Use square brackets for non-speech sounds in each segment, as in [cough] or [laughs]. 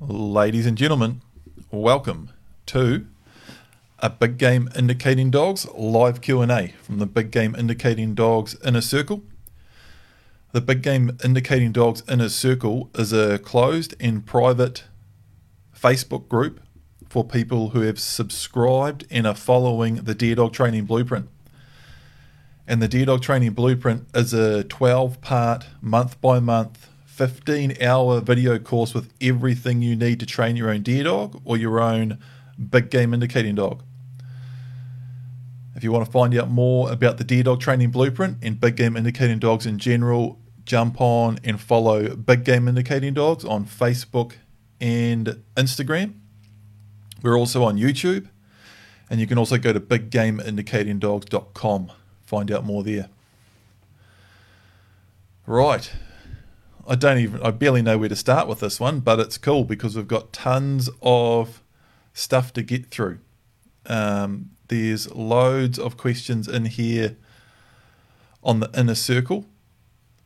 Ladies and gentlemen, welcome to a Big Game Indicating Dogs live Q&A from the Big Game Indicating Dogs Inner Circle. The Big Game Indicating Dogs Inner Circle is a closed and private Facebook group for people who have subscribed and are following the Deer Dog Training Blueprint. And the Deer Dog Training Blueprint is a 12 part, month by month 15 hour video course with everything you need to train your own deer dog or your own big game indicating dog. If you want to find out more about the deer Dog Training Blueprint and big game indicating dogs in general, jump on and follow Big Game Indicating Dogs on Facebook and Instagram. We're also on YouTube, and you can also go to biggameindicatingdogs.com. Find out more there. Right, I don't even, I barely know where to start with this one, but it's cool because we've got tons of stuff to get through. Um, there's loads of questions in here on the inner circle.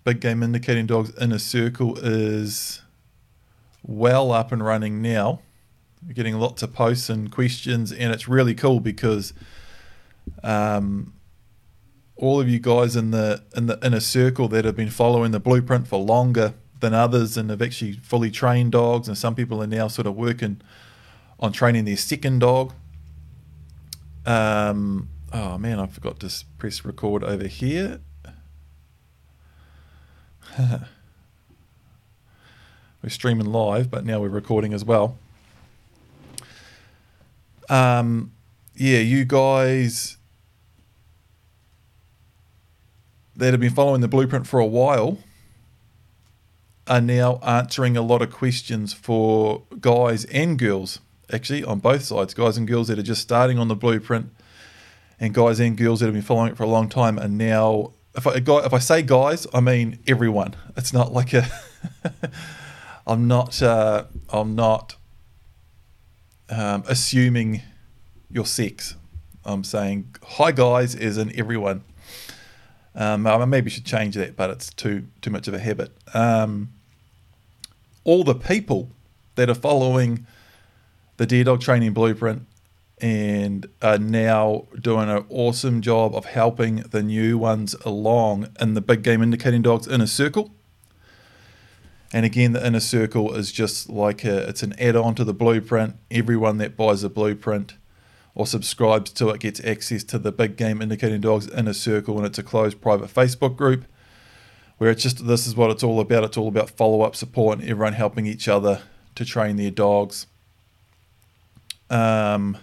Big Game Indicating Dogs inner circle is well up and running now. We're getting lots of posts and questions, and it's really cool because um, all of you guys in the in the inner circle that have been following the blueprint for longer than others and have actually fully trained dogs and some people are now sort of working on training their second dog. Um, oh man i forgot to press record over here. [laughs] We're streaming live but now we're recording as well. Um, yeah you guys that have been following the blueprint for a while are now answering a lot of questions for guys and girls, actually, on both sides. Guys and girls that are just starting on the blueprint, and guys and girls that have been following it for a long time are now. If I, if I say guys, I mean everyone. It's not like a. [laughs] I'm not. Uh, I'm not um, assuming your sex. I'm saying hi guys, as in everyone. Um, I maybe should change that, but it's too too much of a habit. Um, all the people that are following the Deer Dog Training Blueprint and are now doing an awesome job of helping the new ones along in the Big Game Indicating Dogs Inner Circle. And again, the Inner Circle is just like a, it's an add-on to the blueprint. Everyone that buys a blueprint or subscribes to it gets access to the Big Game Indicating Dogs Inner Circle, and it's a closed private Facebook group where it's just this is what it's all about. It's all about follow up support and everyone helping each other to train their dogs. Um,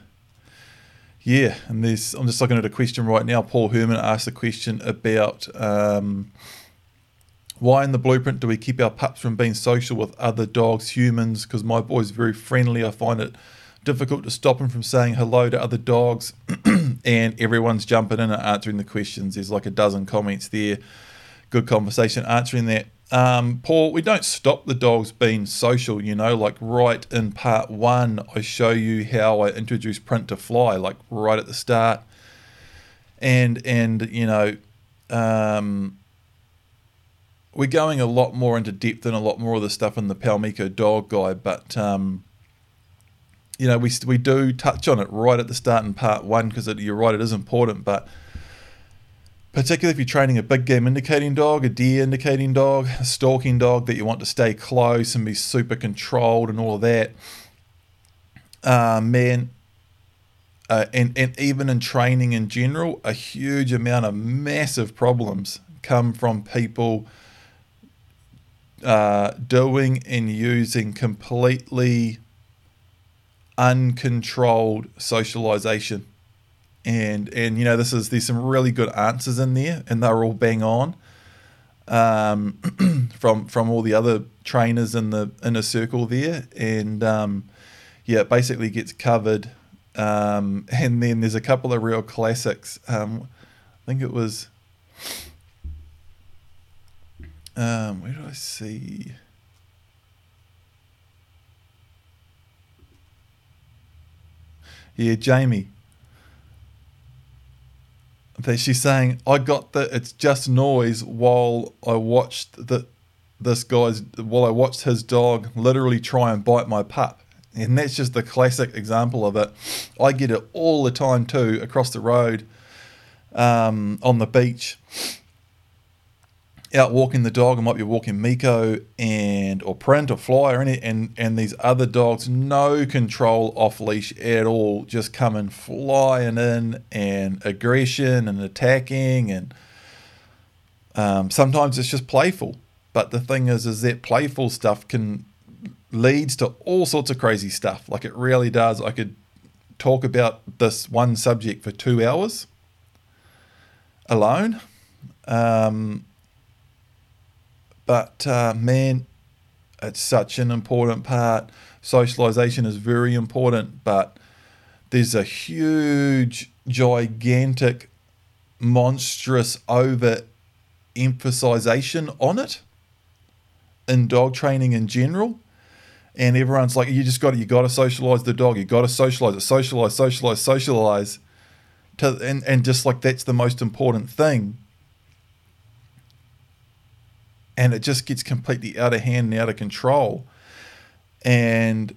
yeah, and there's I'm just looking at a question right now. Paul Herman asked a question about um, why in the blueprint do we keep our pups from being social with other dogs, humans? Because my boy's very friendly. I find it difficult to stop him from saying hello to other dogs, [clears throat] and everyone's jumping in and answering the questions. There's like a dozen comments there. Good conversation answering that. Um, Paul, we don't stop the dogs being social, you know, like right in part one, I show you how I introduce print to fly, like right at the start. And, and you know, um, we're going a lot more into depth and a lot more of the stuff in the Palmico dog guide, but um, you know, we we do touch on it right at the start in part one because you're right, it is important. But particularly if you're training a big game indicating dog, a deer indicating dog, a stalking dog that you want to stay close and be super controlled and all of that, uh, man. Uh, and and even in training in general, a huge amount of massive problems come from people uh, doing and using completely uncontrolled socialization. And and you know this is there's some really good answers in there, and they're all bang on. Um, [clears throat] from from all the other trainers in the inner circle there, and um, yeah, it basically gets covered. Um, and then there's a couple of real classics. Um, I think it was. Um, where did I see? Yeah, Jamie. That she's saying, I got the it's just noise while I watched the this guy's while I watched his dog literally try and bite my pup. And that's just the classic example of it. I get it all the time too across the road um, on the beach. Out walking the dog, I might be walking Miko and or Print or Fly or any and and these other dogs, no control off leash at all, just coming flying in and aggression and attacking and um, sometimes it's just playful. But the thing is, is that playful stuff can leads to all sorts of crazy stuff. Like it really does. I could talk about this one subject for two hours alone. Um, but uh, man, it's such an important part. Socialization is very important, but there's a huge, gigantic, monstrous over emphasization on it in dog training in general. And everyone's like, you just got to, you got to socialize the dog. You got to socialize it, socialize, socialize, socialize. To, and, and just like that's the most important thing and it just gets completely out of hand and out of control. And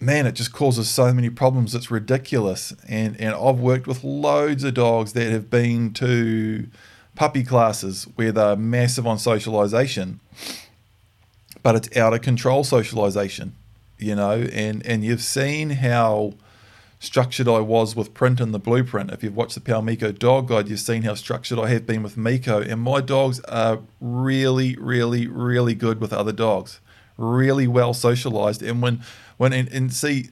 man, it just causes so many problems. It's ridiculous. And and I've worked with loads of dogs that have been to puppy classes where they're massive on socialization, but it's out of control socialization, you know. And and you've seen how structured I was with print and the blueprint. If you've watched the Pal Miko dog guide, you've seen how structured I have been with Miko. And my dogs are really, really, really good with other dogs, really well socialized. And when, when, and, and see,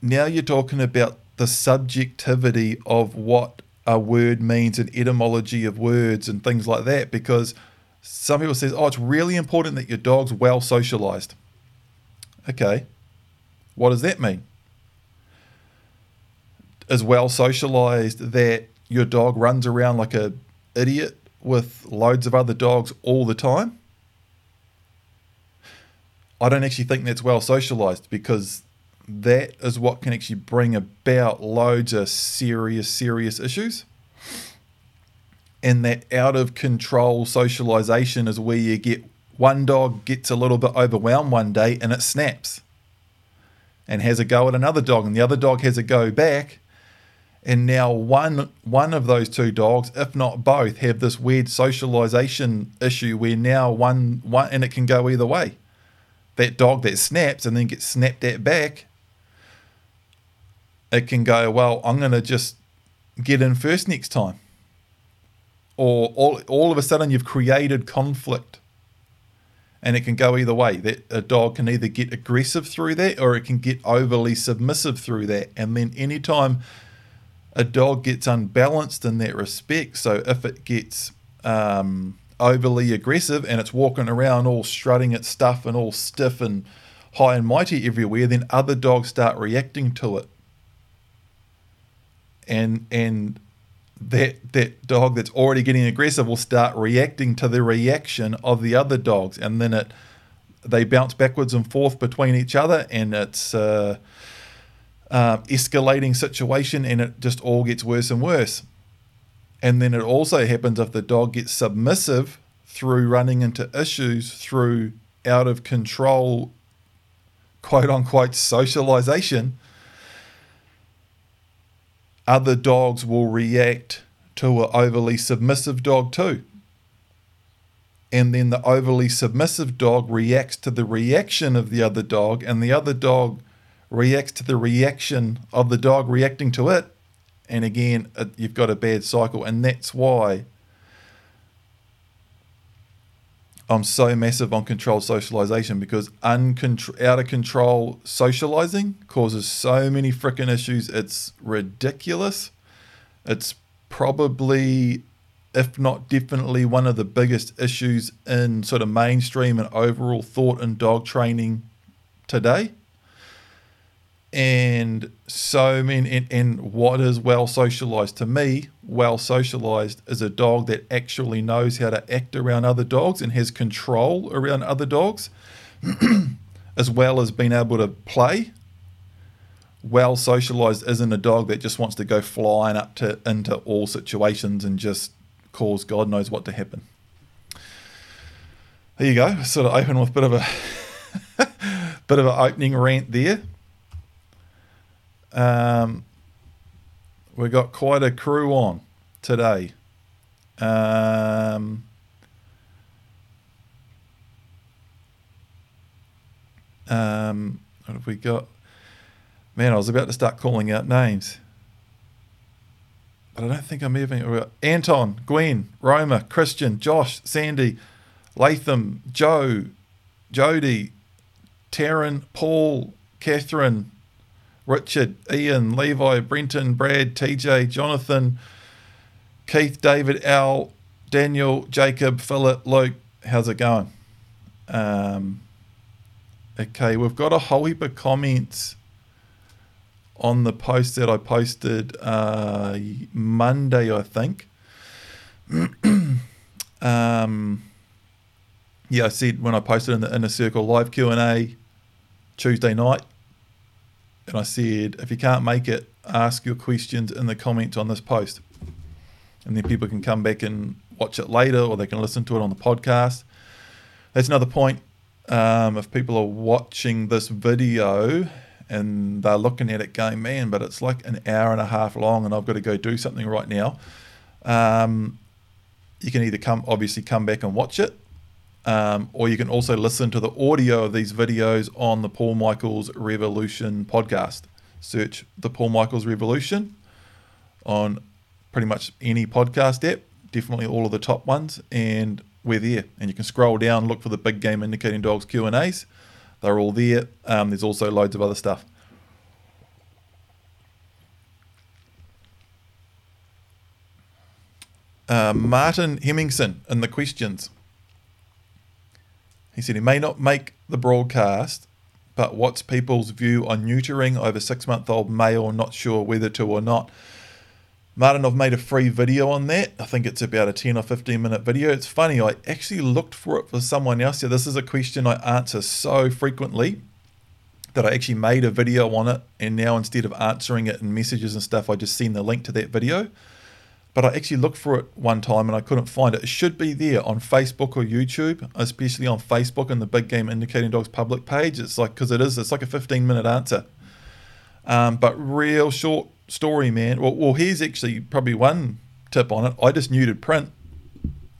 now you're talking about the subjectivity of what a word means and etymology of words and things like that because some people says oh it's really important that your dog's well socialized okay what does that mean? As well socialized that your dog runs around like a idiot with loads of other dogs all the time? I don't actually think that's well socialized because that is what can actually bring about loads of serious, serious issues. And that out of control socialization is where you get one dog gets a little bit overwhelmed one day and it snaps and has a go at another dog, and the other dog has a go back. And now one one of those two dogs, if not both, have this weird socialization issue where now one one and it can go either way. That dog that snaps and then gets snapped at back, it can go, well, I'm gonna just get in first next time. Or all all of a sudden you've created conflict and it can go either way. That a dog can either get aggressive through that or it can get overly submissive through that. And then anytime a dog gets unbalanced in that respect, so if it gets um, overly aggressive and it's walking around all strutting its stuff and all stiff and high and mighty everywhere, then other dogs start reacting to it. And and that that dog that's already getting aggressive will start reacting to the reaction of the other dogs, and then it they bounce backwards and forth between each other, and it's uh, uh, escalating situation, and it just all gets worse and worse. And then it also happens if the dog gets submissive through running into issues through out of control, quote unquote, socialization other dogs will react to an overly submissive dog too. And then the overly submissive dog reacts to the reaction of the other dog, and the other dog reacts to the reaction of the dog reacting to it. And again, you've got a bad cycle. And that's why I'm so massive on controlled socialization because uncontro- out of control socializing causes so many freaking issues. It's ridiculous. It's probably, if not definitely, one of the biggest issues in sort of mainstream and overall thought and dog training today and so many and, and what is well socialized to me well socialized is a dog that actually knows how to act around other dogs and has control around other dogs [clears throat] as well as being able to play well socialized isn't a dog that just wants to go flying up to into all situations and just cause god knows what to happen there you go. Sort of open with a bit of a [laughs] bit of an opening rant there. Um, we got quite a crew on today. Um, um, what have we got? Man, I was about to start calling out names. But I don't think I'm even. Anton, Gwen, Roma, Christian, Josh, Sandy, Latham, Joe, Jody, Taryn, Paul, Catherine, Richard, Ian, Levi, Brenton, Brad, TJ, Jonathan, Keith, David, Al, Daniel, Jacob, Philip, Luke. How's it going? Um, okay, we've got a whole heap of comments on the post that I posted uh, Monday, I think. [clears throat] um, yeah, I said when I posted in the inner circle live Q and A Tuesday night, and I said if you can't make it, ask your questions in the comments on this post, and then people can come back and watch it later, or they can listen to it on the podcast. That's another point. Um, if people are watching this video and they're looking at it going, man, but it's like an hour and a half long, and I've got to go do something right now. Um, you can either come, obviously, come back and watch it, um, or you can also listen to the audio of these videos on the Paul Michaels Revolution podcast. Search the Paul Michaels Revolution on pretty much any podcast app, definitely all of the top ones, and we're there. And you can scroll down, look for the big game indicating dogs Q and A's. They're all there. Um, there's also loads of other stuff. Uh, Martin Hemmingson in the questions. He said he may not make the broadcast, but what's people's view on neutering over six month old male? Not sure whether to or not. Martin, I've made a free video on that. I think it's about a 10 or 15 minute video. It's funny, I actually looked for it for someone else. Yeah, this is a question I answer so frequently that I actually made a video on it. And now instead of answering it in messages and stuff, I just send the link to that video. But I actually looked for it one time and I couldn't find it. It should be there on Facebook or YouTube, especially on Facebook and the Big Game Indicating Dogs public page. It's like, because it is, it's like a 15 minute answer. Um, but real short story, man. Well, well, here's actually probably one tip on it. I just neutered print,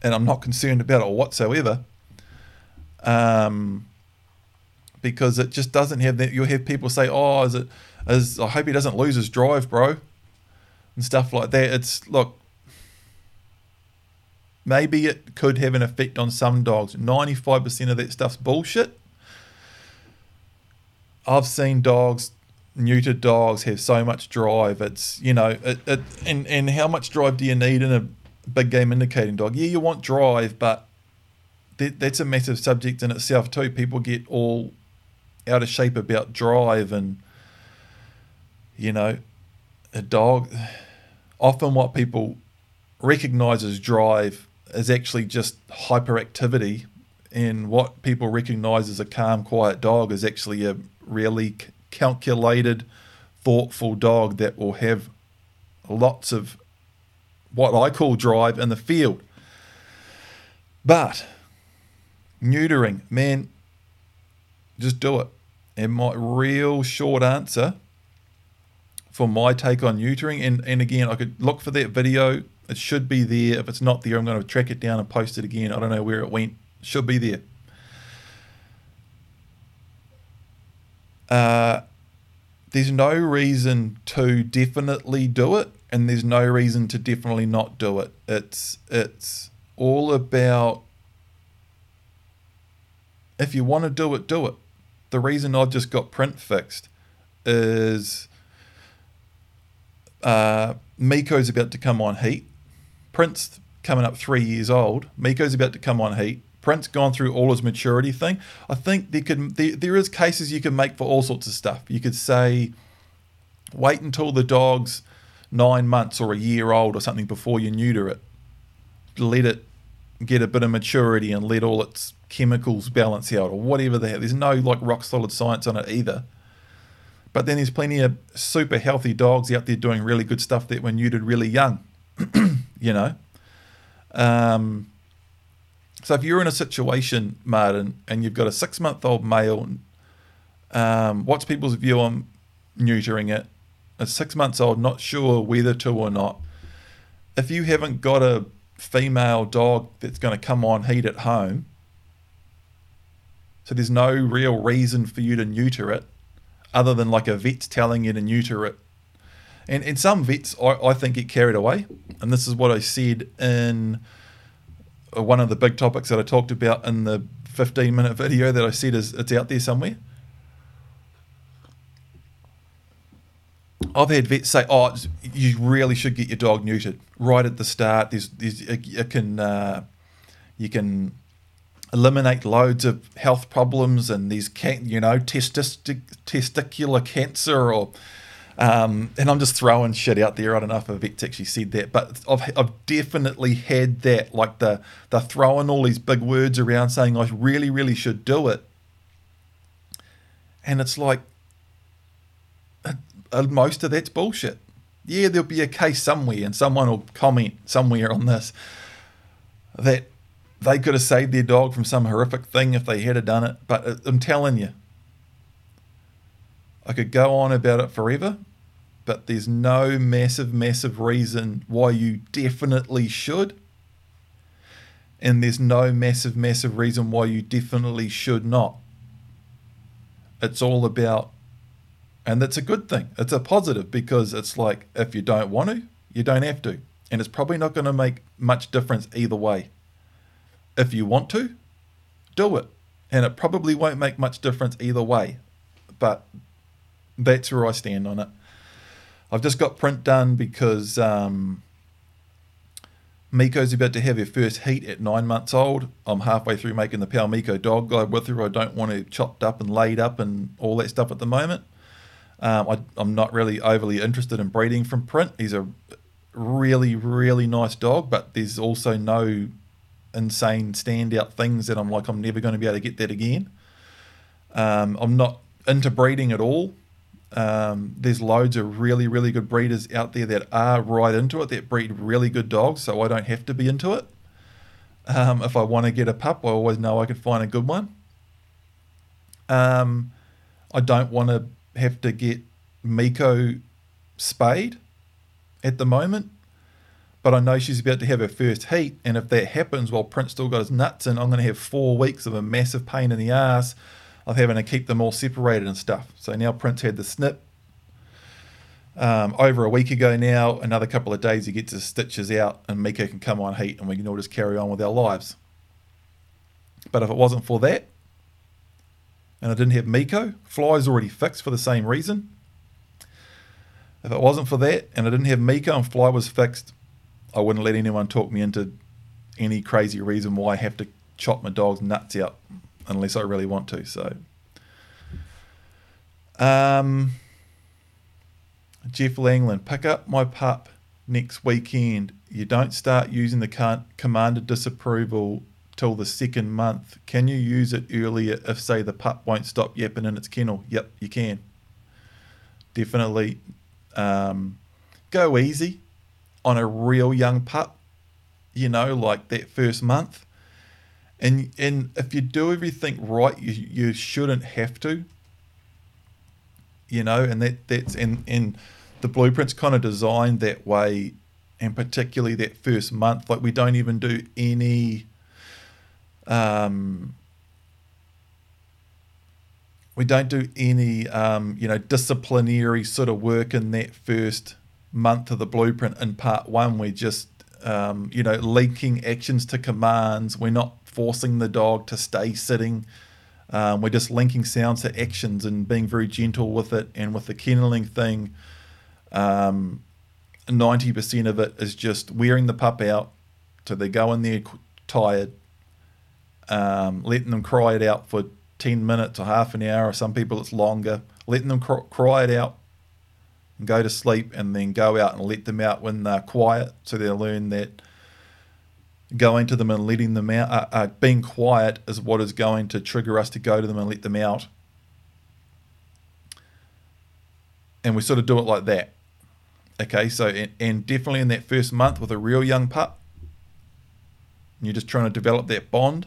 and I'm not concerned about it whatsoever. Um, because it just doesn't have that. You'll have people say, "Oh, is it? Is I hope he doesn't lose his drive, bro," and stuff like that. It's look. Maybe it could have an effect on some dogs. 95% of that stuff's bullshit. I've seen dogs neutered dogs have so much drive. It's you know, it, it and and how much drive do you need in a big game indicating dog? Yeah, you want drive, but that, that's a massive subject in itself too. People get all out of shape about drive, and you know, a dog. Often, what people recognize as drive is actually just hyperactivity, and what people recognize as a calm, quiet dog is actually a really calculated, thoughtful dog that will have lots of what I call drive in the field. But neutering, man, just do it. And my real short answer for my take on neutering, and, and again, I could look for that video. It should be there. If it's not there, I'm going to track it down and post it again. I don't know where it went. It should be there. Uh, there's no reason to definitely do it, and there's no reason to definitely not do it. It's it's all about if you want to do it, do it. The reason I've just got print fixed is uh, Miko's about to come on heat. Print's coming up three years old. Miko's about to come on heat. Print's gone through all his maturity thing. I think there could there, there is cases you can make for all sorts of stuff. You could say, wait until the dog's nine months or a year old or something before you neuter it. Let it get a bit of maturity and let all its chemicals balance out or whatever they have. There's no like rock solid science on it either. But then there's plenty of super healthy dogs out there doing really good stuff that were neutered really young. [clears throat] you know. Um, So if you're in a situation, Martin, and you've got a six month old male, um, what's people's view on neutering it? A six months old, not sure whether to or not. If you haven't got a female dog that's going to come on heat at home, so there's no real reason for you to neuter it, other than like a vet's telling you to neuter it. And, and some vets, I, I think, get carried away. And this is what I said in uh, one of the big topics that I talked about in the 15 minute video that I said is it's out there somewhere. I've had vets say, "Oh, you really should get your dog neutered right at the start. There's, there's you can, uh, you can eliminate loads of health problems and these, can, you know, testic- testicular cancer or." Um, and I'm just throwing shit out there. I don't know if a vet's actually said that, but I've, I've definitely had that. Like the they're throwing all these big words around, saying I really, really should do it, and it's like uh, most of that's bullshit. Yeah, there'll be a case somewhere, and someone will comment somewhere on this that they could have saved their dog from some horrific thing if they had done it. But uh, I'm telling you, I could go on about it forever, but there's no massive, massive reason why you definitely should. And there's no massive, massive reason why you definitely should not. It's all about and that's a good thing. It's a positive because it's like if you don't want to, you don't have to. And it's probably not going to make much difference either way. If you want to, do it. And it probably won't make much difference either way. But that's where I stand on it. I've just got print done because um, Miko's about to have her first heat at nine months old. I'm halfway through making the Pal Miko dog guide with her. I don't want to chopped up and laid up and all that stuff at the moment. Um, I, am not really overly interested in breeding from print. He's a really, really nice dog, but there's also no insane standout things that I'm like, I'm never going to be able to get that again. Um, I'm not into breeding at all. Um, there's loads of really, really good breeders out there that are right into it, that breed really good dogs, so I don't have to be into it. Um, if I want to get a pup, I always know I can find a good one. Um, I don't want to have to get Miko spayed at the moment. But I know she's about to have her first heat, and if that happens while Print's still got his nuts in, I'm going to have four weeks of a massive pain in the ass of having to keep them all separated and stuff. So now Print had the snip um, over a week ago now. Another couple of days he gets his stitches out, and Miko can come on heat, and we can all just carry on with our lives. But if it wasn't for that, and I didn't have Miko. Fly's already fixed for the same reason. If it wasn't for that and I didn't have Miko and Fly was fixed, I wouldn't let anyone talk me into any crazy reason why I have to chop my dog's nuts out unless I really want to. So, um, Jeff Langland, pick up my pup next weekend. You don't start using the commanded disapproval till the second month. Can you use it earlier if, say, the pup won't stop yapping in its kennel? Yep, you can. Definitely um, go easy on a real young pup, you know, like that first month. And, and if you do everything right, you, you shouldn't have to, you know, and that that's and, and the blueprint's kind of designed that way, and particularly that first month. Like we don't even do any um, we don't do any um, you know disciplinary sort of work in that first month of the blueprint in part one we're just um, you know linking actions to commands we're not forcing the dog to stay sitting. Um, we're just linking sounds to actions and being very gentle with it. And with the kenneling thing 90% um, of it is just wearing the pup out so they go in there tired um, letting them cry it out for 10 minutes or half an hour, or some people it's longer, letting them cry it out and go to sleep, and then go out and let them out when they're quiet so they learn that going to them and letting them out, uh, uh, being quiet is what is going to trigger us to go to them and let them out. And we sort of do it like that. Okay, so, and, and definitely in that first month with a real young pup, you're just trying to develop that bond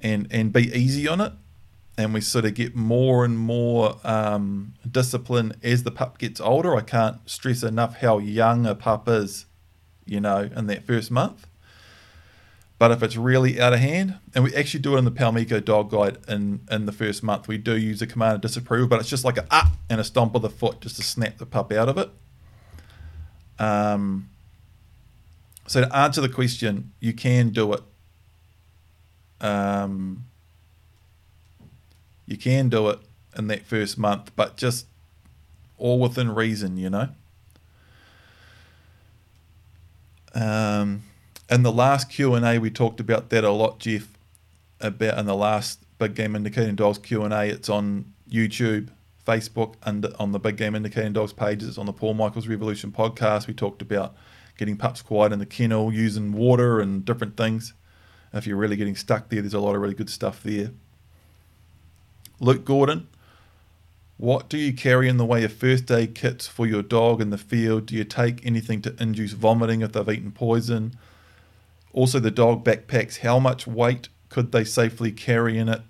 and and be easy on it and we sort of get more and more um, discipline as the pup gets older. I can't stress enough how young a pup is, you know, in that first month. But if it's really out of hand, and we actually do it in the Palmico Dog Guide in, in the first month, we do use a command of disapproval, but it's just like a up and a stomp of the foot just to snap the pup out of it. Um, so to answer the question, you can do it. Um, you can do it in that first month, but just all within reason, you know. Um, in the last Q and A, we talked about that a lot, Jeff. About in the last Big Game Indicating Dogs Q and A, it's on YouTube, Facebook, and on the Big Game Indicating Dogs pages. On the Paul Michaels Revolution podcast. We talked about getting pups quiet in the kennel, using water and different things. If you're really getting stuck there, there's a lot of really good stuff there. Luke Gordon, what do you carry in the way of first aid kits for your dog in the field? Do you take anything to induce vomiting if they've eaten poison? Also, the dog backpacks, how much weight could they safely carry in it?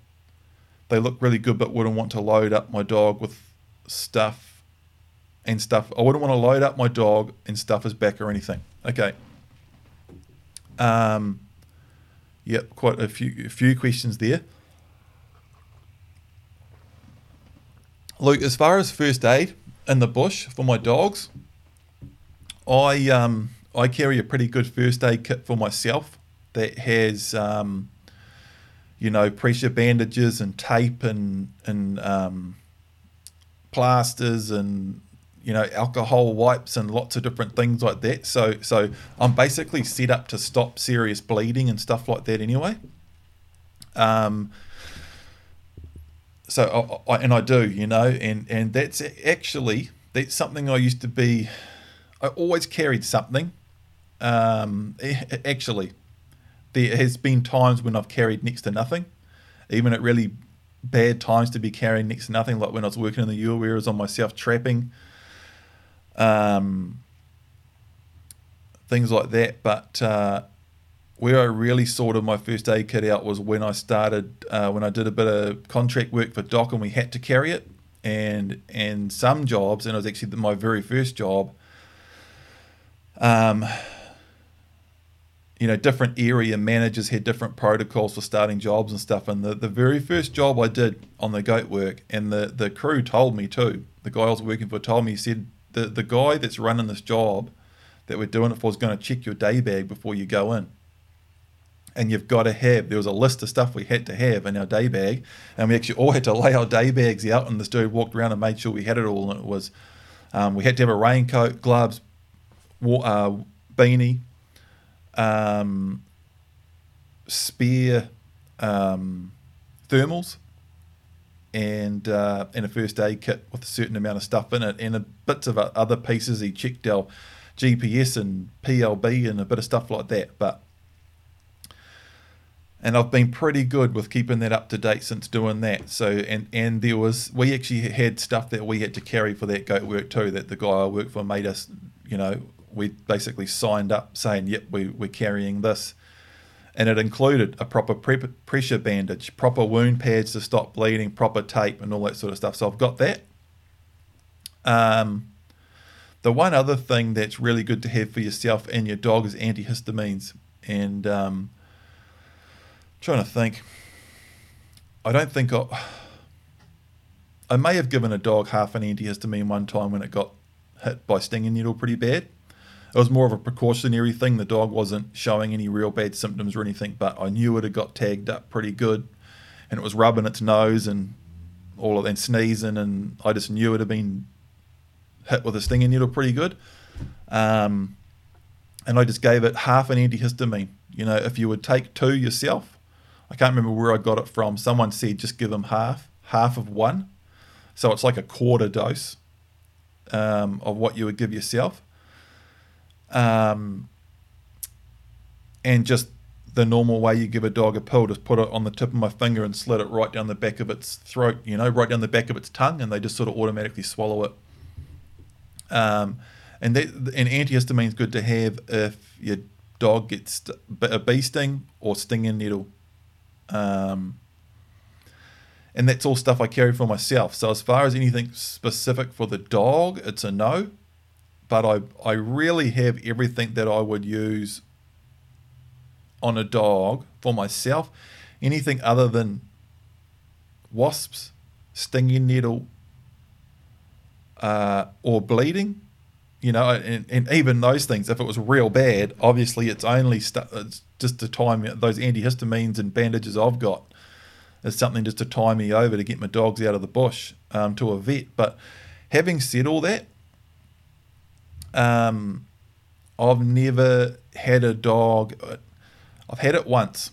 They look really good, but wouldn't want to load up my dog with stuff and stuff. I wouldn't want to load up my dog and stuff his back or anything. Okay. Um, yep, quite a few a few questions there. Luke, as far as first aid in the bush for my dogs, I um I carry a pretty good first aid kit for myself that has um, you know pressure bandages and tape and and um, plasters and you know alcohol wipes and lots of different things like that. So so I'm basically set up to stop serious bleeding and stuff like that anyway. Um, so I, I, and I do, you know, and and that's actually that's something I used to be. I always carried something. Um, actually, there has been times when I've carried next to nothing, even at really bad times to be carrying next to nothing, like when I was working in the U where I was on myself trapping. Um, things like that, but uh, where I really sorted my first aid kit out was when I started uh, when I did a bit of contract work for DOC and we had to carry it. And and some jobs and it was actually my very first job um you know different area managers had different protocols for starting jobs and stuff. And the, the very first job I did on the goat work and the the crew told me too the guy I was working for told me he said the the guy that's running this job that we're doing it for is going to check your day bag before you go in and you've got to have there was a list of stuff we had to have in our day bag and we actually [laughs] all had to lay our day bags out and this dude walked around and made sure we had it all and it was um, we had to have a raincoat gloves uh, beanie um, spare um, thermals and uh, and a first aid kit with a certain amount of stuff in it and a bits of other pieces he checked our GPS and PLB and a bit of stuff like that but and I've been pretty good with keeping that up to date since doing that. So and and there was we actually had stuff that we had to carry for that goat work too. That the guy I work for made us, you know, we basically signed up saying, "Yep, we we're carrying this," and it included a proper pre- pressure bandage, proper wound pads to stop bleeding, proper tape, and all that sort of stuff. So I've got that. Um, the one other thing that's really good to have for yourself and your dog is antihistamines, and um, trying to think. I don't think I. I may have given a dog half an antihistamine one time when it got hit by stinging nettle pretty bad. It was more of a precautionary thing. The dog wasn't showing any real bad symptoms or anything, but I knew it had got tagged up pretty good, and it was rubbing its nose and all of and sneezing, and I just knew it had been hit with a stinging nettle pretty good. Um, and I just gave it half an antihistamine. You know, if you would take two yourself, I can't remember where I got it from. Someone said just give them half, half of one. So it's like a quarter dose um, of what you would give yourself. Um, and just the normal way you give a dog a pill, just put it on the tip of my finger and slit it right down the back of its throat, you know, right down the back of its tongue, and they just sort of automatically swallow it. Um, and that, an antihistamine is good to have if you're dog gets a bee sting or stinging nettle. Um, and that's all stuff I carry for myself. So as far as anything specific for the dog, it's a no. But I I really have everything that I would use on a dog for myself. Anything other than wasps, stinging nettle, uh, or bleeding, you know, and, and even those things, if it was real bad, obviously it's only stu- it's just to time those antihistamines and bandages I've got is something just to tie me over to get my dogs out of the bush um, to a vet. But having said all that, um, I've never had a dog. I've had it once.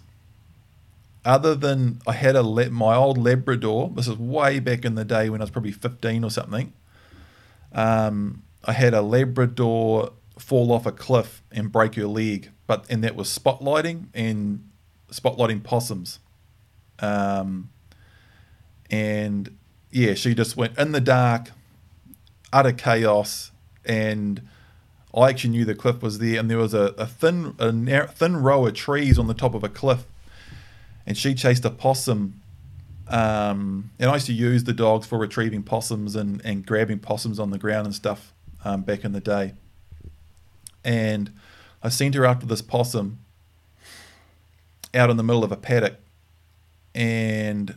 Other than I had a my old Labrador. This is way back in the day when I was probably fifteen or something. Um, I had a Labrador fall off a cliff and break her leg, but and that was spotlighting and spotlighting possums. Um, and yeah, she just went in the dark, utter chaos, and I actually knew the cliff was there, and there was a, a thin a narrow, thin row of trees on the top of a cliff, and she chased a possum. Um, and I used to use the dogs for retrieving possums and, and grabbing possums on the ground and stuff um, back in the day. And I seen her after this possum out in the middle of a paddock, and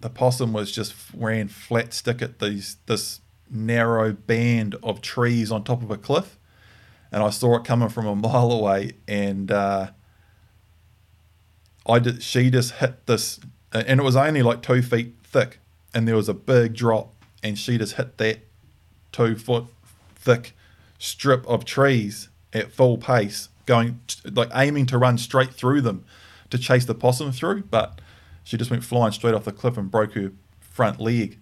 the possum was just ran flat stick at these this narrow band of trees on top of a cliff, and I saw it coming from a [laughs] mile away, and uh, I did. She just hit this, and it was only like two feet thick, and there was a big drop, and she just hit that two foot thick strip of trees at full pace, going like aiming to run straight through them to chase the possum through, but she just went flying straight off the cliff and broke her front leg.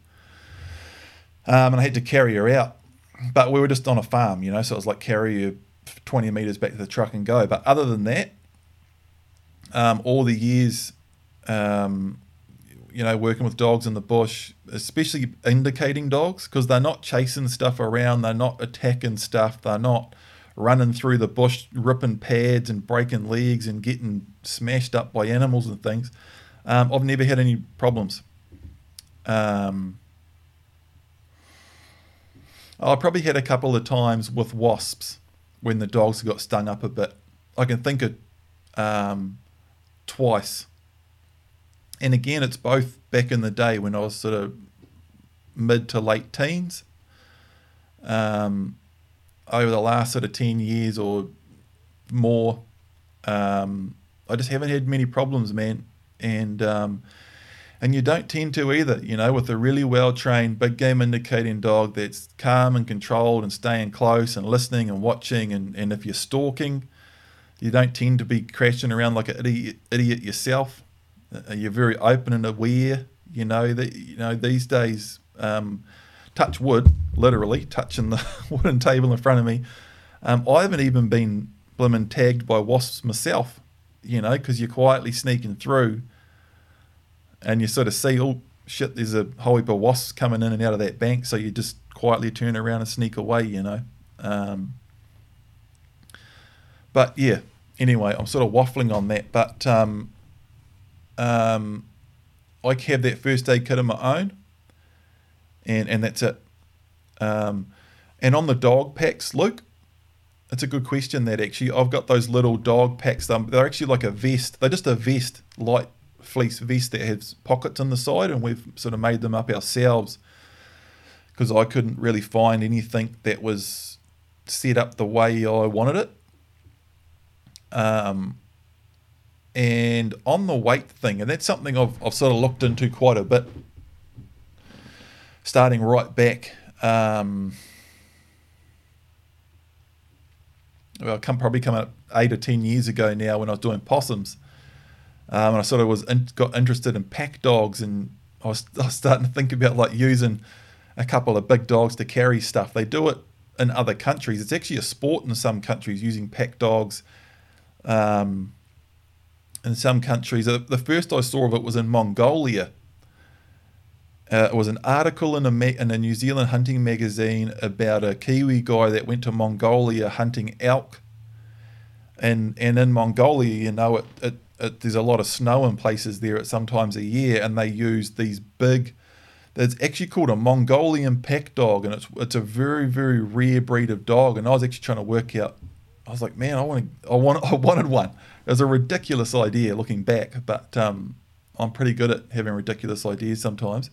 Um, and I had to carry her out. But we were just on a farm, you know, so it was like carry her 20 meters back to the truck and go. But other than that, um, all the years, um, you know, working with dogs in the bush, especially indicating dogs, because they're not chasing stuff around, they're not attacking stuff, they're not running through the bush, ripping pads and breaking legs and getting smashed up by animals and things. Um, I've never had any problems. Um, I probably had a couple of times with wasps when the dogs got stung up a bit. I can think of um, twice. And again, it's both back in the day when I was sort of mid to late teens. Um, over the last sort of 10 years or more, um, I just haven't had many problems, man. And um, and you don't tend to either, you know, with a really well trained big game indicating dog that's calm and controlled and staying close and listening and watching. And, and if you're stalking, you don't tend to be crashing around like an idiot, idiot yourself. Uh, you're very open and aware. You know that you know these days. Um, touch wood, literally touching the [laughs] wooden table in front of me. Um, I haven't even been blimmin' tagged by wasps myself, you know, because you're quietly sneaking through and you sort of see, oh shit, there's a whole heap of wasps coming in and out of that bank, so you just quietly turn around and sneak away, you know. Um, but yeah, anyway, I'm sort of waffling on that, but um, um, I have that first aid kit of my own and and that's it. Um, and on the dog packs, Luke, it's a good question. That actually, I've got those little dog packs. Um, they're actually like a vest. They're just a vest, light fleece vest that has pockets on the side, and we've sort of made them up ourselves because I couldn't really find anything that was set up the way I wanted it. Um, and on the weight thing, and that's something I've, I've sort of looked into quite a bit starting right back. Um, well, come probably come up eight or ten years ago now when I was doing possums, um, and I sort of was in, got interested in pack dogs, and I was, [laughs] I was starting to think about like using a couple of big dogs to carry stuff. They do it in other countries. It's actually a sport in some countries using pack dogs. Um, in some countries, the first I saw of it was in Mongolia uh, it was an article in a, ma- in a New Zealand hunting magazine about a Kiwi guy that went to Mongolia hunting elk. and and in Mongolia, you know, it, it, it there's a lot of snow in places there at sometimes a year, and they use these big. It's actually called a Mongolian pack dog, and it's it's a very very rare breed of dog. And I was actually trying to work out. I was like, man, I want to, I want [laughs] I wanted one. It was a ridiculous idea looking back, but um, I'm pretty good at having ridiculous ideas sometimes.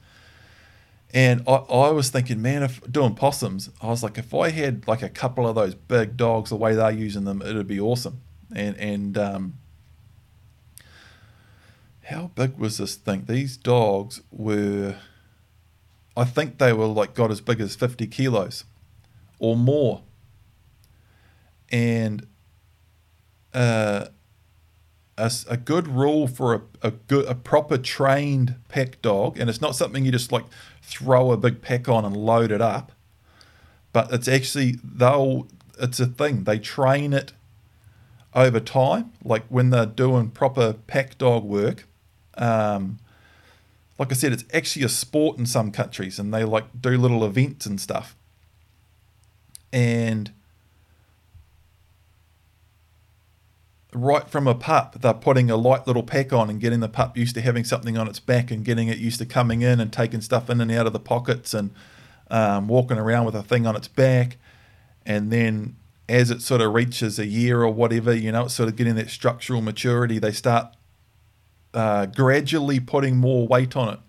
And I, I was thinking, man, if doing possums, I was like, if I had like a couple of those big dogs the way they're using them, it'd be awesome. And and um, how big was this thing? These dogs were, I think they were like got as big as fifty kilos, or more. And uh, a, a good rule for a, a good a proper trained pack dog, and it's not something you just like throw a big pack on and load it up, but it's actually they'll it's a thing they train it over time, like when they're doing proper pack dog work. Um, like I said, it's actually a sport in some countries, and they like do little events and stuff. And right from a pup, they're putting a light little pack on and getting the pup used to having something on its back and getting it used to coming in and taking stuff in and out of the pockets and um, walking around with a thing on its back. And then as it sort of reaches a year or whatever, you know, it's sort of getting that structural maturity, they start uh, gradually putting more weight on it.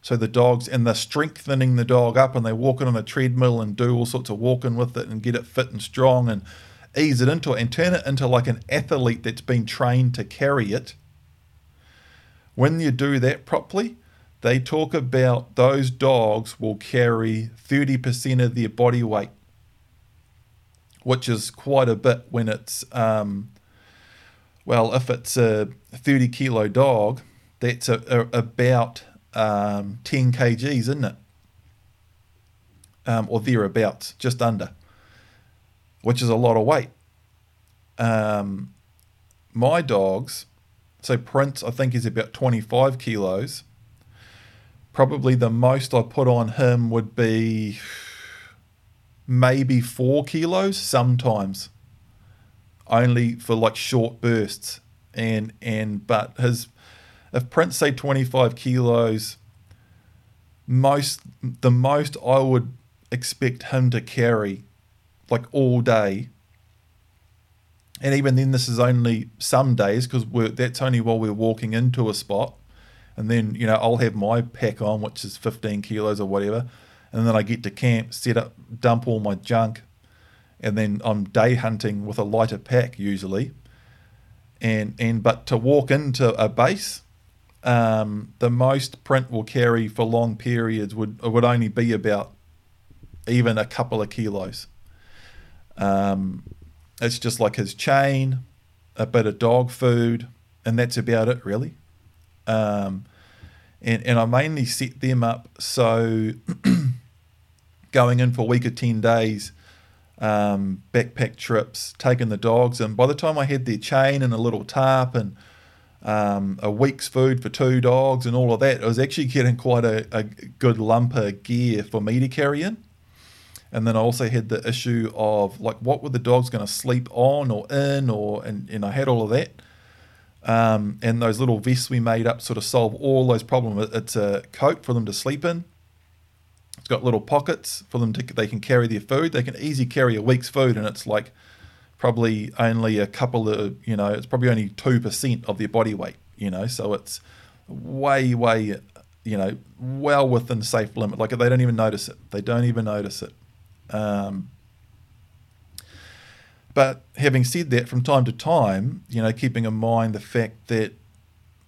So the dogs, and they're strengthening the dog up and they walk it on a treadmill and do all sorts of walking with it and get it fit and strong and ease it into it and turn it into like an athlete that's been trained to carry it. When you do that properly, they talk about those dogs will carry 30% of their body weight, which is quite a bit when it's, um, well, if it's a 30 kilo dog, that's a, a, about um, 10 kgs, isn't it? Um, or thereabouts, just under which is a lot of weight. Um, my dogs, so Print, I think is about 25 kilos. Probably the most I put on him would be maybe four kilos sometimes, only for like short bursts. And and but his if Print say 25 kilos, most the most I would expect him to carry like all day. And even then, this is only some days because that's only while we're walking into a spot. And then, you know, I'll have my pack on, which is 15 kilos or whatever. And then I get to camp, set up, dump all my junk. And then I'm day hunting with a lighter pack usually. And, and but to walk into a base, um, the most Print will carry for long periods would would only be about even a couple of kilos. Um, it's just like his chain, a bit of dog food, and that's about it really. Um, and, and I mainly set them up so [clears throat] going in for a week or 10 days, um, backpack trips, taking the dogs. And by the time I had their chain and a little tarp and um, a week's food for two dogs and all of that, I was actually getting quite a, a good lump of gear for me to carry in. And then I also had the issue of like what were the dogs going to sleep on or in or and, and I had all of that. Um, and those little vests we made up sort of solve all those problems. It's a coat for them to sleep in. It's got little pockets for them to they can carry their food. They can easily carry a week's food, and it's like probably only a couple of you know it's probably only two percent of their body weight. You know, so it's way way you know well within safe limit. Like they don't even notice it. They don't even notice it. Um, but having said that, from time to time, you know, keeping in mind the fact that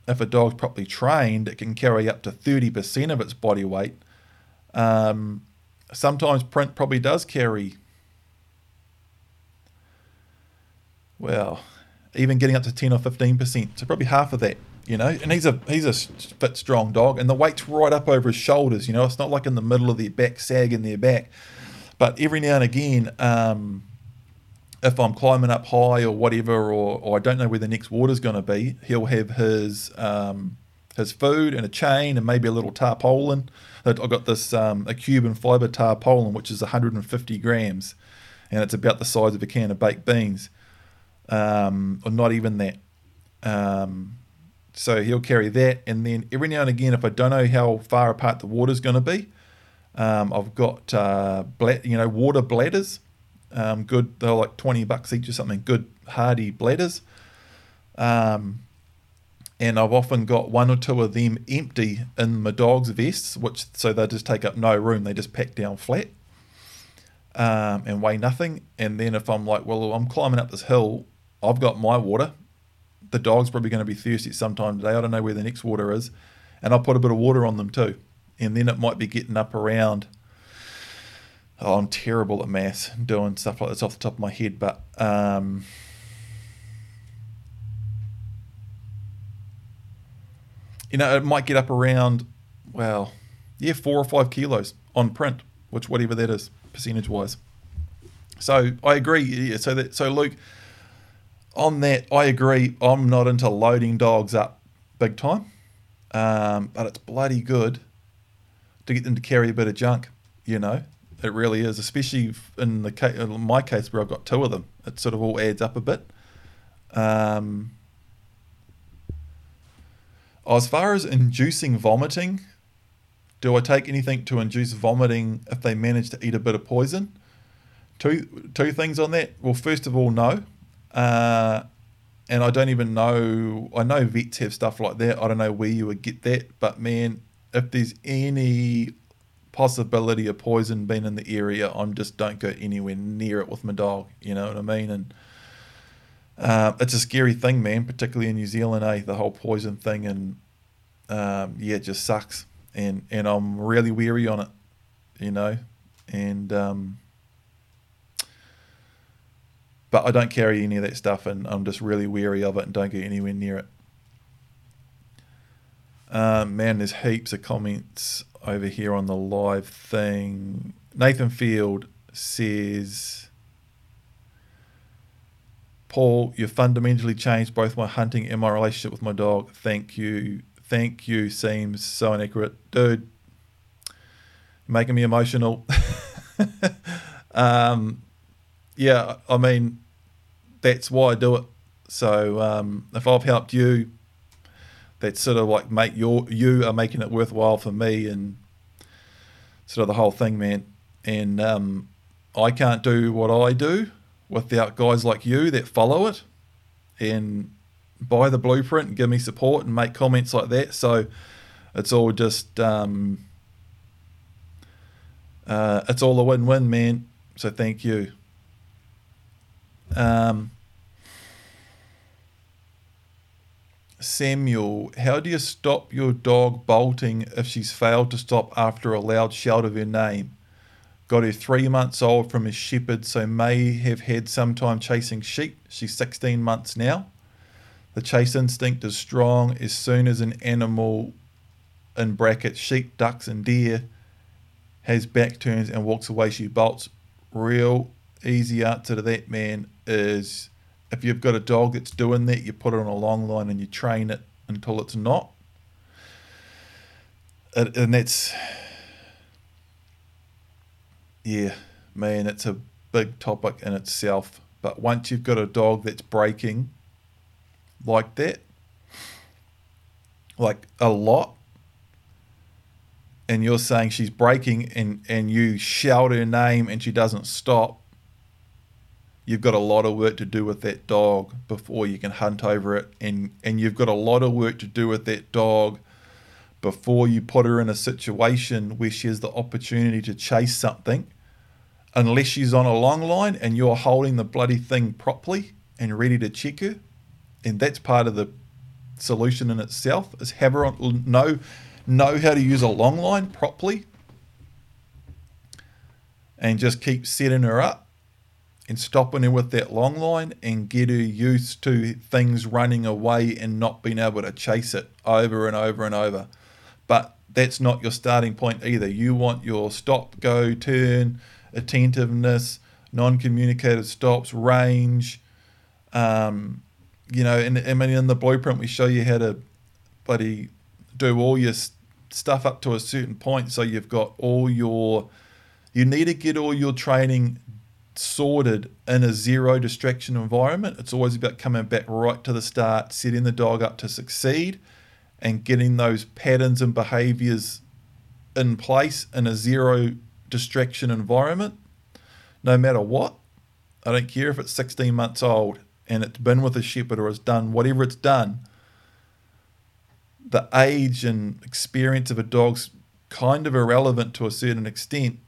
if a dog's properly trained, it can carry up to 30% of its body weight. Um, sometimes Print probably does carry, well, even getting up to 10 or 15%. So probably half of that, you know. And he's a he's a fit, strong dog, and the weight's right up over his shoulders, you know. It's not like in the middle of their back, sagging their back. But every now and again, um, if I'm climbing up high or whatever, or, or I don't know where the next water's going to be, he'll have his um, his food and a chain and maybe a little tarpaulin. I've got this um, a Cuben fiber tarpaulin, which is 150 grams, and it's about the size of a can of baked beans. um, or not even that. Um, so he'll carry that, and then every now and again, if I don't know how far apart the water's going to be, um, I've got uh, you know water bladders. Um, good, they're like twenty bucks each or something. Good hardy bladders. Um, and I've often got one or two of them empty in my dog's vests, which so they just take up no room. They just pack down flat um, and weigh nothing. And then if I'm like, well, I'm climbing up this hill, I've got my water. The dog's probably going to be thirsty sometime today. I don't know where the next water is, and I'll put a bit of water on them too. And then it might be getting up around. Oh, I'm terrible at maths, doing stuff like this off the top of my head, but um, you know, it might get up around, well, yeah, four or five kilos on Print, which whatever that is, percentage wise. So I agree. Yeah, so that so Luke, on that, I agree. I'm not into loading dogs up big time, um, but it's bloody good to get them to carry a bit of junk. You know, it really is, especially in the case, in my case where I've got two of them. It sort of all adds up a bit. Um, as far as inducing vomiting, do I take anything to induce vomiting if they manage to eat a bit of poison? Two two things on that. Well, first of all, no. Uh, and I don't even know. I know vets have stuff like that. I don't know where you would get that, but man, if there's any possibility of poison being in the area, I'm just don't go anywhere near it with my dog. You know what I mean? And uh, it's a scary thing, man, particularly in New Zealand, eh? The whole poison thing, and um, yeah, it just sucks. And and I'm really weary on it, you know, and um, but I don't carry any of that stuff, and I'm just really weary of it, and don't get anywhere near it. Um, man, there's heaps of comments over here on the live thing. Nathan Field says Paul, you've fundamentally changed both my hunting and my relationship with my dog. Thank you. Thank you seems so inaccurate. Dude, making me emotional. [laughs] um, yeah, I mean, that's why I do it. So um, if I've helped you, that's sort of like make your you are making it worthwhile for me and sort of the whole thing, man. And um, I can't do what I do without guys like you that follow it and buy the blueprint and give me support and make comments like that. So it's all just um, uh, it's all a win-win, man. So thank you. Um, Samuel, how do you stop your dog bolting if she's failed to stop after a loud shout of her name? Got her three months old from a shepherd, so may have had some time chasing sheep. She's 16 months now. The chase instinct is strong. As soon as an animal, in brackets, sheep, ducks, and deer, has back turns and walks away, she bolts. Real easy answer to that, man, is if you've got a dog that's doing that, you put it on a long line and you train it until it's not. And that's yeah, man, it's a big topic in itself. But once you've got a dog that's breaking like that, like a lot, and you're saying she's breaking and, and you shout her name and she doesn't stop, you've got a lot of work to do with that dog before you can hunt over it. And, and you've got a lot of work to do with that dog before you put her in a situation where she has the opportunity to chase something unless she's on a long line and you're holding the bloody thing properly and ready to check her. And that's part of the solution in itself is have her on, know know how to use a long line properly and just keep setting her up and stopping her with that long line and get her used to things running away and not being able to chase it over and over and over. But that's not your starting point either. You want your stop, go, turn, attentiveness, non-communicative stops, range. Um, you know, and I mean, in the blueprint we show you how to, bloody, do all your stuff up to a certain point. So you've got all your, you need to get all your training sorted in a zero distraction environment. It's always about coming back right to the start, setting the dog up to succeed, and getting those patterns and behaviors in place in a zero distraction environment, no matter what. I don't care if it's 16 months old and it's been with a shepherd or it's done whatever it's done. The age and experience of a dog's kind of irrelevant to a certain extent.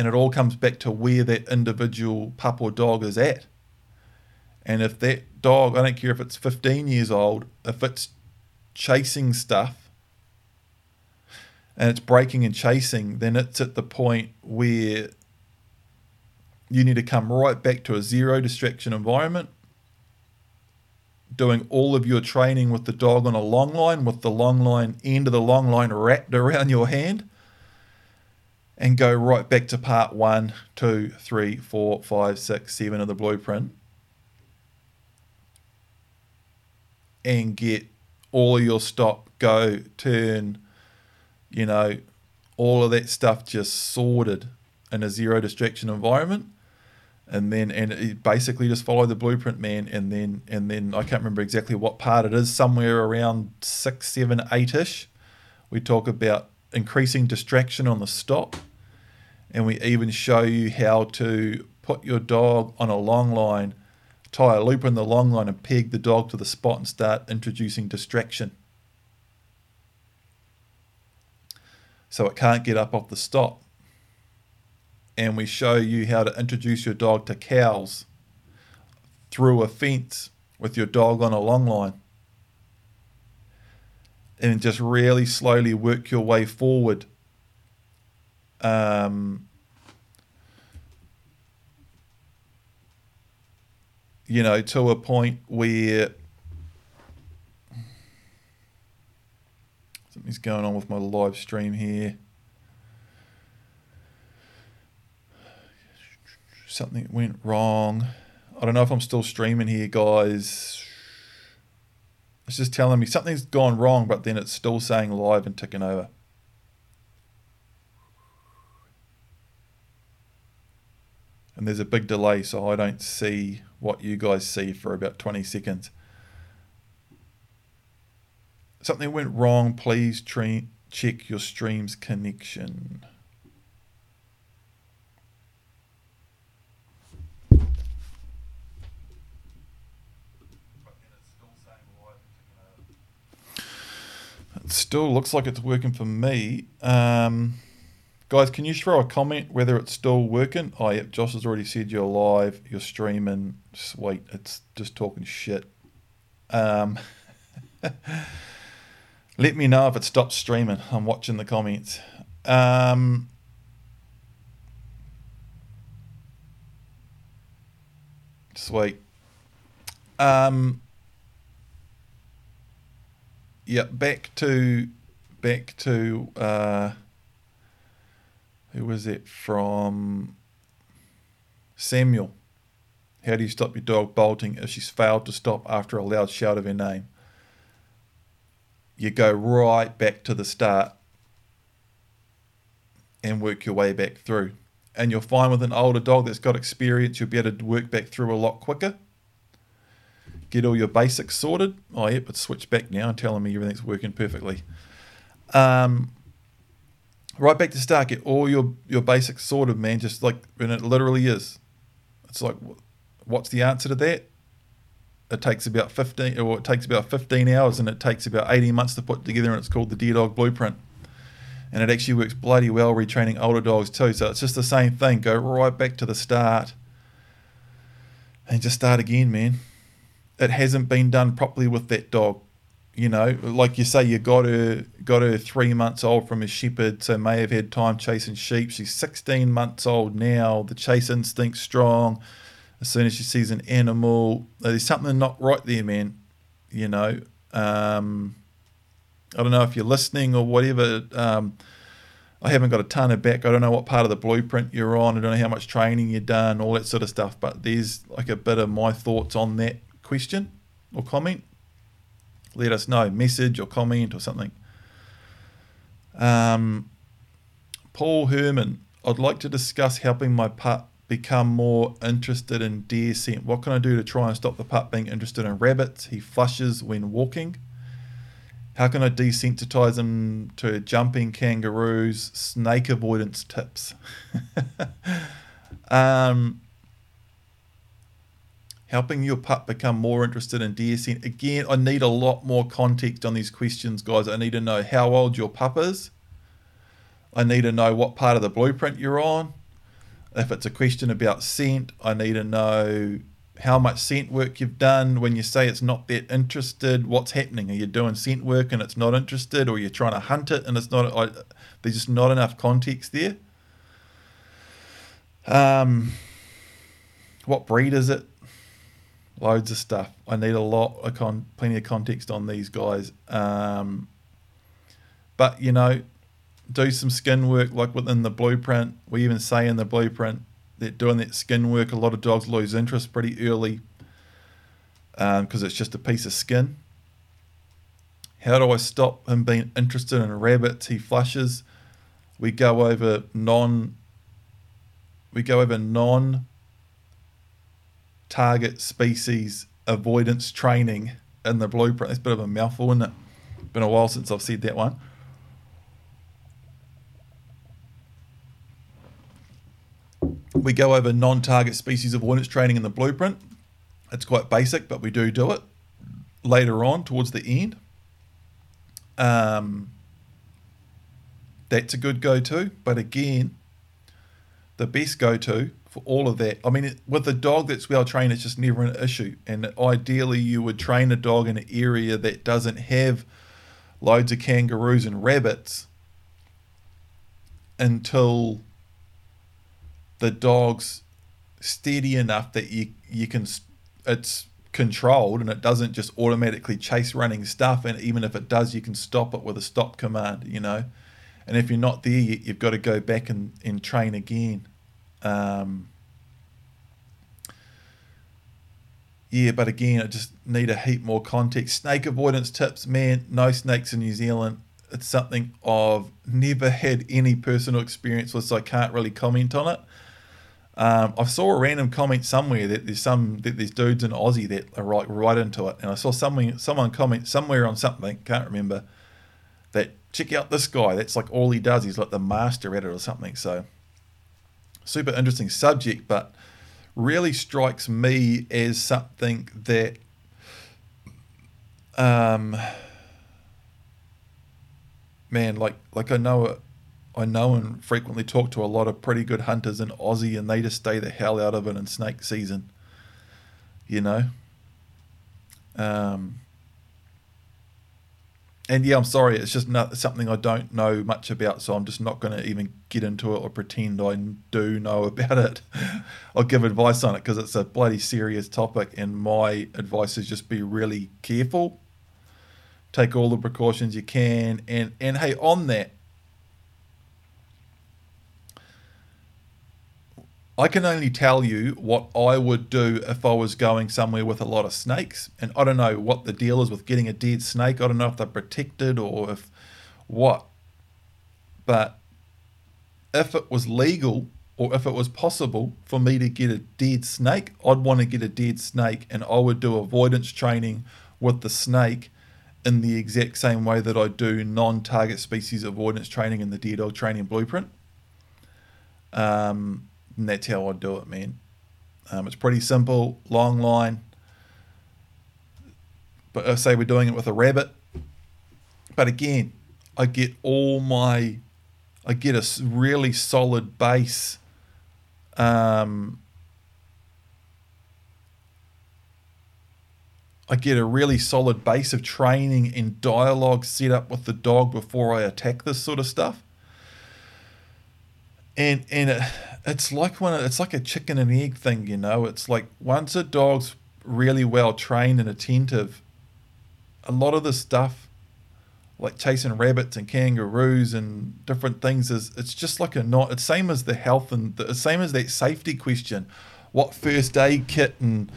And it all comes back to where that individual pup or dog is at. And if that dog, I don't care if it's 15 years old, if it's chasing stuff and it's breaking and chasing, then it's at the point where you need to come right back to a zero distraction environment, doing all of your training with the dog on a long line, with the long line end of the long line wrapped around your hand, and go right back to part one, two, three, four, five, six, seven of the blueprint. And get all of your stop, go, turn, you know, all of that stuff just sorted in a zero distraction environment. And then and basically just follow the blueprint, man. And then and then I can't remember exactly what part it is, somewhere around six, seven, eight ish. We talk about increasing distraction on the stop. And we even show you how to put your dog on a long line, tie a loop in the long line, and peg the dog to the spot and start introducing distraction. so it can't get up off the stop. And we show you how to introduce your dog to cows through a fence with your dog on a long line. And just really slowly work your way forward. Um, you know, to a point where Something's going on with my live stream here. Something went wrong. I don't know if I'm still streaming here, guys. It's just telling me something's gone wrong, but then it's still saying live and ticking over. And there's a big delay, so I don't see what you guys see for about 20 seconds something went wrong, please check your stream's connection. It still looks like it's working for me. Um, guys, can you throw a comment whether it's still working? Oh, yep, Josh has already said you're live, you're streaming. Sweet, it's just talking shit. Um, [laughs] Let me know if it stops streaming. I'm watching the comments. Um, sweet. Um, yeah, back to back to uh, who was it from? Samuel. How do you stop your dog bolting if she's failed to stop after a loud shout of her name? you go right back to the start and work your way back through. And you'll find with an older dog that's got experience, you'll be able to work back through a lot quicker. Get all your basics sorted. Oh, yep, it's switched back now and telling me everything's working perfectly. Um, right back to start. Get all your, your basics sorted, man. Just like, and it literally is. It's like, what's the answer to that? it takes about 15 or it takes about 15 hours and it takes about 18 months to put together and it's called the deer dog blueprint and it actually works bloody well retraining older dogs too so it's just the same thing go right back to the start and just start again man it hasn't been done properly with that dog you know like you say you got her got her three months old from a shepherd so may have had time chasing sheep she's 16 months old now the chase instinct's strong as soon as she sees an animal, there's something not right there, man. You know, um, I don't know if you're listening or whatever. Um, I haven't got a ton of back. I don't know what part of the blueprint you're on. I don't know how much training you've done, all that sort of stuff. But there's like a bit of my thoughts on that question or comment. Let us know, message or comment or something. Um, Paul Herman, I'd like to discuss helping my pup become more interested in deer scent? What can I do to try and stop the pup being interested in rabbits? He flushes when walking. How can I desensitize him to jumping kangaroos? Snake avoidance tips. [laughs] um, helping your pup become more interested in scent. Again, I need a lot more context on these questions, guys. I need to know how old your pup is. I need to know what part of the blueprint you're on. If it's a question about scent, I need to know how much scent work you've done. When you say it's not that interested, what's happening? Are you doing scent work and it's not interested, or you're trying to hunt it and it's not? I, there's just not enough context there. Um, what breed is it? Loads of stuff. I need a lot of con, plenty of context on these guys. Um, but you know, do some skin work like within the blueprint. We even say in the blueprint that doing that skin work, a lot of dogs lose interest pretty early because um, it's just a piece of skin. How do I stop him being interested in rabbits? He flushes. We go over non. We go over non. Target species avoidance training in the blueprint. It's a bit of a mouthful, isn't it? Been a while since I've said that one. We go over non-target species avoidance training in the blueprint. It's quite basic, but we do do it later on towards the end. Um, that's a good go-to, but again, the best go-to for all of that. I mean, with a dog that's well trained, it's just never an issue. And ideally, you would train a dog in an area that doesn't have loads of kangaroos and rabbits until the dog's steady enough that you you can it's controlled and it doesn't just automatically chase running stuff and even if it does you can stop it with a stop command you know and if you're not there you, have got to go back and, and train again um, yeah but again i just need a heap more context snake avoidance tips man no snakes in new zealand it's something i've never had any personal experience with so i can't really comment on it um, I saw a random comment somewhere that there's some that there's dudes in Aussie that are right right into it, and I saw someone someone comment somewhere on something can't remember that check out this guy. That's like all he does. He's like the master at it or something. So super interesting subject, but really strikes me as something that um man like like I know I know and frequently talk to a lot of pretty good hunters in Aussie, and they just stay the hell out of it in snake season. You know. Um, and yeah, I'm sorry, it's just not something I don't know much about, so I'm just not going to even get into it or pretend I do know [laughs] about it. I'll give advice on it because it's a bloody serious topic, and my advice is just be really careful, take all the precautions you can, and and hey, on that, I can only tell you what I would do if I was going somewhere with a lot of snakes. And I don't know what the deal is with getting a dead snake. I don't know if they're protected or if what. But if it was legal or if it was possible for me to get a dead snake, I'd want to get a dead snake and I would do avoidance training with the snake in the exact same way that I do non target species avoidance training in the deer dog training blueprint. Um, and that's how I do it, man. Um, it's pretty simple, long line. But I say we're doing it with a rabbit. But again, I get all my, I get a really solid base. Um, I get a really solid base of training and dialogue set up with the dog before I attack this sort of stuff. And and it, it's like one it's like a chicken and egg thing, you know. It's like once a dog's really well trained and attentive, a lot of the stuff like chasing rabbits and kangaroos and different things is it's just like a not it's same as the health and the same as that safety question. What first aid kit and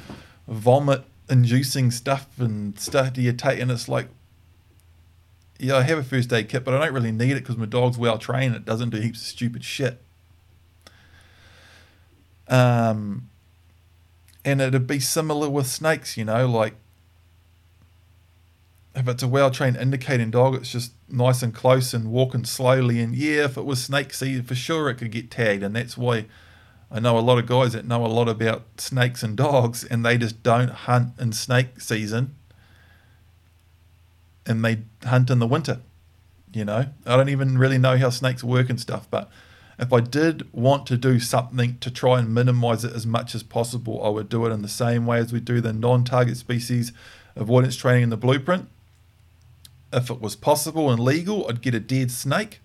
vomit inducing stuff and stuff do you take? And it's like yeah i have a first aid kit but i don't really need it because my dog's well trained it doesn't do heaps of stupid shit Um, and it'd be similar with snakes, you know, like if it's a well trained indicating dog, it's just nice and close and walking slowly. And yeah, if it was snake season, for sure it could get tagged. And that's why I know a lot of guys that know a lot about snakes and dogs, and they just don't hunt in snake season and they hunt in the winter. You know, I don't even really know how snakes work and stuff, but if I did want to do something to try and minimize it as much as possible, I would do it in the same way as we do the non target species avoidance training in the blueprint. If it was possible and legal, I'd get a dead snake.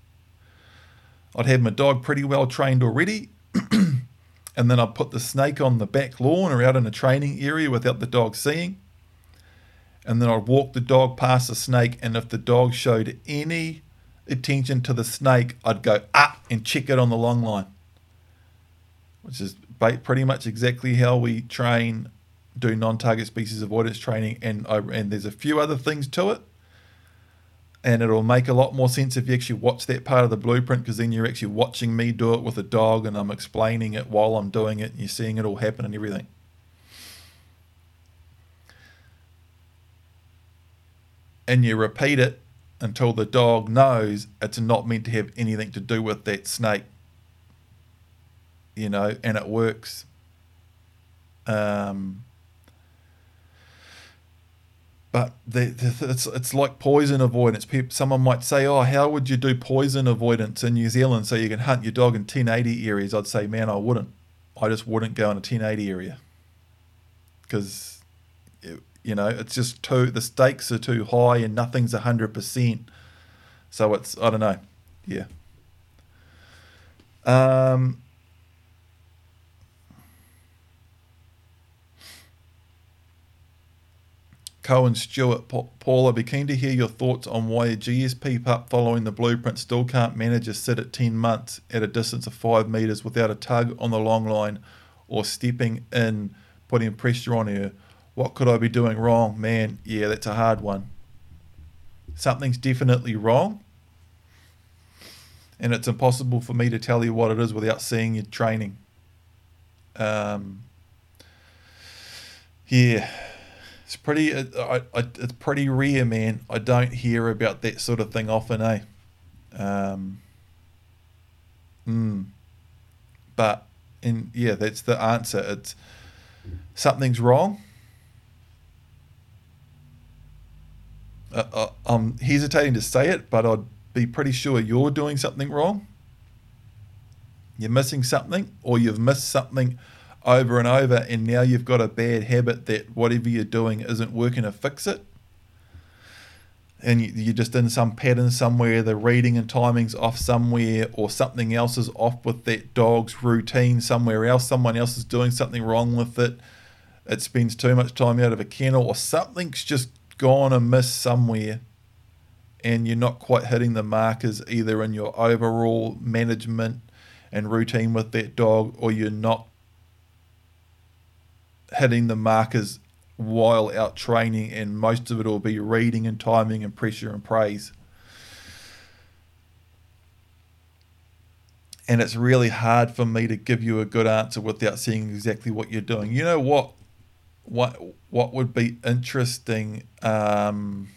I'd have my dog pretty well trained already. [clears throat] and then I'd put the snake on the back lawn or out in a training area without the dog seeing. And then I'd walk the dog past the snake, and if the dog showed any attention to the snake, I'd go up and check it on the long line, which is pretty much exactly how we train, do non-target species avoidance training, and I, and there's a few other things to it and it'll make a lot more sense if you actually watch that part of the blueprint because then you're actually watching me do it with a dog and I'm explaining it while I'm doing it and you're seeing it all happen and everything. And you repeat it until the dog knows it's not meant to have anything to do with that snake. You know, and it works. Um, but the, the, it's it's like poison avoidance. People, someone might say, "Oh, how would you do poison avoidance in New Zealand so you can hunt your dog in 1080 areas?" I'd say, "Man, I wouldn't. I just wouldn't go in a 1080 area because you know it's just too the stakes are too high and nothing's hundred percent. So it's I don't know, yeah." Um, Cohen Stewart, Paul, I'd be keen to hear your thoughts on why a GSP pup following the blueprint still can't manage a sit at 10 months at a distance of 5 metres without a tug on the long line or stepping in, putting pressure on her. What could I be doing wrong? Man, yeah, that's a hard one. Something's definitely wrong. And it's impossible for me to tell you what it is without seeing your training. Um, yeah it's pretty. I, I, it's pretty rare, man. I don't hear about that sort of thing often, eh? Um. Mm. But and yeah, that's the answer. It's something's wrong. Uh, uh, I'm hesitating to say it, but I'd be pretty sure you're doing something wrong. You're missing something, or you've missed something over and over, and now you've got a bad habit that whatever you're doing isn't working to fix it. And you, are just in some pattern somewhere, the reading and timing's off somewhere, or something else is off with that dog's routine somewhere else. Someone else is doing something wrong with it. It spends too much time out of a kennel, or something's just gone amiss somewhere and you're not quite hitting the markers either in your overall management and routine with that dog, or you're not hitting the markers while out training, and most of it will be reading and timing and pressure and praise. And it's really hard for me to give you a good answer without seeing exactly what you're doing. You know what? What what would be interesting um,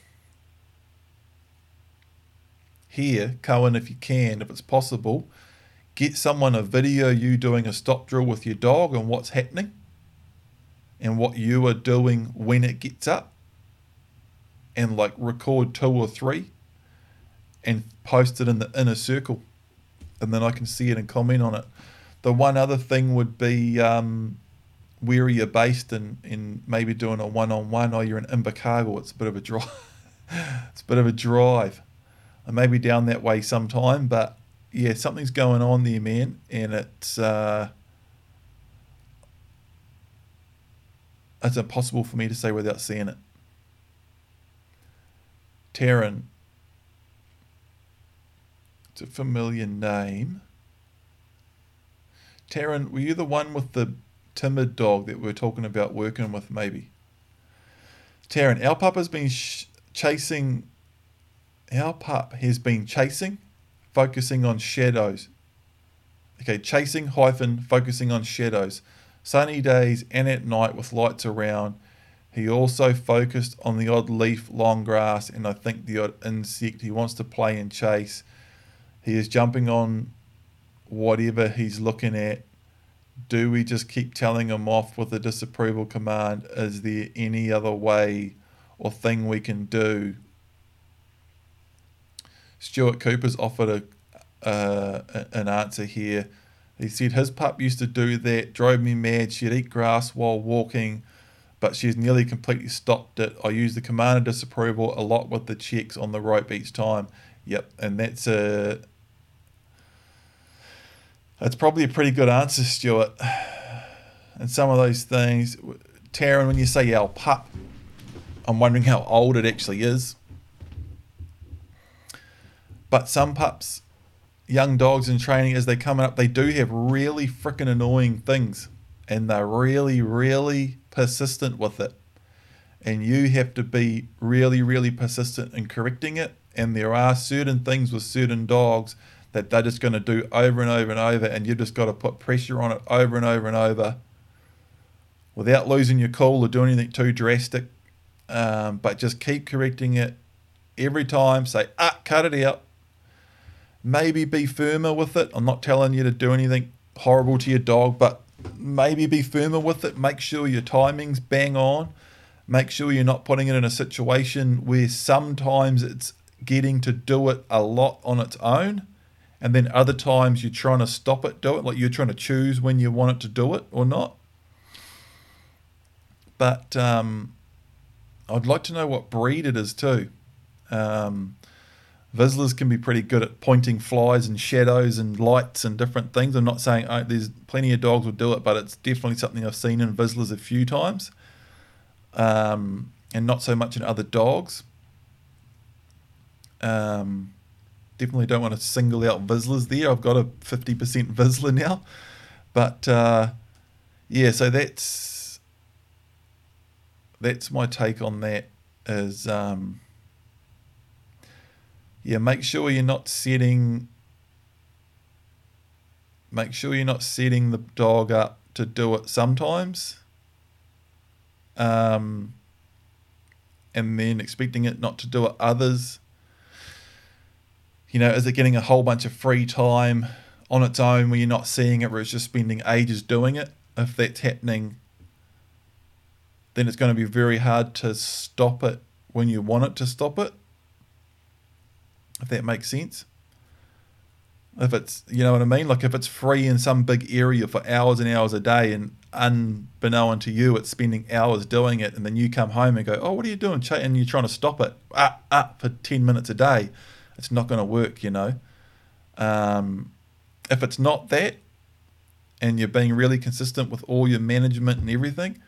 here, Cohen, if you can, if it's possible, get someone a video you doing a stop drill with your dog and what's happening and what you are doing when it gets up and like record two or three and post it in the inner circle and then I can see it and comment on it. The one other thing would be um, where are you based and, and maybe doing a one on one or you're in Invercargill, it's a bit of a drive. [laughs] it's a bit of a drive. I may be down that way sometime, but yeah, something's going on there, man, and it's uh, it's impossible for me to say without seeing it. Taryn. It's a familiar name. Taryn, were you the one with the timid dog that we are talking about working with, maybe? Taryn, our pup has been sh- chasing. Our pup has been chasing, focusing on shadows Okay, chasing hyphen focusing on shadows. Sunny days and at night with lights around. He also focused on the odd leaf, long grass, and I think the odd insect. He wants to play and chase. He is jumping on whatever he's looking at. Do we just keep telling him off with a disapproval command? Is there any other way or thing we can do? Stuart Cooper's offered a uh, an answer here. He said his pup used to do that, drove me mad. She'd eat grass while walking, but she's nearly completely stopped it. I use the command of disapproval a lot with the checks on the rope each time. Yep, and that's a that's probably a pretty good answer, Stuart. And some of those things, Taryn, when you say our pup, I'm wondering how old it actually is. But some pups young dogs in training as they're coming up, they do have really freaking annoying things, and they're really, really persistent with it. And you have to be really, really persistent in correcting it. And there are certain things with certain dogs that they're just going to do over and over and over, and you've just got to put pressure on it over and over and over without losing your cool or doing anything too drastic. Um, but just keep correcting it every time. Say, ah, cut it out maybe be firmer with it. I'm not telling you to do anything horrible to your dog, but maybe be firmer with it. Make sure your timing's bang on. Make sure you're not putting it in a situation where sometimes it's getting to do it a lot on its own, and then other times you're trying to stop it do it, like you're trying to choose when you want it to do it or not. But um, I'd like to know what breed it is too. Um, Vizslas can be pretty good at pointing flies and shadows and lights and different things. I'm not saying oh, there's plenty of dogs will do it, but it's definitely something I've seen in Vizslas a few times, um, and not so much in other dogs. Um, definitely don't want to single out Vizslas there. I've got a 50% Vizsla now, but uh, yeah, so that's that's my take on that. Is um, yeah, make sure you're not setting make sure you're not setting the dog up to do it sometimes. Um, and then expecting it not to do it others. You know, is it getting a whole bunch of free time on its own where you're not seeing it, where it's just spending ages doing it? If that's happening, then it's going to be very hard to stop it when you want it to stop it if that makes sense. If it's, you know what I mean? Like if it's free in some big area for hours and hours a day and unbeknown to you, it's spending hours doing it, and then you come home and go, oh, what are you doing? And you're trying to stop it ah, ah, for 10 minutes a day. It's not going to work, you know. Um, if it's not that, and you're being really consistent with all your management and everything,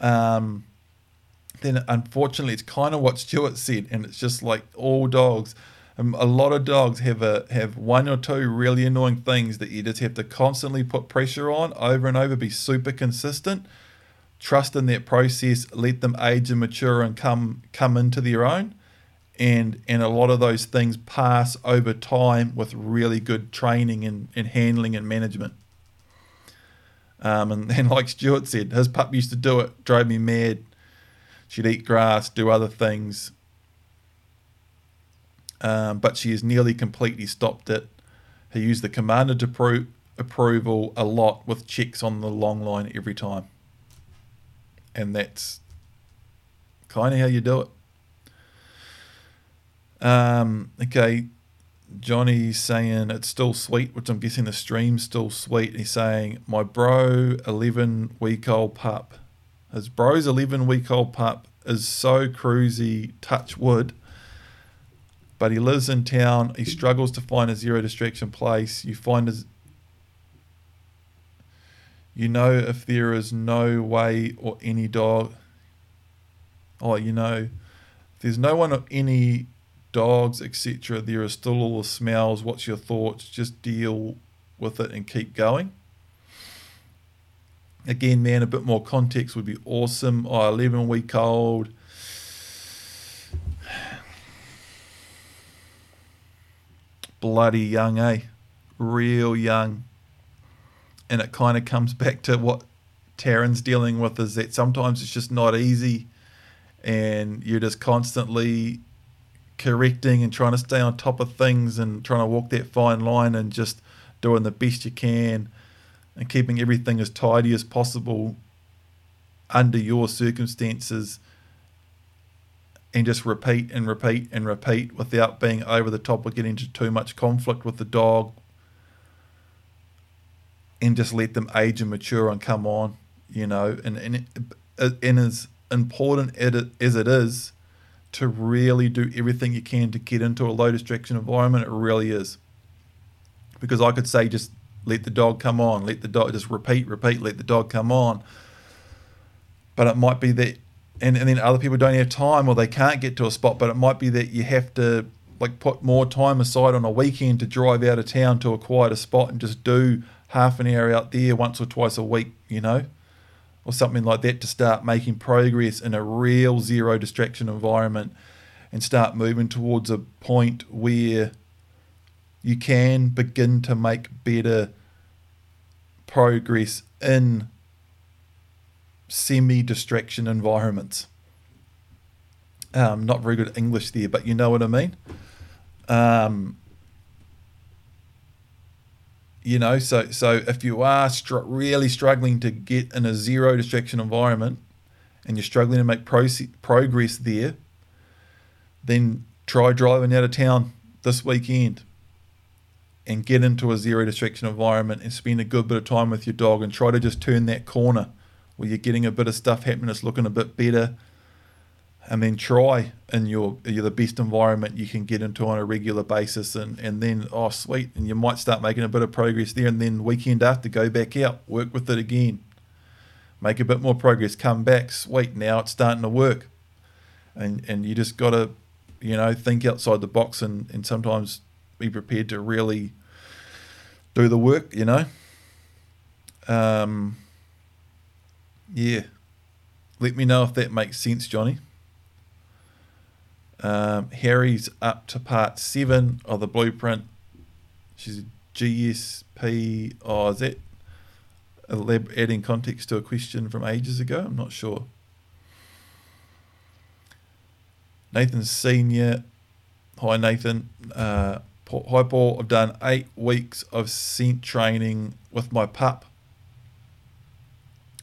um, then unfortunately it's kind of what Stuart said, and it's just like all dogs – um, a lot of dogs have a have one or two really annoying things that you just have to constantly put pressure on over and over. Be super consistent. Trust in that process. Let them age and mature and come come into their own. And and a lot of those things pass over time with really good training and, and handling and management. Um, and, and like Stuart said, his pup used to do it, drove me mad. She'd eat grass, do other things um, but she has nearly completely stopped it. He used the commanded appro- approval a lot with checks on the long line every time. And that's kind of how you do it. Um, okay, Johnny's saying it's still sweet, which I'm guessing the stream's still sweet. He's saying, My bro, 11 week old pup. His bro's 11 week old pup is so cruisy, touch wood but he lives in town. He struggles to find a zero distraction place. You find his, you know, if there is no way or any dog, oh, you know, there's no one or any dogs, etc. There are still all the smells. What's your thoughts? Just deal with it and keep going. Again, man, a bit more context would be awesome. Oh, 11 week old bloody young, eh? Real young. and it kind of comes back to what Taryn's dealing with is that sometimes it's just not easy, and you're just constantly correcting and trying to stay on top of things and trying to walk that fine line and just doing the best you can and keeping everything as tidy as possible under your circumstances and just repeat and repeat and repeat without being over the top or getting into too much conflict with the dog and just let them age and mature and come on you know and and, and as important as it is to really do everything you can to get into a low distraction environment it really is. Because i could say just let the dog come on let the dog just repeat repeat let the dog come on. But it might be that and, and then other people don't have time or they can't get to a spot but it might be that you have to like put more time aside on a weekend to drive out of town to a quieter spot and just do half an hour out there once or twice a week you know or something like that to start making progress in a real zero distraction environment and start moving towards a point where you can begin to make better progress in semi distraction environments. Um, not very good English there, but you know what I mean. Um, you know, so so if you are str- really struggling to get in a zero distraction environment, and you're struggling to make pro- progress there, then try driving out of town this weekend and get into a zero distraction environment and spend a good bit of time with your dog and try to just turn that corner where you're getting a bit of stuff happening, it's looking a bit better, and then try in your you're the best environment you can get into on a regular basis, and and then oh sweet, and you might start making a bit of progress there, and then weekend after go back out, work with it again, make a bit more progress, come back, sweet, now it's starting to work, and and you just gotta you know think outside the box and and sometimes be prepared to really do the work, you know. Um, yeah. Let me know if that makes sense, Johnny. Um, Harry's up to part seven of the blueprint. She's GSP. Oh, is that adding context to a question from ages ago? I'm not sure. Nathan Senior. Hi, Nathan. Uh, hi, Paul. I've done eight weeks of scent training with my pup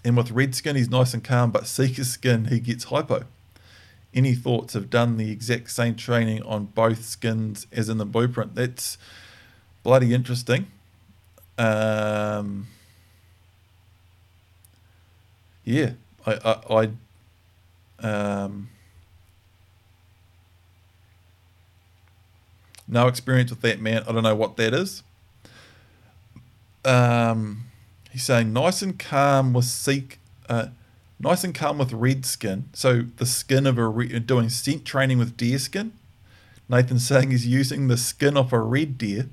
and with red skin, he's nice and calm, but [laughs] Sika skin, he gets hypo. Any thoughts have done the exact same training on both skins as in the blueprint? That's bloody interesting. Um, yeah, I, I, I um, no experience with that, man. I don't know what that is. Um, He's saying nice and calm with seek, uh, nice and calm with red skin. So the skin of a re- doing scent training with deer skin. Nathan's saying he's using the skin of a red deer,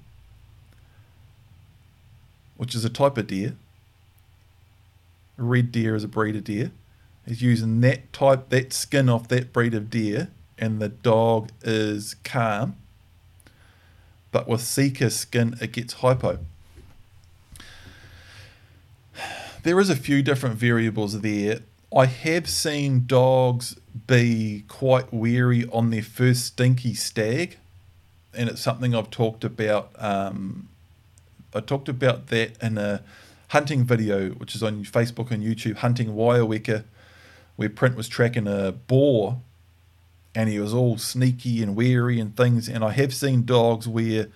which is a type of deer. Red deer is a breed of deer. He's using that type, that skin off that breed of deer, and the dog is calm. But with sika skin, it gets hypo. there is a few different variables there. I have seen dogs be quite weary on their first stinky stag, and it's something I've talked about. Um, I talked about that in a hunting video, which is on Facebook and YouTube, hunting Waioeka, where Print was tracking a boar, and he was all sneaky and weary and things. And I have seen dogs where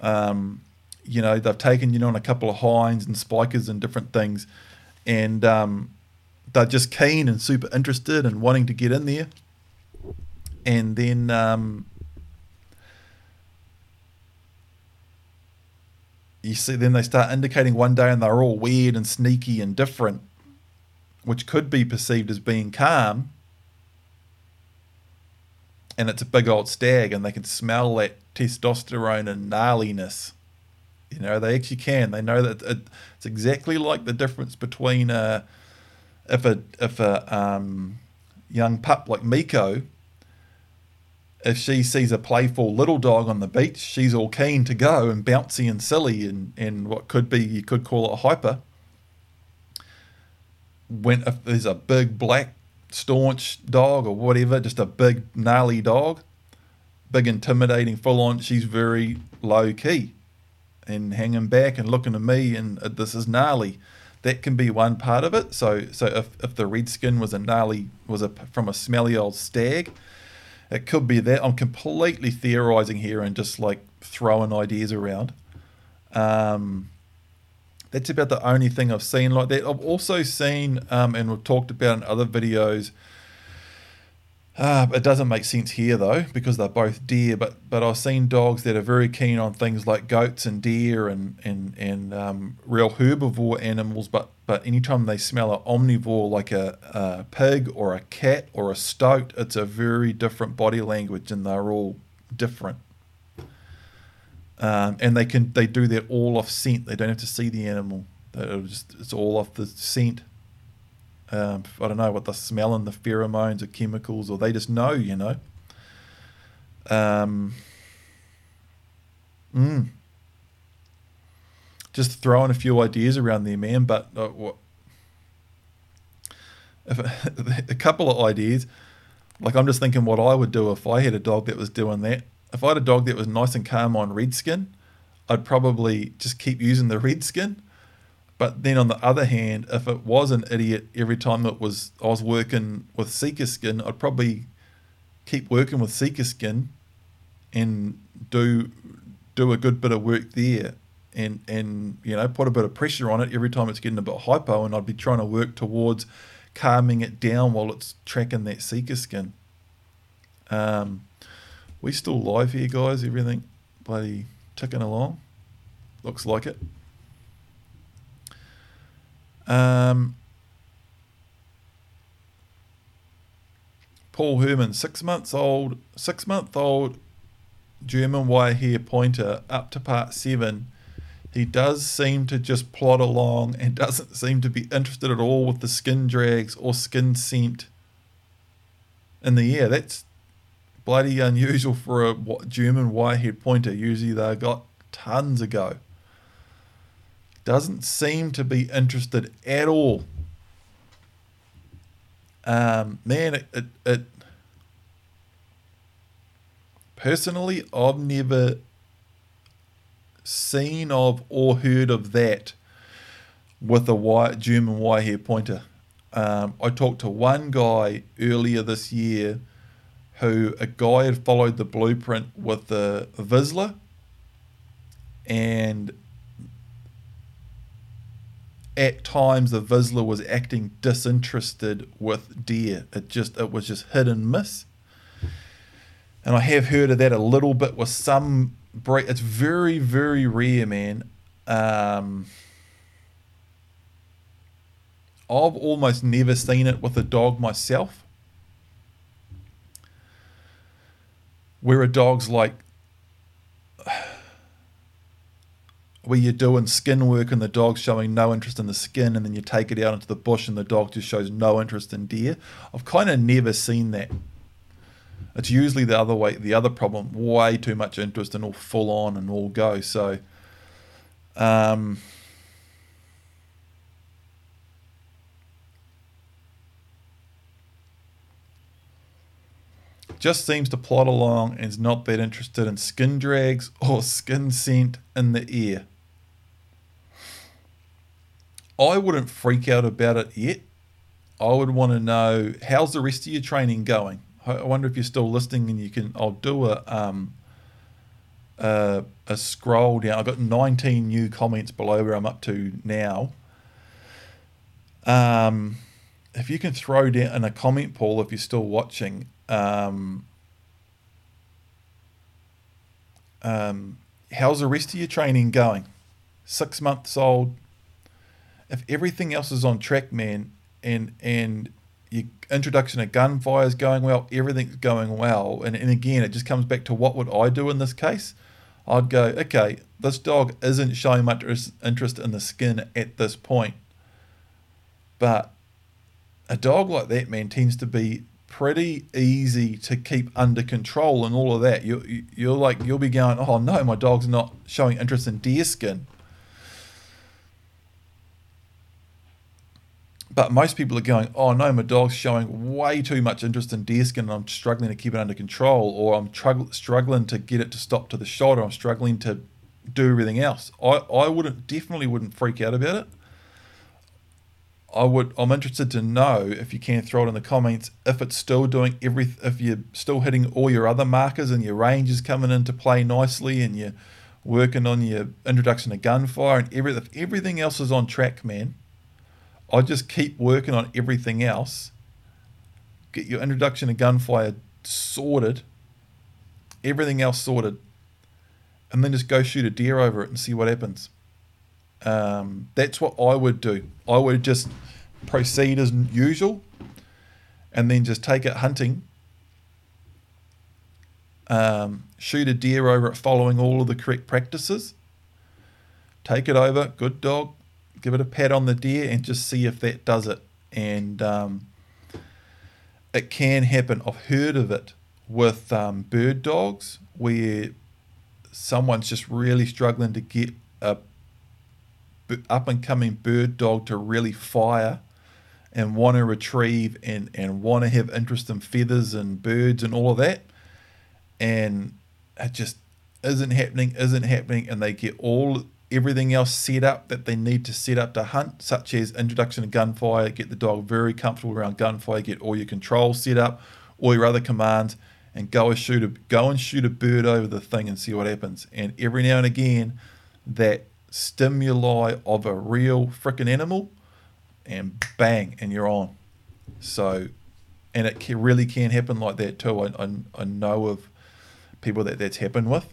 um, you know they've taken you know on a couple of hinds and spikers and different things, and um, they're just keen and super interested and wanting to get in there, and then. Um, you see, then they start indicating one day and they're all weird and sneaky and different, which could be perceived as being calm. And it's a big old stag, and they can smell that testosterone and gnarliness. You know, they actually can. They know that it's exactly like the difference between a, if a if a um, young pup like Miko, if she sees a playful little dog on the beach, she's all keen to go and bouncy and silly and, and what could be you could call it hyper. when if there's a big black staunch dog or whatever, just a big gnarly dog, big intimidating full on, she's very low key and hanging back and looking at me and uh, this is gnarly. That can be one part of it. So so if, if the red skin was a gnarly was a from a smelly old stag, it could be that. I'm completely theorizing here and just like throwing ideas around. Um, that's about the only thing I've seen like that. I've also seen, um, and we've talked about in other videos. Uh, it doesn't make sense here though because they're both deer. But but I've seen dogs that are very keen on things like goats and deer and and and um, real herbivore animals. But but anytime they smell an omnivore like a, a pig or a cat or a stoat, it's a very different body language, and they're all different um, and they can they do that all off scent. They don't have to see the animal. Just, it's all off the scent. Um, I don't know what the smell and the pheromones or chemicals, or they just know, you know. Um, mm, just throwing a few ideas around there, man. But uh, what? If, [laughs] a couple of ideas. Like I'm just thinking what I would do if I had a dog that was doing that if I had a dog that was nice and calm on red skin, I'd probably just keep using the red skin. But then on the other hand, if it was an idiot every time it was I was working with sika skin, I'd probably keep working with sika skin and do do a good bit of work there and and you know put a bit of pressure on it every time it's getting a bit hypo and I'd be trying to work towards calming it down while it's tracking that sika skin. Um, we still live here, guys. Everything bloody ticking along. Looks like it. Um, Paul Herman, six months old, six month old German wire pointer up to part seven. He does seem to just plod along and [laughs] doesn't seem to be interested at all with the skin drags or skin scent in the air. That's bloody unusual for a German wirehaired pointer. Usually they got tons of go. Doesn't seem to be interested at all. Um, man, it, it, it personally, I've never seen of or heard of that with a white German white pointer. Um, I talked to one guy earlier this year who a guy had followed the blueprint with the Vizsla and at times the Vizsla was acting disinterested with deer. It just it was just hit and miss. And I have heard of that a little bit with some breed. It's very very rare, man. Um, I've almost never seen it with a dog myself. where a dog's like where you're doing skin work and the dog's showing no interest in the skin and then you take it out into the bush and the dog just shows no interest in deer. I've kind of never seen that. It's usually the other way, the other problem, way too much interest and all full on and all go. So, um, just seems to plod along and is not that interested in skin drags or skin scent in the ear. I wouldn't freak out about it yet. I would want to know how's the rest of your training going. I wonder if you're still listening and you can. I'll do a um, a, a scroll down. I've got 19 new comments below where I'm up to now. Um, if you can throw down in a comment pool if you're still watching um, um, how's the rest of your training going? Six months old. If everything else is on track, man, and and your introduction of gunfire is going well, everything's going well, and, and again, it just comes back to what would I do in this case? I'd go, okay, this dog isn't showing much interest in the skin at this point, but a dog like that, man, tends to be pretty easy to keep under control and all of that. You you're like you'll be going, oh no, my dog's not showing interest in deer skin. But most people are going, oh no, my dog's showing way too much interest in deer skin and I'm struggling to keep it under control, or I'm trug- struggling to get it to stop to the shoulder, I'm struggling to do everything else. I, I wouldn't definitely wouldn't freak out about it. I would I'm interested to know if you can throw it in the comments if it's still doing every if you're still hitting all your other markers and your range is coming into play nicely and you're working on your introduction to gunfire and every, if everything else is on track, man. I just keep working on everything else. Get your introduction to gunfire sorted, everything else sorted, and then just go shoot a deer over it and see what happens. Um, that's what I would do. I would just proceed as usual and then just take it hunting. Um, shoot a deer over it following all of the correct practices. Take it over, good dog, give it a pat on the deer and just see if that does it. And um, it can happen. I've heard of it with um, bird dogs where someone's just really struggling to get a up and coming bird dog to really fire and want to retrieve and, and want to have interest in feathers and birds and all of that. And it just isn't happening, isn't happening. And they get all everything else set up that they need to set up to hunt, such as introduction to gunfire, get the dog very comfortable around gunfire, get all your controls set up, all your other commands, and go and shoot a go and shoot a bird over the thing and see what happens. And every now and again, that stimuli of a real freaking animal, and bang, and you're on. So, and it can, really can happen like that too. I, I, I know of people that that's happened with.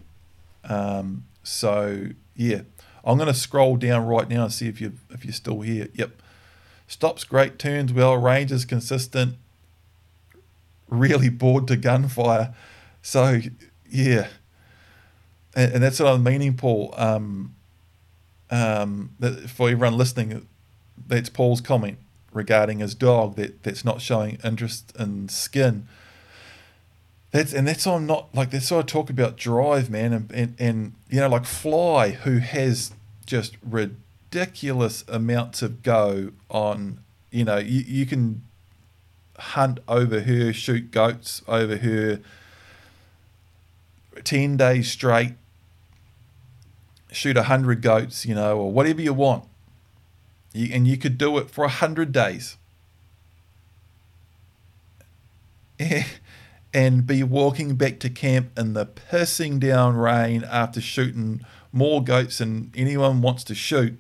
Um, so yeah, I'm going to scroll down right now and see if you if you're still here. Yep, stops great, turns well, range is consistent. Really bored to gunfire. So yeah, and, and that's what I'm meaning, Paul. Um, um, for everyone listening, that's Paul's comment regarding his dog that, that's not showing interest in skin. That's and that's why I'm not like that's why I talk about drive, man, and, and and you know like Fly, who has just ridiculous amounts of go on. You know, you, you can hunt over her, shoot goats over her, ten days straight, shoot a hundred goats, you know, or whatever you want. You, and you could do it for a hundred days. [laughs] and be walking back to camp in the pissing down rain after shooting more goats than anyone wants to shoot.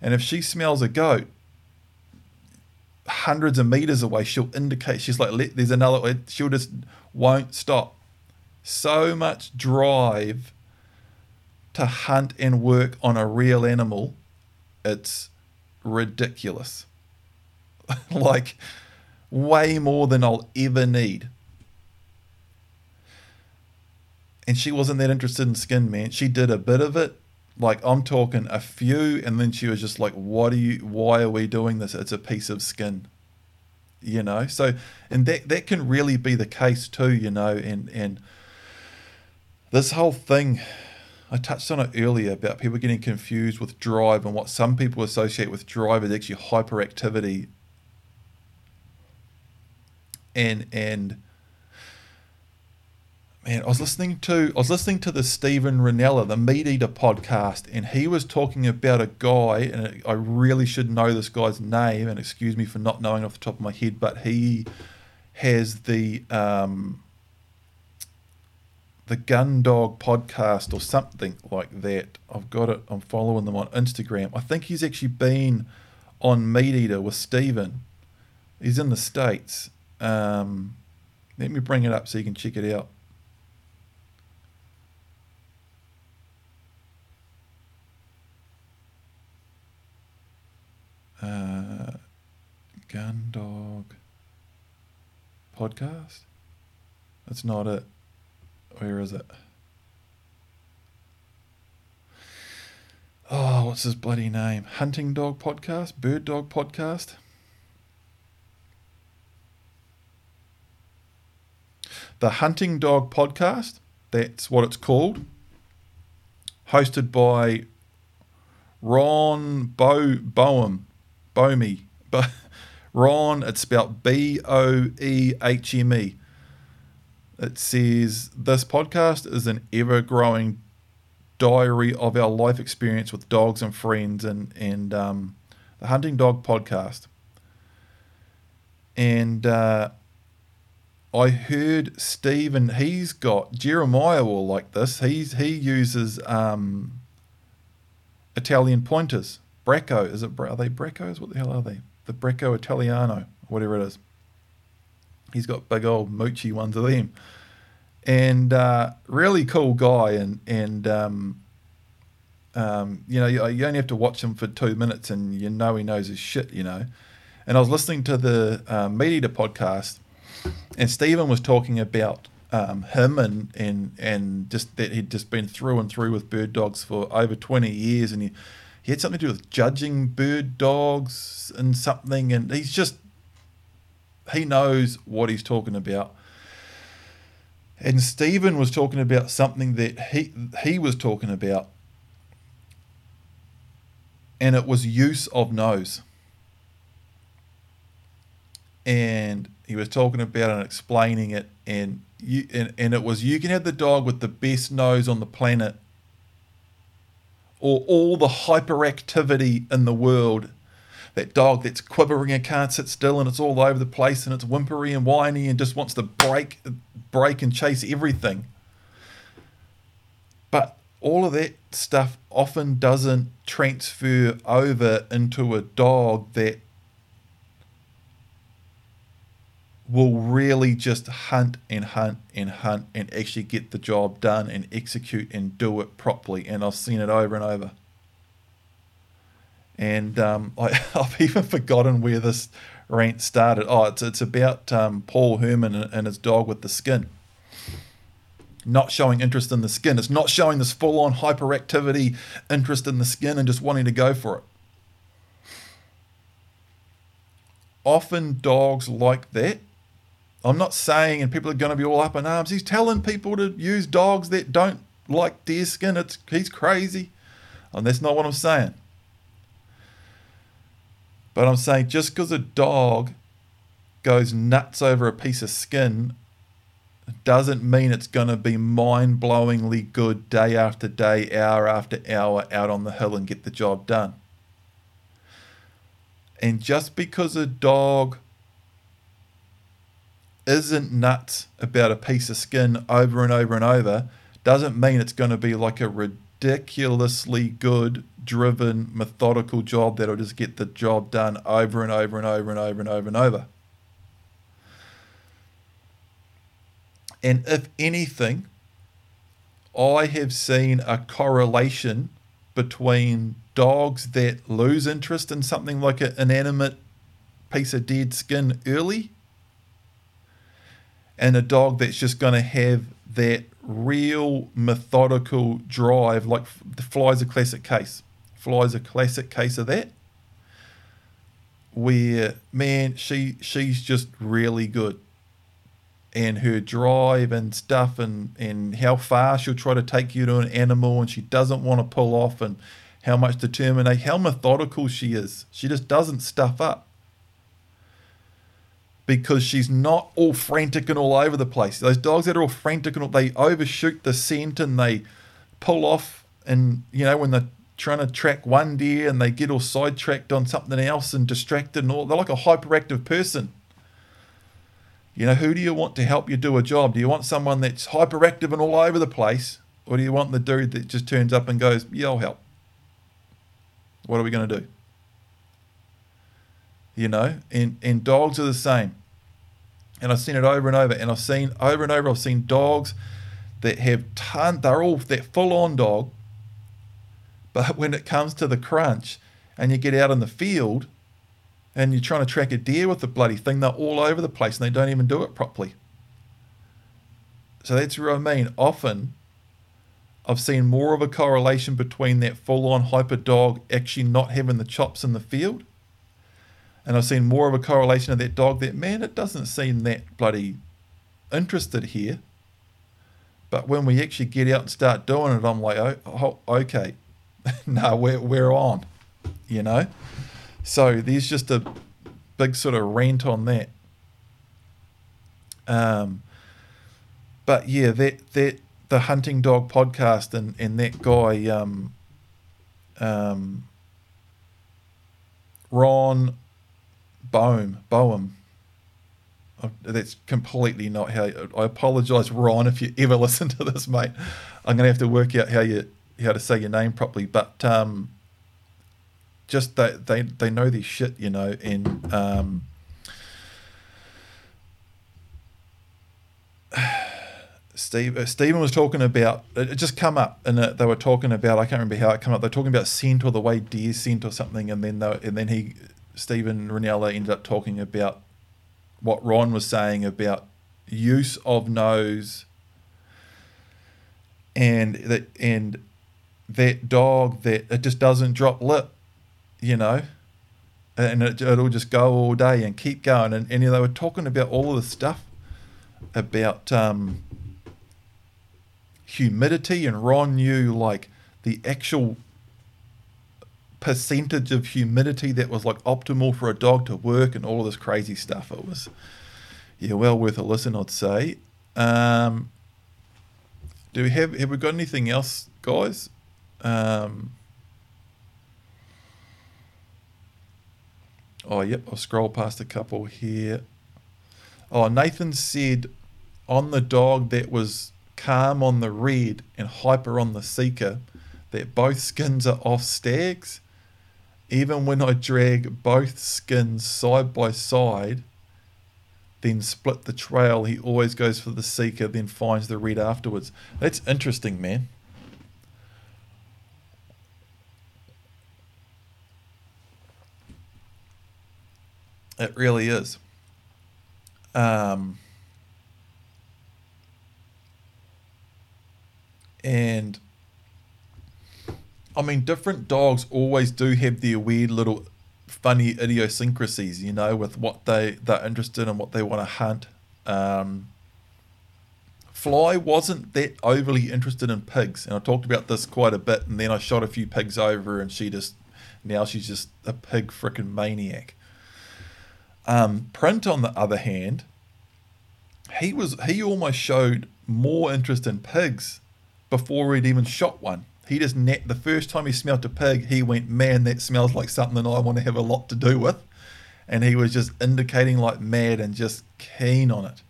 And if she smells a goat hundreds of meters away, she'll indicate, she's like, there's another, she'll just won't stop. So much drive to hunt and work on a real animal, it's ridiculous. [laughs] like, way more than I'll ever need. And she wasn't that interested in skin, man. She did a bit of it. Like I'm talking a few, and then she was just like, "What are you? Why are we doing this? It's a piece of skin." You know. So, and that that can really be the case too. You know, and and this whole thing I touched on it earlier about people getting confused with drive and what some people associate with drive is actually hyperactivity. And and man, I was listening to I was listening to the Steven Rinella, the Meat Eater podcast, and he was talking about a guy, and I really should know this guy's name, and excuse me for not knowing off the top of my head, but he has the um, the Gun Dog podcast or something like that. I've got it. I'm following them on Instagram. I think he's actually been on Meat Eater with Steven. He's in the States. Um, let me bring it up so you can check it out. Uh, Gun Dog podcast? That's not it. Where is it? Oh, what's his bloody name? Hunting Dog Podcast? Bird Dog Podcast? The Hunting Dog Podcast, that's what it's called. Hosted by Ron Bo Boehm, Bomi, But Ron, it's spelled B O E H M E. It says this podcast is an ever growing diary of our life experience with dogs and friends and, and um, the Hunting Dog podcast. And uh, I heard Steven, he's got Jeremiah will like this. He's he uses um, Italian pointers. Bracco, is it? Are they Breccos? What the hell are they? The Brecco Italiano, whatever it is. He's got big old moochy ones of them, and uh, really cool guy. And and um, um, you know you, you only have to watch him for two minutes, and you know he knows his shit. You know. And I was listening to the uh, Meat Eater podcast, and Steven was talking about um, him and, and and just that he'd just been through and through with bird dogs for over 20 years and he, he had something to do with judging bird dogs and something and he's just he knows what he's talking about. And Steven was talking about something that he he was talking about and it was use of nose. And he was talking about and explaining it and you and, and it was you can have the dog with the best nose on the planet or all the hyperactivity in the world. That dog that's quivering and can't sit still and it's all over the place and it's whimpery and whiny and just wants to break break and chase everything. But all of that stuff often doesn't transfer over into a dog that will really just hunt and hunt and hunt and actually get the job done and execute and do it properly. And I've seen it over and over. And um, [laughs] I, have even forgotten where this rant started. Oh, it's, it's about um, Paul Herman and, his dog with the skin. Not showing interest in the skin. It's not showing this full on hyperactivity interest in the skin and just wanting to go for it. Often dogs like that I'm not saying, and people are going to be all up in arms. He's telling people to use dogs that don't like deer skin. It's he's crazy, and that's not what I'm saying. But I'm saying just because a dog goes nuts over a piece of skin doesn't mean it's going to be mind blowingly good day after day, hour after hour out on the hill and get the job done. And just because a dog isn't nuts about a piece of skin over and over and over doesn't mean it's going to be like a ridiculously good, driven, methodical job that'll just get the job done over and over and over and over and over and over. And if anything, I have seen a correlation between dogs that lose interest in something like an inanimate piece of dead skin early and a dog that's just going to have that real methodical drive. Like the fly's a classic case. Fly's a classic case of that. Where man, she she's just really good, and her drive and stuff, and and how far she'll try to take you to an animal, and she doesn't want to pull off, and how much determination, how methodical she is. She just doesn't stuff up because she's not all frantic and all over the place. Those dogs that are all frantic and all, they overshoot the scent and they pull off. And you know when they're trying to track one deer and they get all sidetracked on something else and distracted and all, they're like a hyperactive person. You know, who do you want to help you do a job? Do you want someone that's hyperactive and all over the place, or do you want the dude that just turns up and goes, "Yeah, I'll help." What are we going to do? You know, and and dogs are the same and I've seen it over and over. And I've seen over and over. I've seen dogs that have ton. They're all that full on dog. But [laughs] when it comes to the crunch, and you get out in the field, and you're trying to track a deer with the bloody thing, they're all over the place and they don't even do it properly. So that's what I mean. Often, I've seen more of a correlation between that full on hyper dog actually not having the chops in the field and I've seen more of a correlation of that dog that, man, it doesn't seem that bloody interested here. But when we actually get out and start doing it, I'm like, oh, oh okay, [laughs] no, we're, we're on, you know? So there's just a big sort of rant on that. Um, but yeah, that that the hunting dog podcast and and that guy, um, um, Ron Boehm, Boehm. Oh, that's completely not how. I apologise, Ron, if you ever [laughs] listen to this, mate. I'm gonna have to work out how you how to say your name properly, but um, just they they they know their shit, you know, and um, [sighs] Steve uh, Steven was talking about it just come up and they were talking about I can't remember how it came up. They're talking about scent or the way deer scent or something, and then they, and then he Steven Rinella ended up talking about what Ron was saying about use of nose and that and that dog that it just doesn't drop lip, you know, and it, it'll just go all day and keep going. And, and they were talking about all of the stuff about um, humidity, and Ron knew like the actual percentage of humidity that was like optimal for a dog to work and all of this crazy stuff. It was, yeah, well worth a listen, I'd say. Um, do we have have we got anything else, guys? Um, oh, yep. I'll scroll past a couple here. Oh, Nathan said on the dog that was calm on the red and hyper on the sika that both skins are off stags. Even when I drag both skins side by side, then split the trail, he always goes for the sika, then finds the red afterwards. That's interesting, man. It really is. Um, and I mean, different dogs always do have their weird little funny idiosyncrasies, you know, with what they they're interested in, and what they want to hunt. Um, Fly wasn't that overly interested in pigs, and I talked about this quite a bit. And then I shot a few pigs over, and she just now she's just a pig freaking maniac. Um, Print, on the other hand, he was he almost showed more interest in pigs before he'd even shot one. He just net the first time he smelt a pig, he went, "Man, that smells like something that I want to have a lot to do with," and he was just indicating like mad and just keen on it.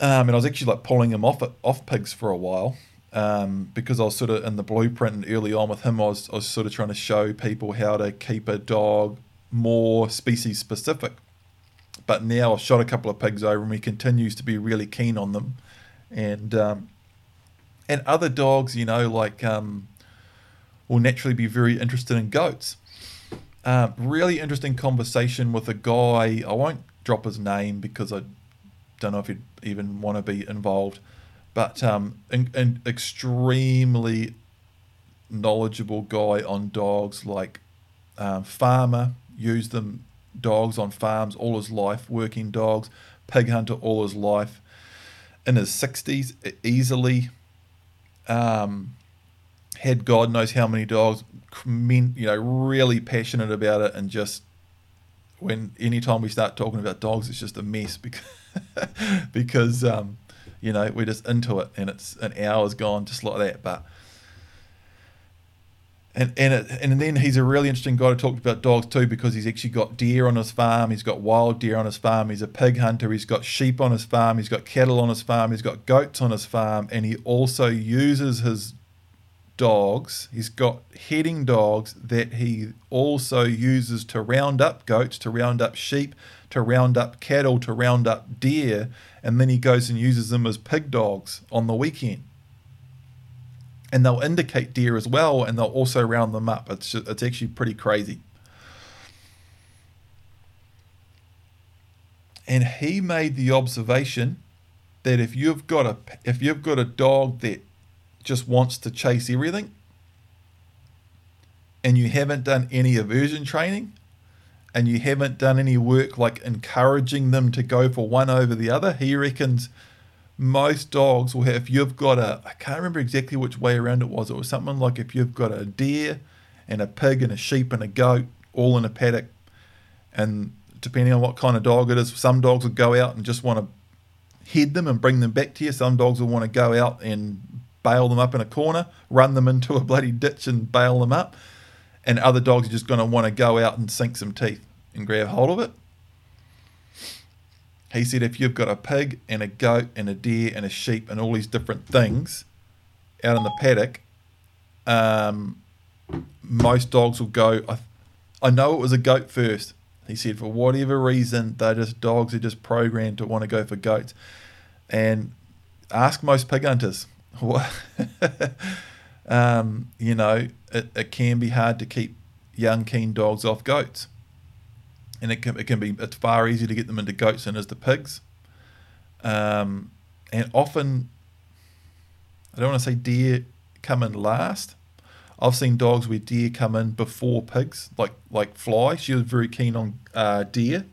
Um, and I was actually like pulling him off off pigs for a while um, because I was sort of in the blueprint and early on with him, I was, I was sort of trying to show people how to keep a dog more species specific. But now I've shot a couple of pigs over and he continues to be really keen on them. And um, and other dogs, you know, like um, will naturally be very interested in goats. Uh, really interesting conversation with a guy. I won't drop his name because I don't know if he'd even want to be involved, but um, an, an extremely knowledgeable guy on dogs, like um, farmer, used them dogs on farms all his life, working dogs, pig hunter all his life. In his 60s, easily um, had God knows how many dogs, you know, really passionate about it, and just when anytime we start talking about dogs, it's just a mess [laughs] because because um, you know we're just into it, and it's an hour's gone just like that. But and and it, and then he's a really interesting guy to talk about dogs too because he's actually got deer on his farm, he's got wild deer on his farm, he's a pig hunter, he's got sheep on his farm, he's got cattle on his farm, he's got goats on his farm, and he also uses his dogs. He's got heading dogs that he also uses to round up goats, to round up sheep, to round up cattle, to round up deer, and then he goes and uses them as pig dogs on the weekend and they'll indicate deer as well, and they'll also round them up. It's just, it's actually pretty crazy. And he made the observation that if you've got a if you've got a dog that just wants to chase everything, and you haven't done any aversion training, and you haven't done any work like encouraging them to go for one over the other, he reckons most dogs will have, if you've got a, I can't remember exactly which way around it was. It was something like if you've got a deer and a pig and a sheep and a goat all in a paddock, and depending on what kind of dog it is, some dogs will go out and just want to head them and bring them back to you. Some dogs will want to go out and bail them up in a corner, run them into a bloody ditch and bail them up. And other dogs are just going to want to go out and sink some teeth and grab hold of it. He said if you've got a pig and a goat and a deer and a sheep and all these different things out in the paddock, um, most dogs will go. I, I know it was a goat first. He said for whatever reason, they're just dogs are just programmed to want to go for goats. And ask most pig hunters. [laughs] um, you know, it, it can be hard to keep young keen dogs off goats and it can, it can be it's far easier to get them into goats than it is to pigs. Um, and often, I don't want to say deer come in last. I've seen dogs where deer come in before pigs, like like Fly. She was very keen on uh, deer,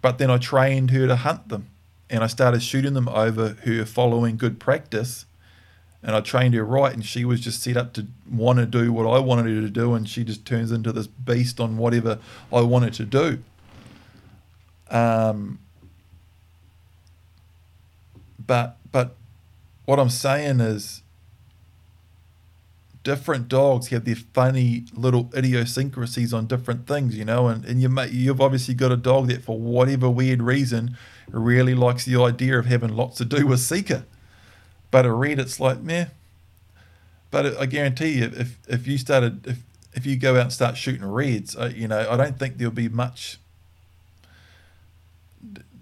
but then I trained her to hunt them, and I started shooting them over her following good practice, and I trained her right, and she was just set up to want to do what I wanted her to do, and she just turns into this beast on whatever I wanted to do. Um, but but what I'm saying is different dogs have their funny little idiosyncrasies on different things, you know, and, and you may, you've obviously got a dog that for whatever weird reason really likes the idea of having lots to do with sika. But a red, it's like, meh. But I guarantee you, if if you started, if if you go out and start shooting reds, uh, you know, I don't think there'll be much.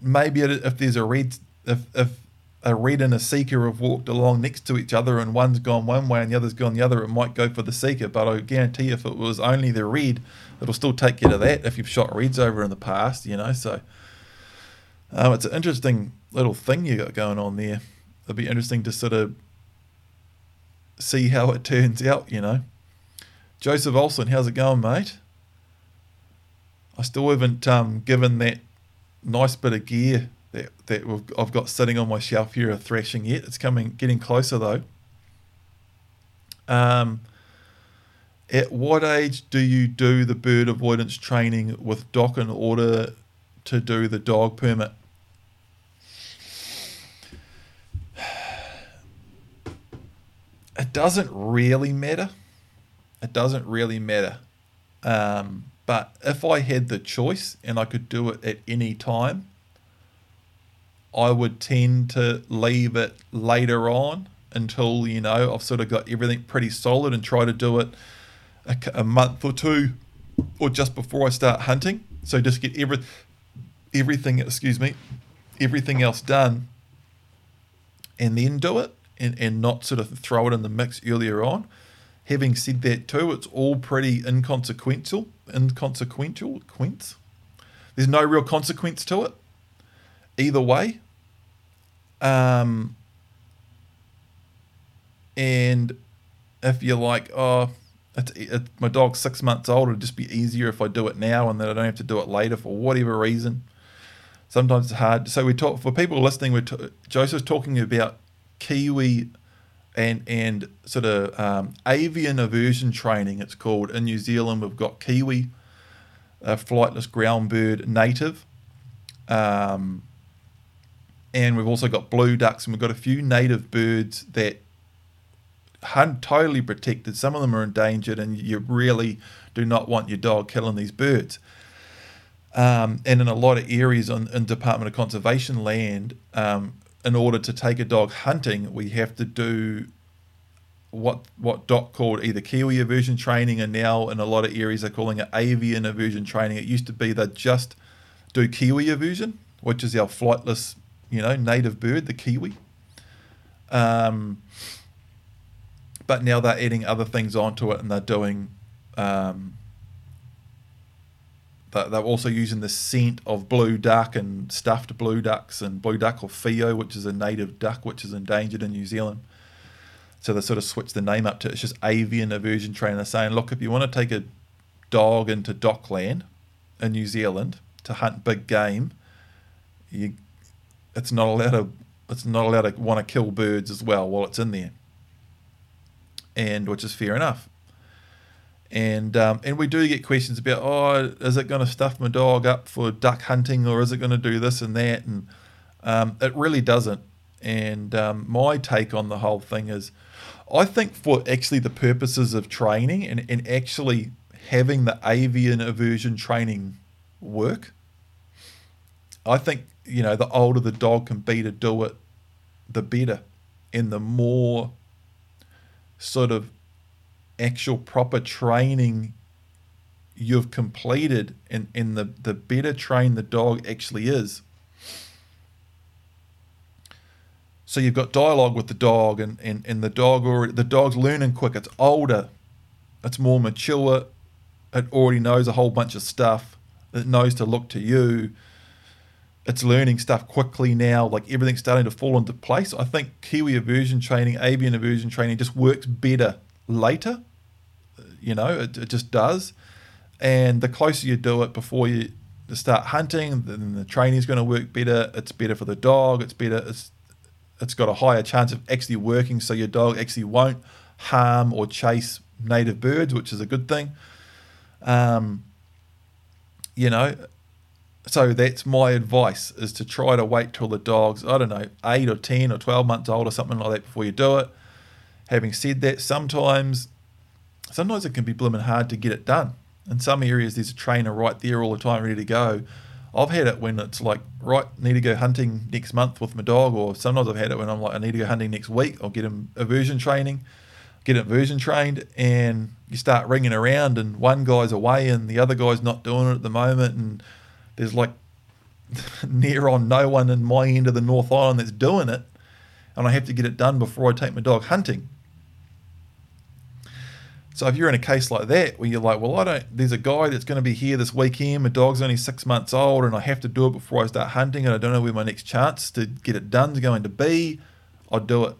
Maybe if there's a red, if if a red and a sika have walked along next to each other and one's gone one way and the other's gone the other, it might go for the sika. But I guarantee if it was only the red, it'll still take you to that if you've shot reds over in the past, you know. So um, it's an interesting little thing you got going on there it'll be interesting to sort of see how it turns out, you know. Joseph Olson, how's it going, mate? I still haven't um, given that nice bit of gear that, that I've got sitting on my shelf here a thrashing yet. It's coming, getting closer though. Um, at what age do you do the bird avoidance training with DOC in order to do the dog permit? It doesn't really matter. It doesn't really matter. Um, but if I had the choice and I could do it at any time, I would tend to leave it later on until, you know, I've sort of got everything pretty solid and try to do it a, a month or two or just before I start hunting. So just get every, everything, excuse me, everything else done and then do it and, and not sort of throw it in the mix earlier on. Having said that too, it's all pretty inconsequential. Inconsequential, quince. There's no real consequence to it. Either way. Um, and if you're like, oh, it's, it, my dog's six months old, it'd just be easier if I do it now and then I don't have to do it later for whatever reason. Sometimes it's hard. So we talk for people listening. We're t- Joseph's talking about Kiwi and and sort of um, avian aversion training. It's called in New Zealand. We've got Kiwi, a flightless ground bird native, um, and we've also got blue ducks, and we've got a few native birds that hunt totally protected. Some of them are endangered, and you really do not want your dog killing these birds. Um, and in a lot of areas on in Department of Conservation land, um, in order to take a dog hunting, we have to do what what DOC called either Kiwi aversion training, and now in a lot of areas they're calling it avian aversion training. It used to be they just do Kiwi aversion, which is our flightless, you know, native bird, the Kiwi. Um, but now they're adding other things onto it, and they're doing um, they're also using the scent of blue duck and stuffed blue ducks and blue duck or Whio, which is a native duck which is endangered in New Zealand. So they sort of switched the name up to it's just avian aversion training. They're saying, look, if you want to take a dog into DOC land in New Zealand to hunt big game, you it's not allowed to it's not allowed to want to kill birds as well while it's in there. And which is fair enough. And um, and we do get questions about oh is it going to stuff my dog up for duck hunting or is it going to do this and that and um, it really doesn't. And um, my take on the whole thing is, I think for actually the purposes of training and, and actually having the avian aversion training work, I think you know the older the dog can be to do it, the better, and the more sort of actual proper training you've completed and, and the, the better trained the dog actually is. So you've got dialogue with the dog and, and, and the dog already the dog's learning quick, it's older, it's more mature, it already knows a whole bunch of stuff, it knows to look to you. It's learning stuff quickly now, like everything's starting to fall into place. I think Kiwi aversion training, avian aversion training just works better later you know, it, it just does. And the closer you do it before you start hunting, then the training is going to work better. It's better for the dog. It's better. It's it's got a higher chance of actually working, so your dog actually won't harm or chase native birds, which is a good thing. Um, you know, so that's my advice: is to try to wait till the dog's I don't know eight or ten or twelve months old or something like that before you do it. Having said that, sometimes sometimes it can be blooming hard to get it done. In some areas, there's a trainer right there all the time, ready to go. I've had it when it's like, right, need to go hunting next month with my dog, or sometimes I've had it when I'm like, I need to go hunting next week. I'll get him aversion training, get him aversion trained, and you start ringing around, and one guy's away and the other guy's not doing it at the moment, and there's like [laughs] near on no one in my end of the North Island that's doing it, and I have to get it done before I take my dog hunting. So if you're in a case like that where you're like, well, I don't, there's a guy that's going to be here this weekend. My dog's only six months old, and I have to do it before I start hunting, and I don't know where my next chance to get it done is going to be. I'll do it,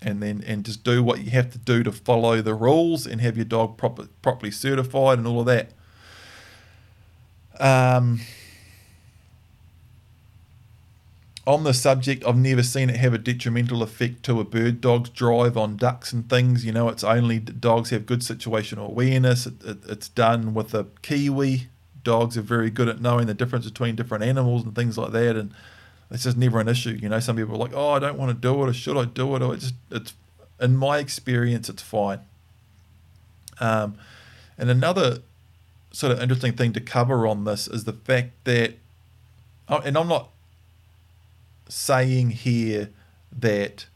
and then and just do what you have to do to follow the rules and have your dog proper, properly certified and all of that. Um, on the subject, I've never seen it have a detrimental effect to a bird dog's drive on ducks and things. You know, it's only dogs have good situational awareness. It, it, it's done with a kiwi. Dogs are very good at knowing the difference between different animals and things like that. And it's just never an issue. You know, some people are like, oh, I don't want to do it, or should I do it? Or it's just, it's, in my experience, it's fine. Um, and another sort of interesting thing to cover on this is the fact that, oh, and I'm not saying here that,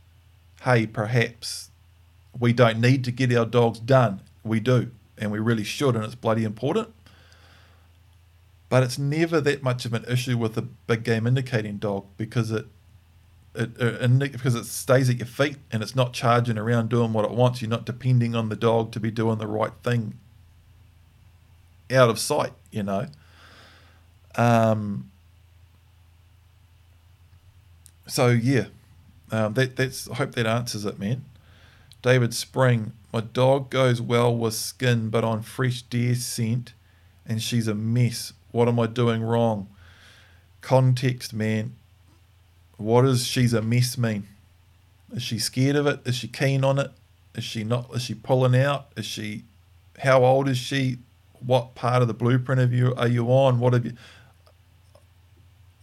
hey, perhaps we don't need to get our dogs done. We do, and we really should, and it's bloody important. But it's never that much of an issue with a big game indicating dog because it, it, it because it stays at your feet and it's not charging around doing what it wants. You're not depending on the dog to be doing the right thing out of sight, you know. Um, so yeah, um, that that's. I hope that answers it, man. David Spring, my dog goes well with skin, but on fresh deer scent, and she's a mess. What am I doing wrong? Context, man. What does she's a mess mean? Is she scared of it? Is she keen on it? Is she not? Is she pulling out? Is she? How old is she? What part of the blueprint of you are you on? What have you?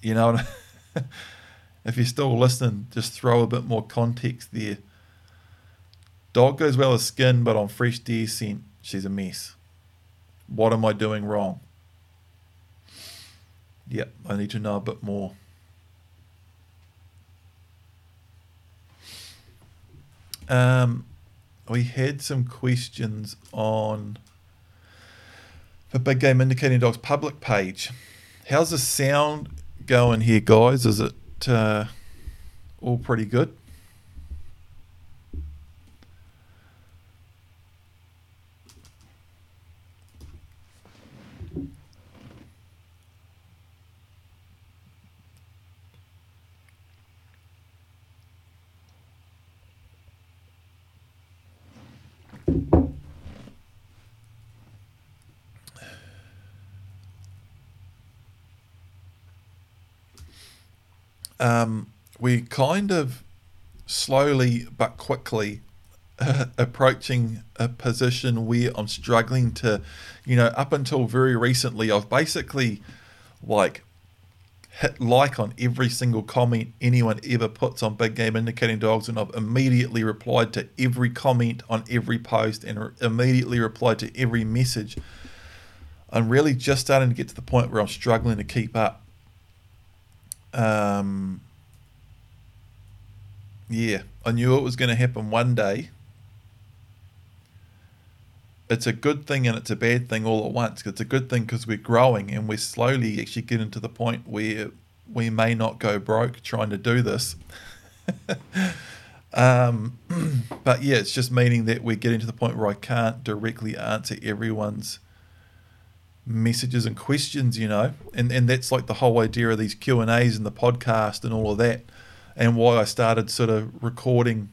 You know. [laughs] if you're still listening, just throw a bit more context there. Dog goes well as skin, but on fresh deer scent, she's a mess. What am I doing wrong? Yep, I need to know a bit more. Um, we had some questions on the Big Game Indicating Dogs public page. How's the sound going here, guys? Is it uh, all pretty good. Um, we kind of slowly but quickly [laughs] approaching a position where I'm struggling to, you know, up until very recently, I've basically like hit like on every single comment anyone ever puts on Big Game Indicating Dogs, and I've immediately replied to every comment on every post and re- immediately replied to every message. I'm really just starting to get to the point where I'm struggling to keep up. Um, yeah, I knew it was going to happen one day. It's a good thing and it's a bad thing all at once. It's a good thing because we're growing and we're slowly actually getting to the point where we may not go broke trying to do this. [laughs] um, [clears throat] but yeah, it's just meaning that we're getting to the point where I can't directly answer everyone's messages and questions, you know, and and that's like the whole idea of these Q and A's and the podcast and all of that, and why I started sort of recording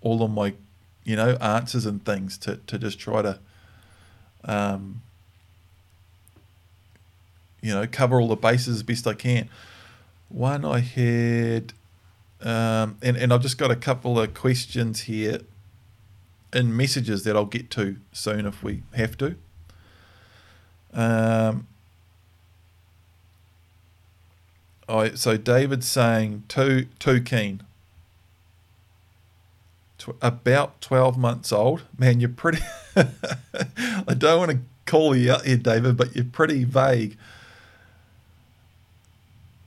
all of my, you know, answers and things to to just try to, um, you know, cover all the bases as best I can. One I had, um, and and I've just got a couple of questions here in messages that I'll get to soon if we have to. Um, I so David's saying too too keen. Tw- about twelve months old. Man, you're pretty. [laughs] I don't want to call you out here, David, but you're pretty vague.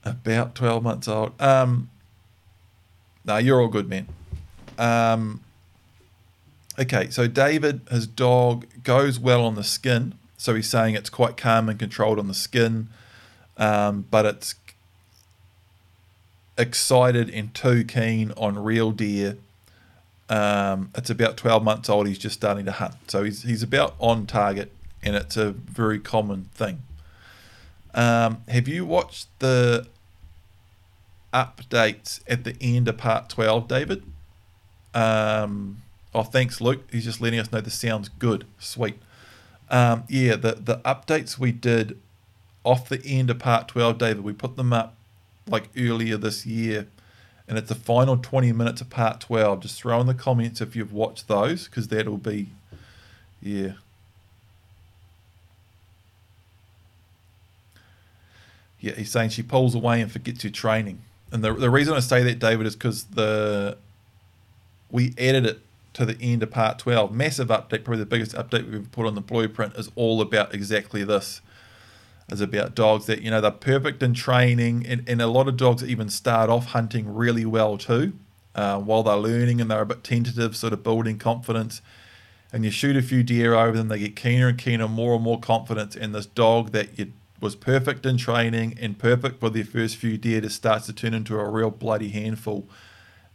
About twelve months old. Um. No, you're all good, man. Um. Okay, so David, his dog goes well on the skin so he's saying it's quite calm and controlled on the skin, um, but it's excited and too keen on real deer. Um, it's about 12 months old. He's just starting to hunt. So he's, he's about on target, and it's a very common thing. Um, have you watched the updates at the end of part 12, David? Um, oh, thanks, Luke. He's just letting us know the sound's good. Sweet. Um, yeah, the the updates we did off the end of part 12, David, we put them up like earlier this year. And it's the final 20 minutes of part 12. Just throw in the comments if you've watched those, because that'll be, yeah. Yeah, he's saying she pulls away and forgets your training. And the, the reason I say that, David, is because the we added it to the end of part 12. Massive update, probably the biggest update we've put on the blueprint is all about exactly this. Is about dogs that, you know, they're perfect in training, and, and a lot of dogs even start off hunting really well too, uh, while they're learning and they're a bit tentative, sort of building confidence. And you shoot a few deer over them, they get keener and keener, more and more confidence. And this dog that you was perfect in training and perfect for their first few deer just starts to turn into a real bloody handful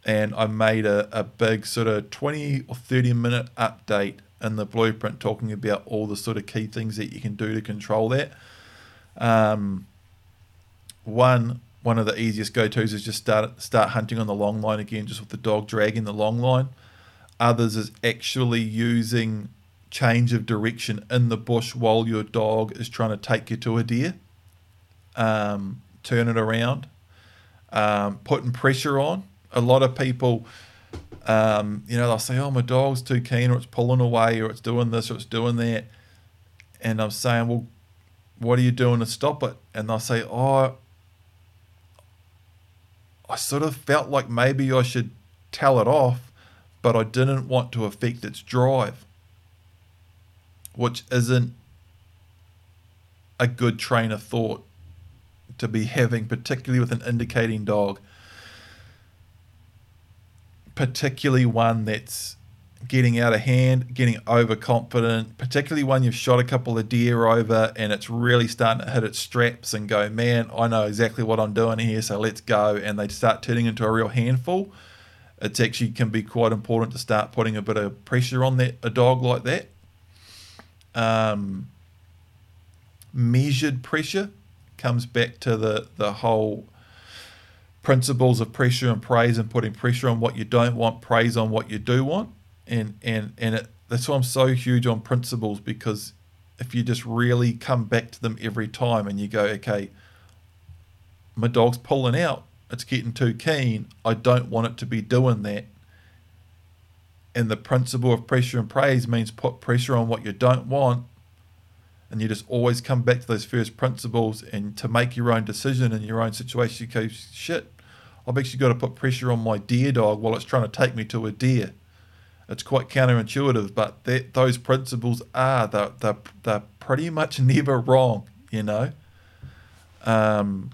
and I made a, a big sort of 20 or 30 minute update in the blueprint talking about all the sort of key things that you can do to control that. Um, one one of the easiest go tos is just start start hunting on the long line again, just with the dog dragging the long line. Others is actually using change of direction in the bush while your dog is trying to take you to a deer. Um, turn it around, um, putting pressure on a lot of people, um, you know, they'll say, "Oh, my dog's too keen, or it's pulling away, or it's doing this, or it's doing that," and I'm saying, "Well, what are you doing to stop it?" And they'll say, "Oh, I sort of felt like maybe I should tell it off, but I didn't want to affect its drive." Which isn't a good train of thought to be having, particularly with an indicating dog particularly one that's getting out of hand, getting overconfident, particularly when you've shot a couple of deer over and it's really starting to hit its straps and go, man, I know exactly what I'm doing here, so let's go. And they start turning into a real handful. It's actually can be quite important to start putting a bit of pressure on that a dog like that. Um, measured pressure comes back to the the whole principles of pressure and praise and putting pressure on what you don't want, praise on what you do want. And and and it, that's why I'm so huge on principles because if you just really come back to them every time and you go, okay, my dog's pulling out, it's getting too keen, I don't want it to be doing that. And the principle of pressure and praise means put pressure on what you don't want. And you just always come back to those first principles and to make your own decision in your own situation. You go, shit, I've actually got to put pressure on my deer dog while it's trying to take me to a deer. It's quite counterintuitive, but that, those principles are, they're, they're, they're pretty much [laughs] never wrong, you know? Um,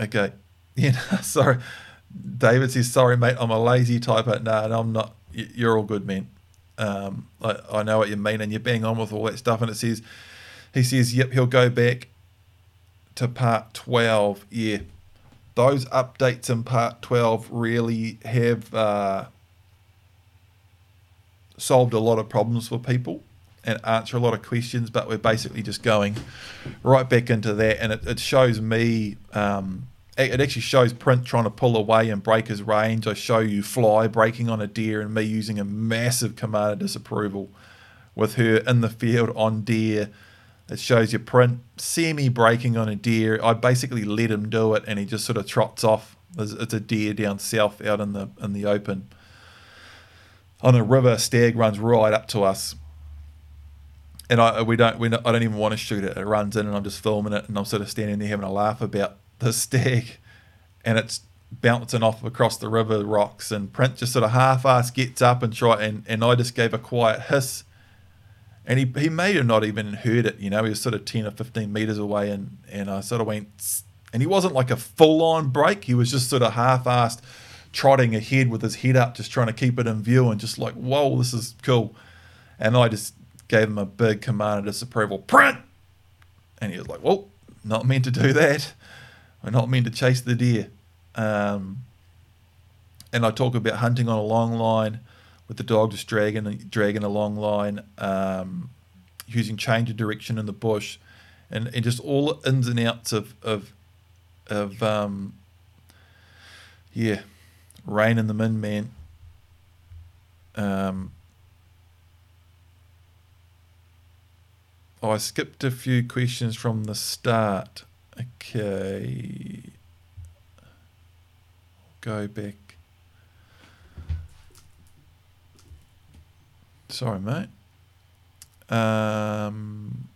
okay. [laughs] Yeah, sorry. David says, sorry, mate, I'm a lazy typer. No, no, I'm not. You're all good, man. Um, I, I know what you mean, and you're bang on with all that stuff. And it says, he says, yep, he'll go back to part 12. Yeah. Those updates in part 12 really have uh, solved a lot of problems for people and answer a lot of questions, but we're basically just going right back into that. And it, it shows me, um, it actually shows Print trying to pull away and break his range. I show you Fly breaking on a deer and me using a massive command of disapproval with her in the field on deer. It shows you Print semi breaking on a deer. I basically let him do it and he just sort of trots off. It's a deer down south out in the in the open. On a river, stag runs right up to us and I we don't we I don't even want to shoot it. It runs in, and I'm just filming it, and I'm sort of standing there having a laugh about the stag, and it's bouncing off across the river rocks, and Print just sort of half-ass gets up and try, and and I just gave a quiet hiss, and he he may have not even heard it. You know, he was sort of ten or fifteen meters away, and and I sort of went, and he wasn't like a full-on break. He was just sort of half-assed trotting ahead with his head up, just trying to keep it in view, and just like, whoa, this is cool. And I just gave him a big command of disapproval, print! And he was like, well, not meant to do that. We're not meant to chase the deer. Um, and I talk about hunting on a long line with the dog just dragging, dragging a long line, um, using change of direction in the bush, and, and just all the ins and outs of, of, of um, yeah, rain in the min man. Um, I skipped a few questions from the start. Okay. Go back. Sorry, mate. Um,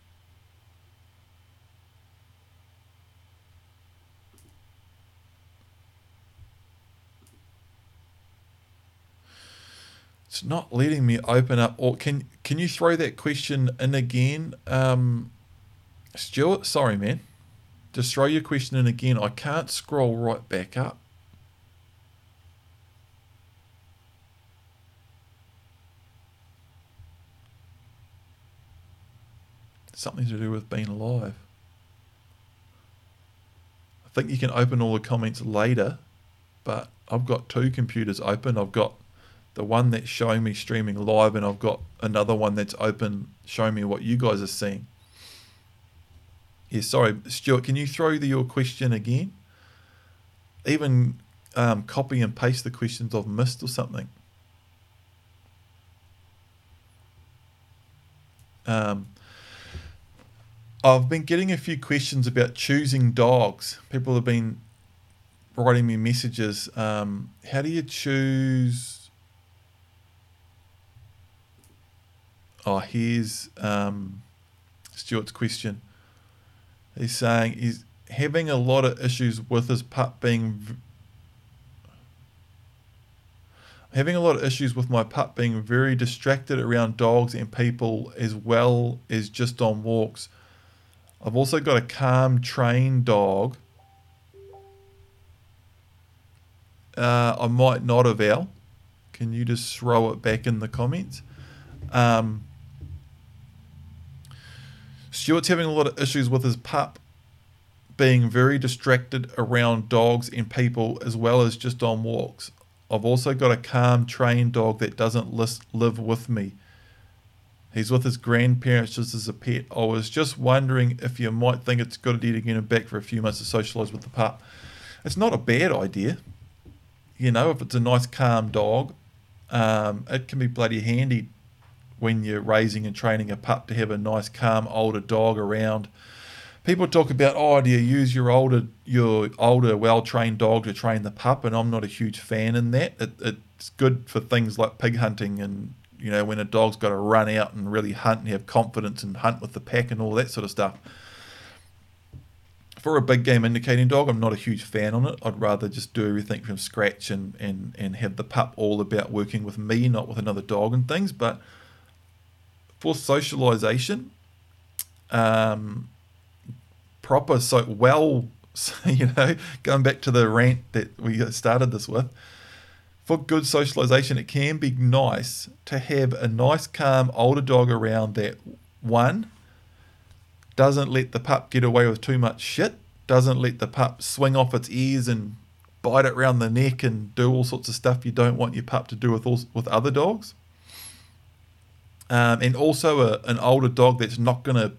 it's not letting me open up or can can you throw that question in again um stuart sorry man just throw your question in again i can't scroll right back up. Something to do with being alive. I think you can open all the comments later but i've got two computers open. I've got the one that's showing me streaming live, and I've got another one that's open showing me what you guys are seeing. Yeah, sorry, Stuart, can you throw the, your question again? Even um, copy and paste the questions I've missed or something. Um, I've been getting a few questions about choosing dogs. People have been writing me messages. Um, how do you choose Oh, here's um, Stuart's question. He's saying he's having a lot of issues with his pup being. Having a lot of issues with my pup being very distracted around dogs and people as well as just on walks. I've also got a calm trained dog. Uh, I might not have Al. Can you just throw it back in the comments? Um, Stuart's having a lot of issues with his pup being very distracted around dogs and people as well as just on walks. I've also got a calm, trained dog that doesn't live with me. He's with his grandparents just as a pet. I was just wondering if you might think it's a good idea to get him back for a few months to socialise with the pup. It's not a bad idea. You know, if it's a nice, calm dog, um, it can be bloody handy when you're raising and training a pup to have a nice, calm older dog around. people talk about oh do you use your older your older well trained dog to train the pup? And i'm not a huge fan in that. It, it's good for things like pig hunting and you know when a dog's got to run out and really hunt and have confidence and hunt with the pack and all that sort of stuff. For a big game indicating dog i'm not a huge fan on it. I'd rather just do everything from scratch and and and have the pup all about working with me not with another dog and things but for socialization um proper so well [laughs] you know going back to the rant that we started this with for good socialization it can be nice to have a nice calm older dog around that one doesn't let the pup get away with too much shit doesn't let the pup swing off its ears and bite it around the neck and do all sorts of stuff you don't want your pup to do with all, with other dogs um, and also a, an older dog that's not going to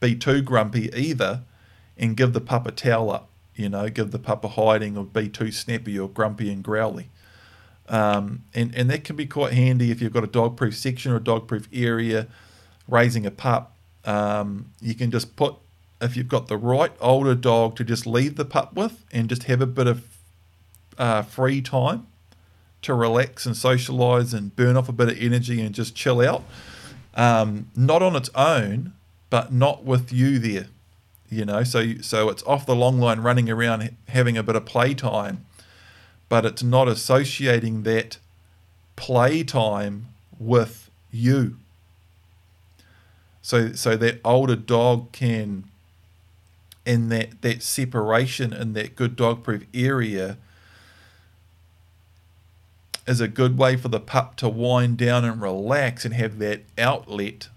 be too grumpy either and give the pup a towel up, you know, give the pup a hiding or be too snappy or grumpy and growly. Um, and, and that can be quite handy if you've got a dog proof section or a dog proof area raising a pup. Um, you can just put, if you've got the right older dog to just leave the pup with and just have a bit of uh, free time to relax and socialize and burn off a bit of energy and just chill out. Um, not on its own, but not with you there. You know, so so it's off the long line, running around, having a bit of playtime, but it's not associating that playtime with you. So so that older dog can, in that that separation in that good dog proof area, is a good way for the pup to wind down and relax and have that outlet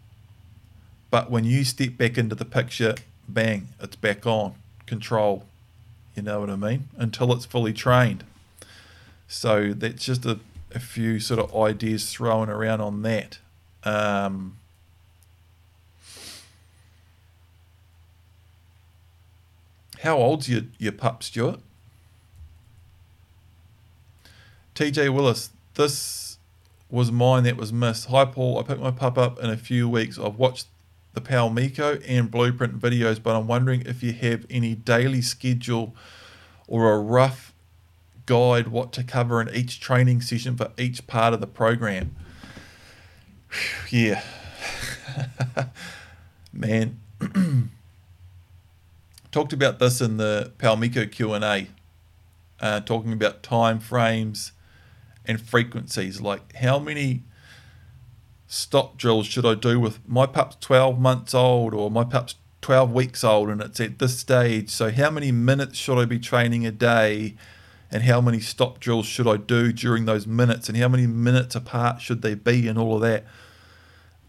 but when you step back into the picture, bang, it's back on. Control. You know what I mean? Until it's fully trained. So that's just a, a few sort of ideas thrown around on that. Um, how old's your, your pup, Stuart? TJ Willis, this was mine that was missed. Hi, Paul. I picked my pup up in a few weeks. I've watched the Palmico and Blueprint videos, but I'm wondering if you have any daily schedule or a rough guide what to cover in each training session for each part of the program. yeah. [laughs] Man. [clears throat] Talked about this in the Palmico Q&A, uh, talking about time frames and frequencies, like how many stop drills should I do with my pup's 12 months old or my pup's 12 weeks old and it's at this stage. So, how many minutes should I be training a day? And how many stop drills should I do during those minutes? And how many minutes apart should they be? And all of that.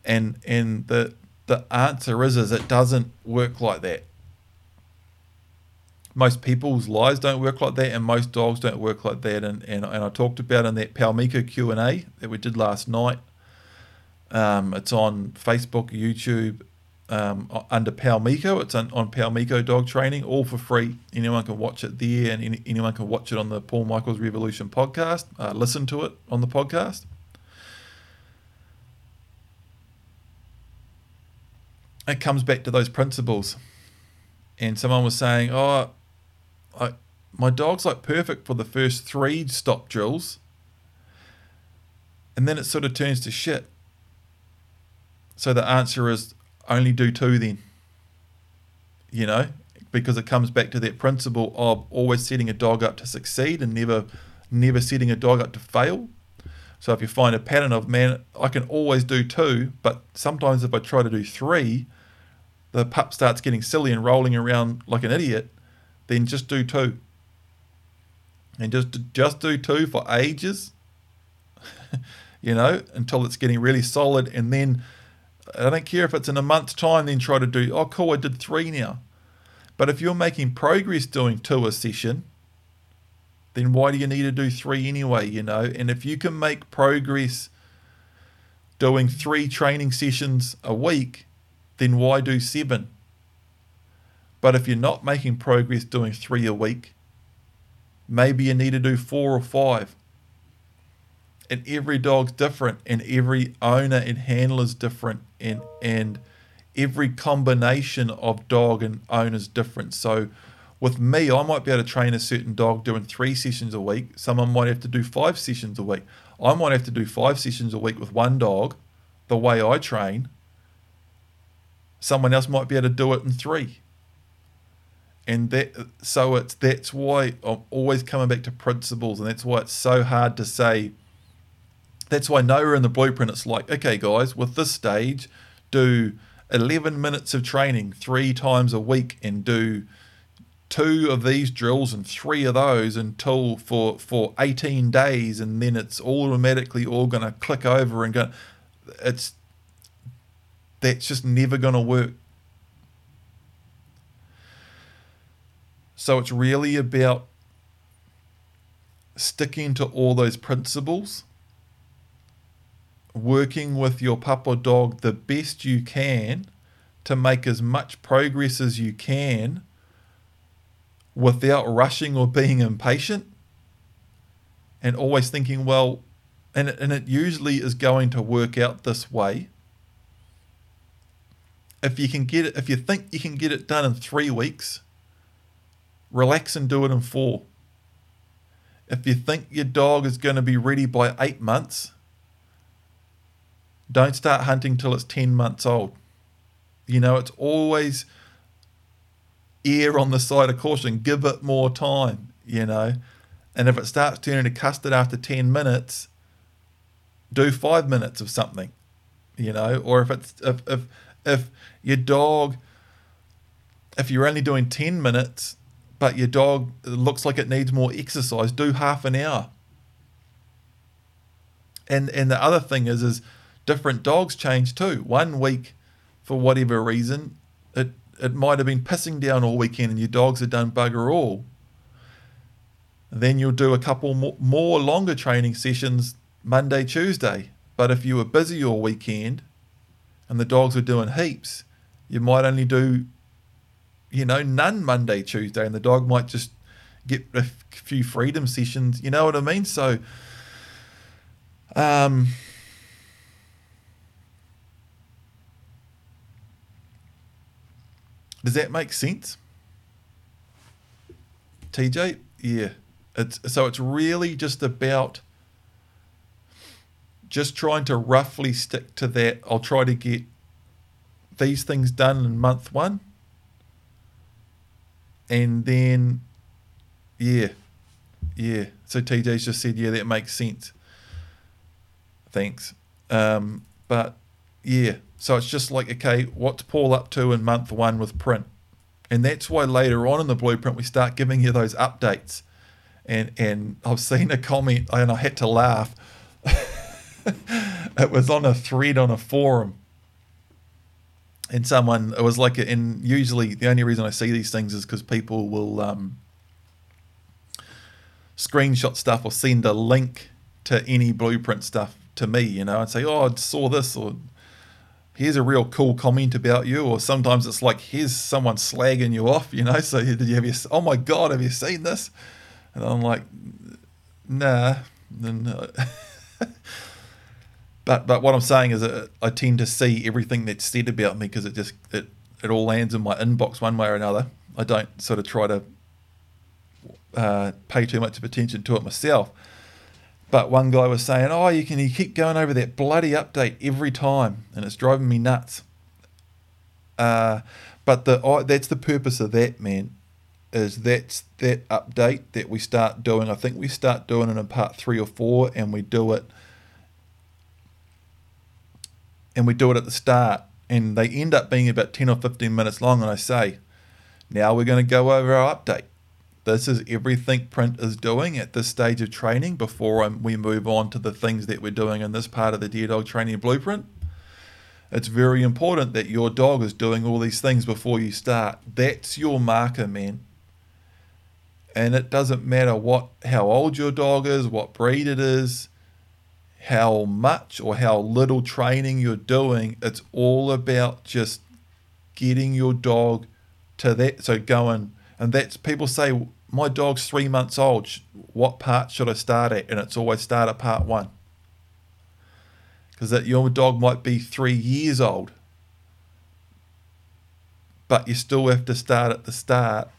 And and the the answer is is it doesn't work like that. Most people's lives don't work like that, and most dogs don't work like that. And and, and I talked about in that Palmico Q and A that we did last night um, it's on Facebook, YouTube, um, under Palmico. It's on, on Palmico Dog Training, all for free. Anyone can watch it there, and any, anyone can watch it on the Paul Michaels Revolution podcast. Uh, listen to it on the podcast. It comes back to those principles. And someone was saying, "Oh, I, my dog's like perfect for the first three stop drills, and then it sort of turns to shit." So the answer is only do two then. You know, because it comes back to that principle of always setting a dog up to succeed and never never setting a dog up to fail. So if you find a pattern of man, I can always do two, but sometimes if I try to do three, the pup starts getting silly and rolling around like an idiot, then just do two. And just just do two for ages, [laughs] you know, until it's getting really solid and then I don't care if it's in a month's time, then try to do, oh, cool, I did three now. But if you're making progress doing two a session, then why do you need to do three anyway, you know? And if you can make progress doing three training sessions a week, then why do seven? But if you're not making progress doing three a week, maybe you need to do four or five and every dog's different and every owner and handler is different and and every combination of dog and owner is different. So with me, I might be able to train a certain dog doing three sessions a week. Someone might have to do five sessions a week. I might have to do five sessions a week with one dog, the way I train. Someone else might be able to do it in three. And that so it's that's why I'm always coming back to principles, and that's why it's so hard to say. That's why nowhere in the blueprint it's like, okay, guys, with this stage, do 11 minutes of training three times a week and do two of these drills and three of those until for for 18 days and then it's automatically all going to click over and go it's that's just never going to work so it's really about sticking to all those principles working with your pup or dog the best you can to make as much progress as you can without rushing or being impatient and always thinking, well, and it, and it usually is going to work out this way. If you can get it, if you think you can get it done in three weeks, relax and do it in four. If you think your dog is going to be ready by eight months, don't start hunting till it's 10 months old. You know, it's always err on the side of caution, give it more time, you know. And if it starts turning to custard after 10 minutes, do five minutes of something, you know. Or if it's, if, if, if your dog, if you're only doing 10 minutes, but your dog looks like it needs more exercise, do half an hour. And, and the other thing is, is different dogs change too. One week, for whatever reason, it it might have been pissing down all weekend and your dogs have done bugger all. Then you'll do a couple more, more longer training sessions Monday, Tuesday. But if you were busy all weekend and the dogs were doing heaps, you might only do, you know, none Monday, Tuesday, and the dog might just get a few freedom sessions. You know what I mean? So, um, Does that make sense? TJ? Yeah. It's so it's really just about just trying to roughly stick to that. I'll try to get these things done in month one. And then yeah. Yeah. So TJ's just said, yeah, that makes sense. Thanks. Um, but yeah. So it's just like, okay, what's Paul up to in month one with print? And that's why later on in the blueprint we start giving you those updates. And and I've seen a comment and I had to laugh. [laughs] it was on a thread on a forum. And someone it was like and usually the only reason I see these things is because people will um, screenshot stuff or send a link to any blueprint stuff to me, you know, and say, Oh, I saw this or here's a real cool comment about you, or sometimes it's like here's someone slagging you off, you know. So did you have you? Oh my god, have you seen this? And I'm like, nah. And, uh, [laughs] but but what I'm saying is I tend to see everything that's said about me because it just it it all lands in my inbox one way or another. I don't sort of try to uh, pay too much of attention to it myself. But one guy was saying, "Oh, you can you keep going over that bloody update every time, and it's driving me nuts." Uh, but the oh, that's the purpose of that, man. Is that's that update that we start doing? I think we start doing it in part three or four, and we do it, and we do it at the start, and they end up being about ten or fifteen minutes long. And I say, now we're going to go over our update this is everything print is doing at this stage of training before we move on to the things that we're doing in this part of the Deer Dog Training Blueprint. It's very important that your dog is doing all these things before you start. That's your marker, man. And it doesn't matter what how old your dog is, what breed it is, how much or how little training you're doing. It's all about just getting your dog to that so going and that's people say my dog's three months old. What part should I start at? And it's always start at part one. Because that your dog might be three years old. but you still have to start at the start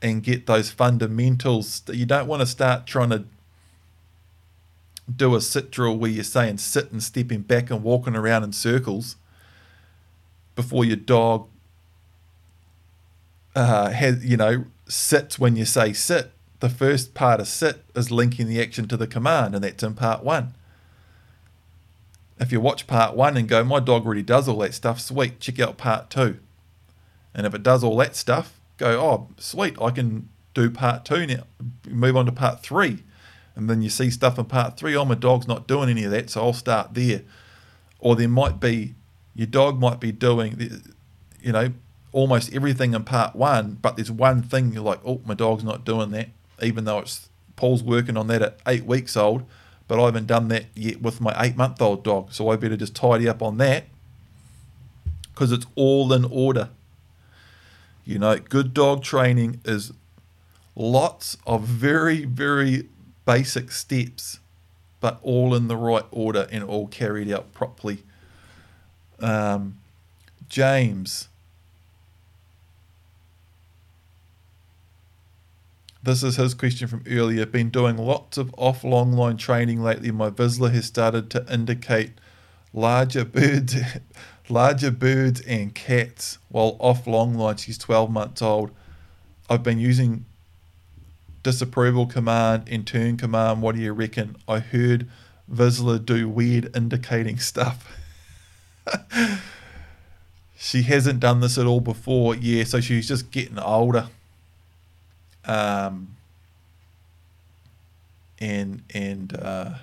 and get those fundamentals. You don't want to start trying to do a sit drill where you're saying sit and stepping back and walking around in circles before your dog uh, has you know sits when you say sit. The first part of sit is linking the action to the command, and that's in part one. If you watch part one and go, my dog already does all that stuff, sweet, check out part two. And if it does all that stuff, go, oh, sweet, I can do part two now, move on to part three. And then you see stuff in part three. oh, my dog's not doing any of that, so I'll start there. Or there might be, your dog might be doing, you know, almost everything in part one, but there's one thing you're like, oh, my dog's not doing that, even though it's Paul's working on that at eight weeks old, but I haven't done that yet with my eight month old dog. So I better just tidy up on that because it's all in order. You know, good dog training is lots of very, very basic steps, but all in the right order and all carried out properly. Um, James. This is his question from earlier. Been doing lots of off long line training lately. My Vizsla has started to indicate larger birds [laughs] larger birds and cats while off long line. She's 12 months old. I've been using disapproval command in turn command. What do you reckon? I heard Vizsla do weird indicating stuff. [laughs] she hasn't done this at all before. Yeah, so she's just getting older. Um, and and uh,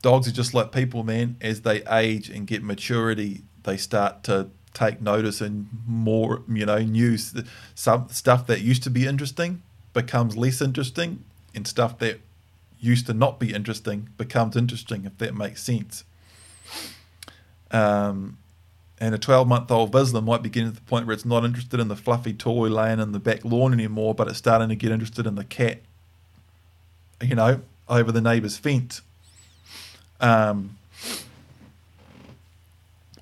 dogs are just like people, man. As they age and get maturity, they start to take notice and more, you know, news. Some stuff that used to be interesting becomes less interesting, and stuff that used to not be interesting becomes interesting, if that makes sense. Um, and a 12 month old Vizsla might be getting to the point where it's not interested in the fluffy toy laying in the back lawn anymore, but it's starting to get interested in the cat, you know, over the neighbour's fence. Um,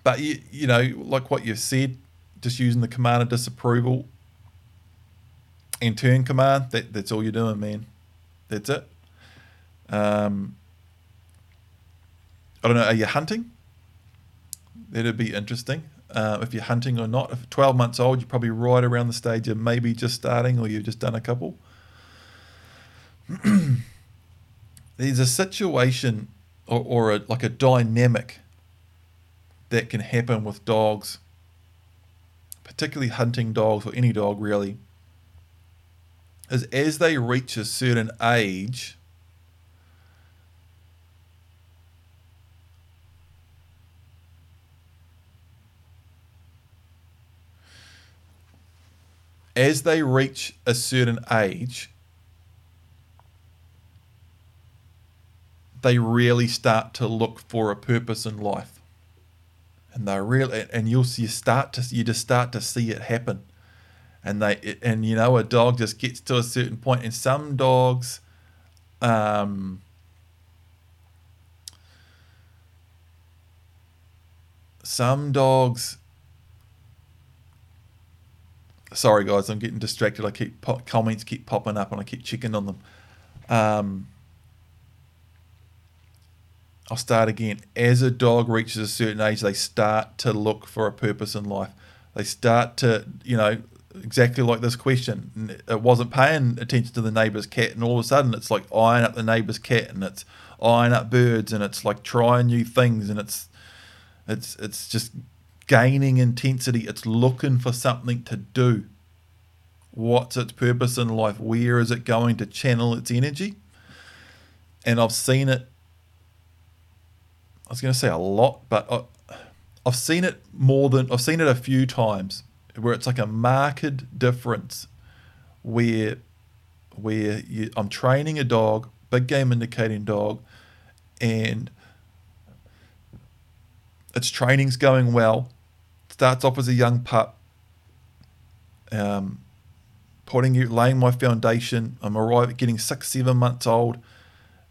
but you, you know, like what you've said, just using the command of disapproval and turn command, that, that's all you're doing, man. That's it. Um, I don't know, are you hunting? That'd be interesting. Uh, if you're hunting or not. If 12 months old, you're probably right around the stage of maybe just starting or you've just done a couple. [clears throat] There's a situation or, or a, like a dynamic that can happen with dogs, particularly hunting dogs or any dog really, is as they reach a certain age, as they reach a certain age, they really start to look for a purpose in life. And they really, and you'll you start to you just start to see it happen, and they and you know a dog just gets to a certain point, and some dogs, um, some dogs. Sorry guys, I'm getting distracted. I keep comments keep popping up, and I keep checking on them. Um, I'll start again. As a dog reaches a certain age, they start to look for a purpose in life. They start to, you know, exactly like this question. It wasn't paying attention to the neighbour's cat, and all of a sudden it's like eyeing up the neighbour's cat, and it's eyeing up birds, and it's like trying new things, and it's it's it's just gaining intensity. It's looking for something to do. What's its purpose in life? Where is it going to channel its energy? And I've seen it I was going to say a lot, but I, I've seen it more than I've seen it a few times where it's like a marked difference where where you, I'm training a dog, big game indicating dog, and its training's going well. Starts off as a young pup. Um, putting you laying my foundation. I'm arriving getting six, seven months old,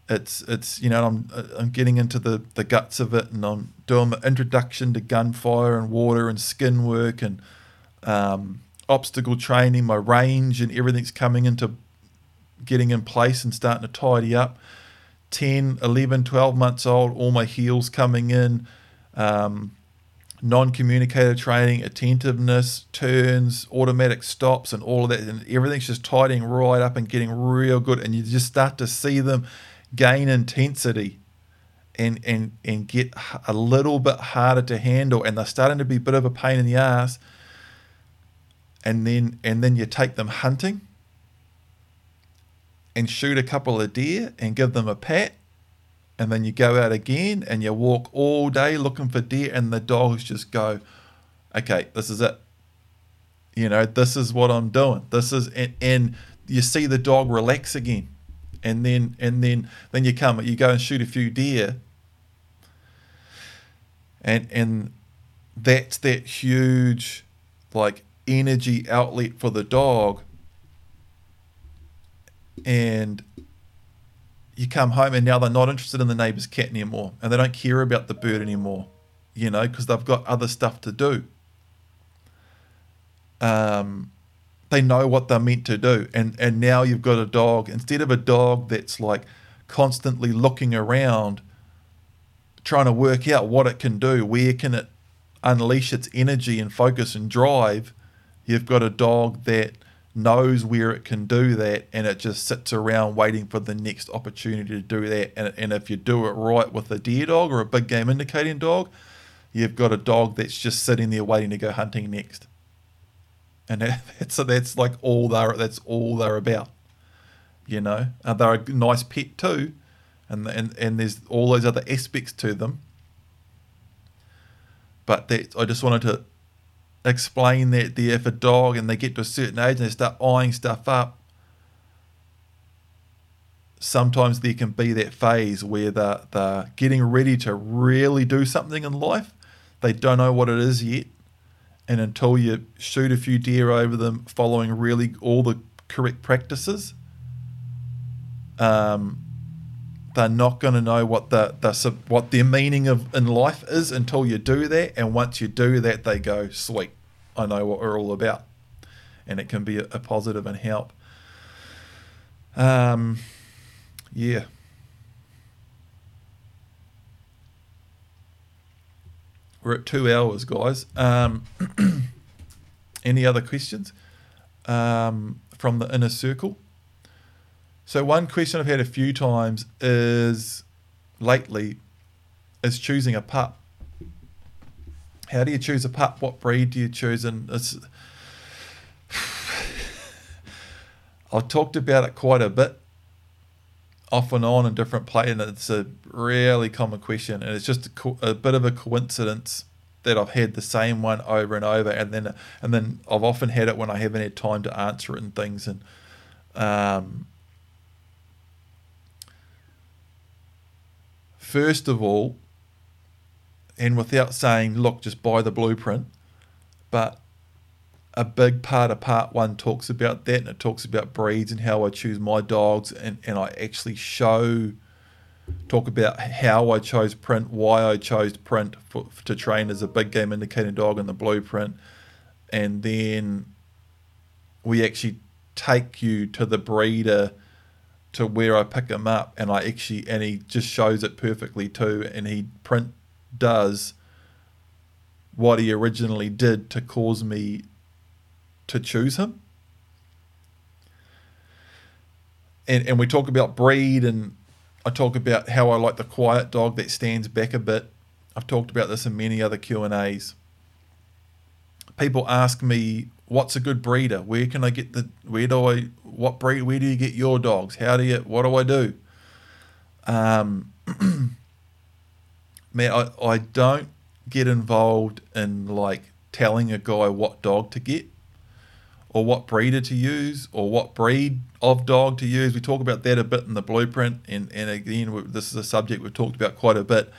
it's it's you know I'm I'm getting into the the guts of it, and I'm doing my introduction to gunfire and water and skin work and um, obstacle training. My range and everything's coming into getting in place and starting to tidy up. 10, 11, 12 months old, all my heels coming in. Um, non-communicator training, attentiveness, turns, automatic stops, and all of that, and everything's just tidying right up and getting real good, and you just start to see them gain intensity and and and get a little bit harder to handle, and they're starting to be a bit of a pain in the ass. And then and then you take them hunting and shoot a couple of deer and give them a pat and then you go out again and you walk all day looking for deer and the dogs just go okay this is it you know this is what i'm doing this is and, and you see the dog relax again and then and then then you come you go and shoot a few deer and and that's that huge like energy outlet for the dog and you come home and now they're not interested in the neighbor's cat anymore and they don't care about the bird anymore, you know, because they've got other stuff to do. Um, they know what they're meant to do. And, and now you've got a dog, instead of a dog that's like constantly looking around, trying to work out what it can do, where can it unleash its energy and focus and drive, you've got a dog that knows where it can do that and it just sits around waiting for the next opportunity to do that. And, and if you do it right with a deer dog or a big game indicating dog, you've got a dog that's just sitting there waiting to go hunting next. And so [laughs] that's like all they're that's all they're about. You know, uh, they're a nice pet too, and and and there's all those other aspects to them. But that I just wanted to explain that there if a dog and they get to a certain age and they start eyeing stuff up, sometimes there can be that phase where they're, they're getting ready to really do something in life. They don't know what it is yet. And until you shoot a few deer over them following really all the correct practices, um, they're not going to know what the, the what their meaning of in life is until you do that. And once you do that, they go, "Sweet, I know what we're all about," and it can be a, positive and help. Um, yeah. We're at two hours, guys. Um, [clears throat] any other questions um, from the inner circle? So one question I've had a few times is lately is choosing a pup. How do you choose a pup? What breed do you choose? And it's [sighs] I've talked about it quite a bit, off and on in different places, and it's a really common question, and it's just a, co- a, bit of a coincidence that I've had the same one over and over, and then and then I've often had it when I haven't had time to answer it and things, and um, first of all, and without saying, look, just buy the blueprint, but a big part of part one talks about that and it talks about breeds and how I choose my dogs and, and I actually show talk about how I chose Print, why I chose Print for, to train as a big game indicating dog in the blueprint, and then we actually take you to the breeder to where I pick him up, and I actually and he just shows it perfectly too, and he Print does what he originally did to cause me to choose him. And and we talk about breed and I talk about how I like the quiet dog that stands back a bit. I've talked about this in many other Q&As. People ask me what's a good breeder? Where can I get the where do I what breed where do you get your dogs? How do you what do I do? Um [clears throat] man, I, I don't get involved in like telling a guy what dog to get or what breeder to use or what breed of dog to use. We talk about that a bit in the blueprint, and, and again, this is a subject we've talked about quite a bit.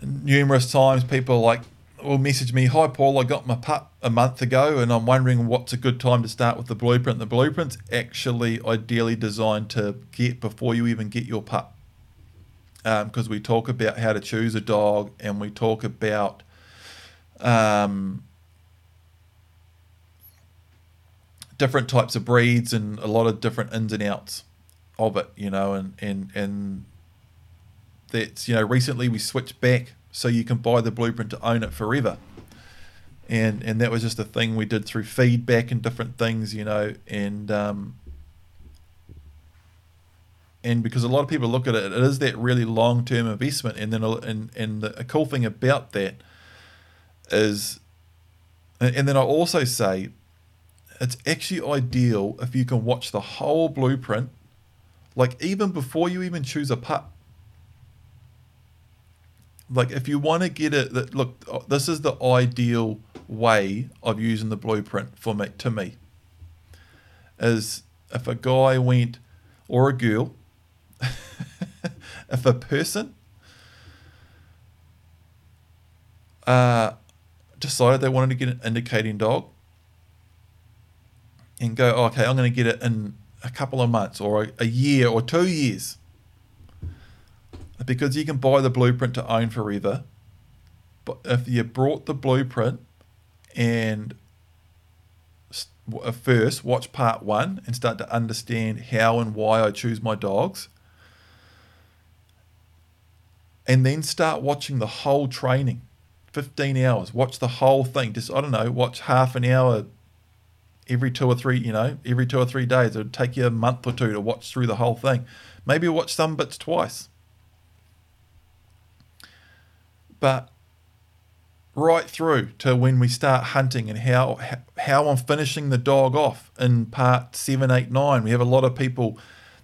Numerous times, people like, will message me, Hi Paul, I got my pup a month ago and I'm wondering what's a good time to start with the blueprint. The blueprint's actually ideally designed to get before you even get your pup. Because um, we talk about how to choose a dog and we talk about um, different types of breeds and a lot of different ins and outs of it, you know, and, and, and that's, you know, recently we switched back so you can buy the blueprint to own it forever. And and that was just a thing we did through feedback and different things, you know, and um, and because a lot of people look at it, it is that really long term investment. And then and and the cool thing about that is, and then I also say, it's actually ideal if you can watch the whole blueprint, like even before you even choose a pup like if you want to get it that look uh, this is the ideal way of using the blueprint for me to me is if a guy went or a girl [laughs] if a person uh, decided they wanted to get an indicating dog and go oh, okay i'm going to get it in a couple of months or a, a year or two years because you can buy the blueprint to own forever. But if you brought the blueprint and uh, first watch part one and start to understand how and why I choose my dogs, and then start watching the whole training 15 hours, watch the whole thing. Just, I don't know, watch half an hour every two or three, you know, every two or three days. It would take you a month or two to watch through the whole thing. Maybe watch some bits twice. but right through to when we start hunting and how how I'm finishing the dog off in part seven, eight, nine. We have a lot of people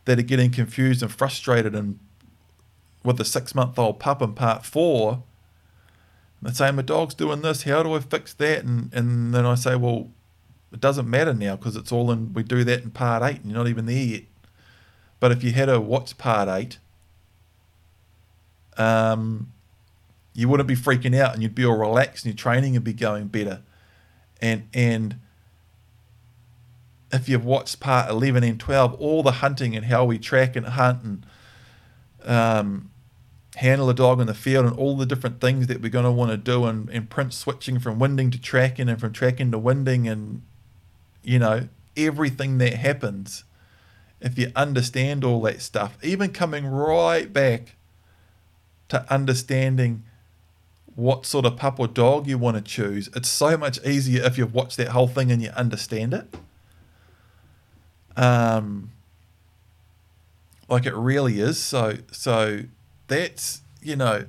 that are getting confused and frustrated and with the six month old pup in part four. And They're saying my dog's doing this. How do I fix that? And and then I say, well, it doesn't matter now because it's all in. We do that in part eight, and you're not even there yet. But if you had a watch part eight, um, you wouldn't be freaking out and you'd be all relaxed and your training would be going better. And and if you've watched part 11 and 12, all the hunting and how we track and hunt and um, handle a dog in the field and all the different things that we're going to want to do and, and Print switching from winding to tracking and from tracking to winding and, you know, everything that happens. If you understand all that stuff, even coming right back to understanding – what sort of pup or dog you want to choose. It's so much easier if you've watched that whole thing and you understand it. Um, like it really is. So so that's you know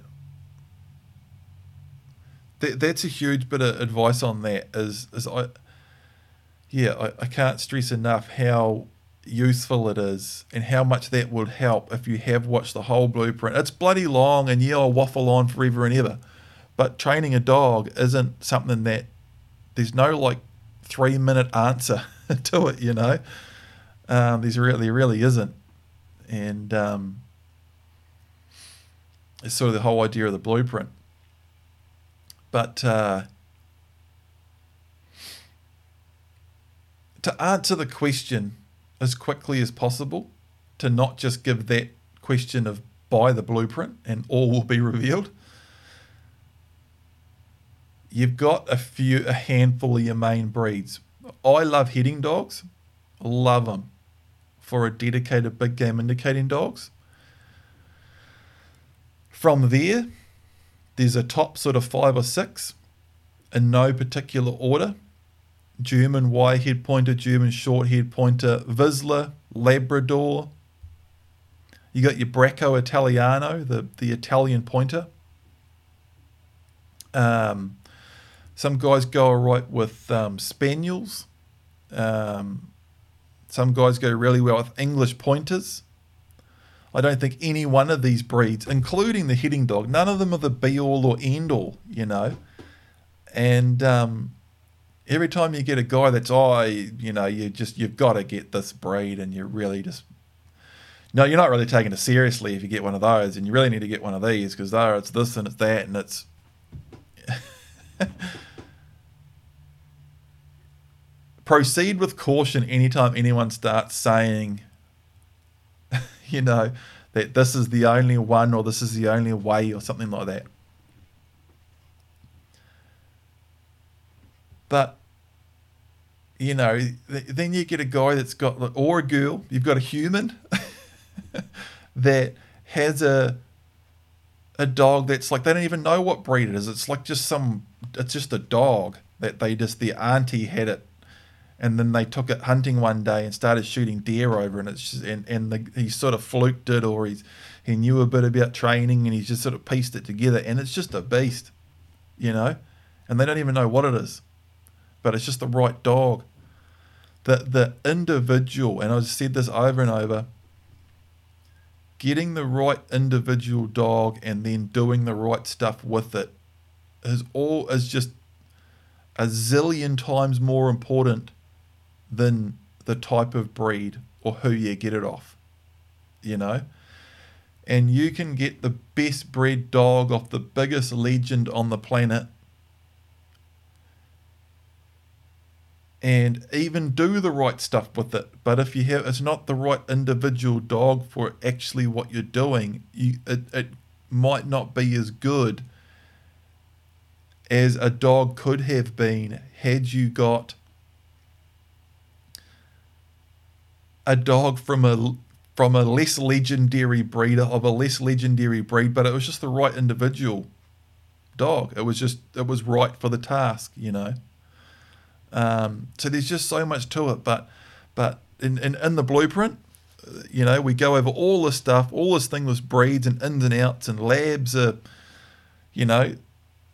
that that's a huge bit of advice on that. Is is I yeah I, I can't stress enough how useful it is and how much that would help if you have watched the whole blueprint. It's bloody long and yeah, I'll waffle on forever and ever. But training a dog isn't something that there's no like three minute answer [laughs] to it, you know. Um, there's really really isn't, and um, it's sort of the whole idea of the blueprint. But uh, to answer the question as quickly as possible, to not just give that question of buy the blueprint and all will be revealed you've got a few, a handful of your main breeds. I love heading dogs, love them for a dedicated big game indicating dogs. From there, there's a top sort of five or six in no particular order. German wirehaired pointer, German shorthaired pointer, Vizsla, Labrador. You got your Bracco Italiano, the, the Italian pointer. Um, some guys go all right with um, spaniels. Um, some guys go really well with English pointers. I don't think any one of these breeds, including the heading dog, none of them are the be all or end all, you know. And um, every time you get a guy that's, oh, you know, you just, you've got to get this breed and you really just, no, you're not really taking it seriously if you get one of those and you really need to get one of these because there it's this and it's that and it's, [laughs] Proceed with caution anytime anyone starts saying, [laughs] you know, that this is the only one or this is the only way or something like that. But you know, then you get a guy that's got, or a girl, you've got a human [laughs] that has a a dog that's like they don't even know what breed it is. It's like just some, it's just a dog that they just the auntie had it, and then they took it hunting one day and started shooting deer over, and it's just, and and the, he sort of fluked it or he's he knew a bit about training and he's just sort of pieced it together, and it's just a beast, you know, and they don't even know what it is but it's just the right dog. The the individual, and I've said this over and over, getting the right individual dog and then doing the right stuff with it is all is just a zillion times more important than the type of breed or who you get it off. You know? And you can get the best bred dog off the biggest legend on the planet and even do the right stuff with it. But if you have, it's not the right individual dog for actually what you're doing. You it, it might not be as good as a dog could have been had you got a dog from a from a less legendary breeder of a less legendary breed, but it was just the right individual dog. It was just it was right for the task, you know. Um, so there's just so much to it. But but in, in, in the blueprint, you know, we go over all this stuff, all this thing with breeds and ins and outs, and labs are, you know,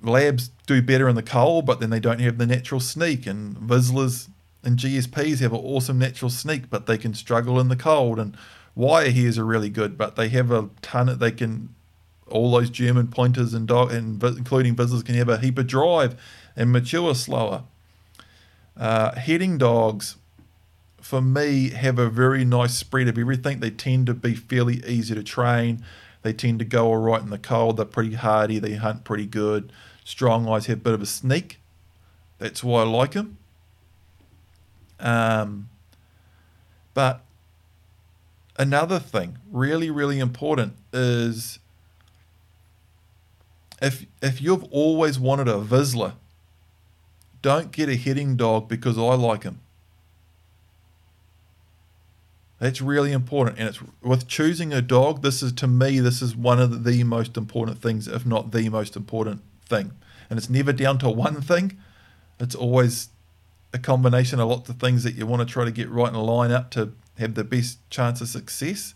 labs do better in the cold, but then they don't have the natural sneak, and Vizslas and GSPs have an awesome natural sneak, but they can struggle in the cold, and wire hairs are really good, but they have a ton of, they can, all those German pointers and dog, and including Vizslas can have a heap of drive and mature slower. Uh, heading dogs, for me, have a very nice spread of everything. They tend to be fairly easy to train. They tend to go all right in the cold. They're pretty hardy. They hunt pretty good. Strong eyes have a bit of a sneak. That's why I like them. Um, but another thing, really, really important, is if if you've always wanted a Vizsla don't get a heading dog because I like him. That's really important. And it's with choosing a dog, this is to me, this is one of the most important things, if not the most important thing. And it's never down to one thing. It's always a combination of lots of things that you want to try to get right and line up to have the best chance of success.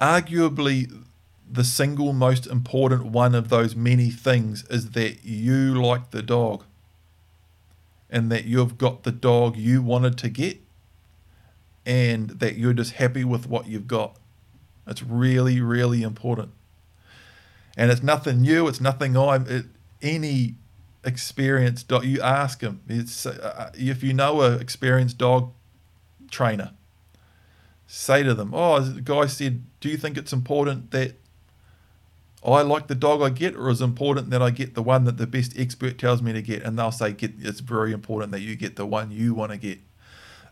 Arguably, the single most important one of those many things is that you like the dog and that you've got the dog you wanted to get and that you're just happy with what you've got. It's really, really important. And it's nothing new. It's nothing I'm. It, any experienced dog, you ask him. It's uh, uh if you know a experienced dog trainer, say to them, "Oh, the guy said, do you think it's important that I like the dog I get, or is important that I get the one that the best expert tells me to get? And they'll say, get, it's very important that you get the one you want to get.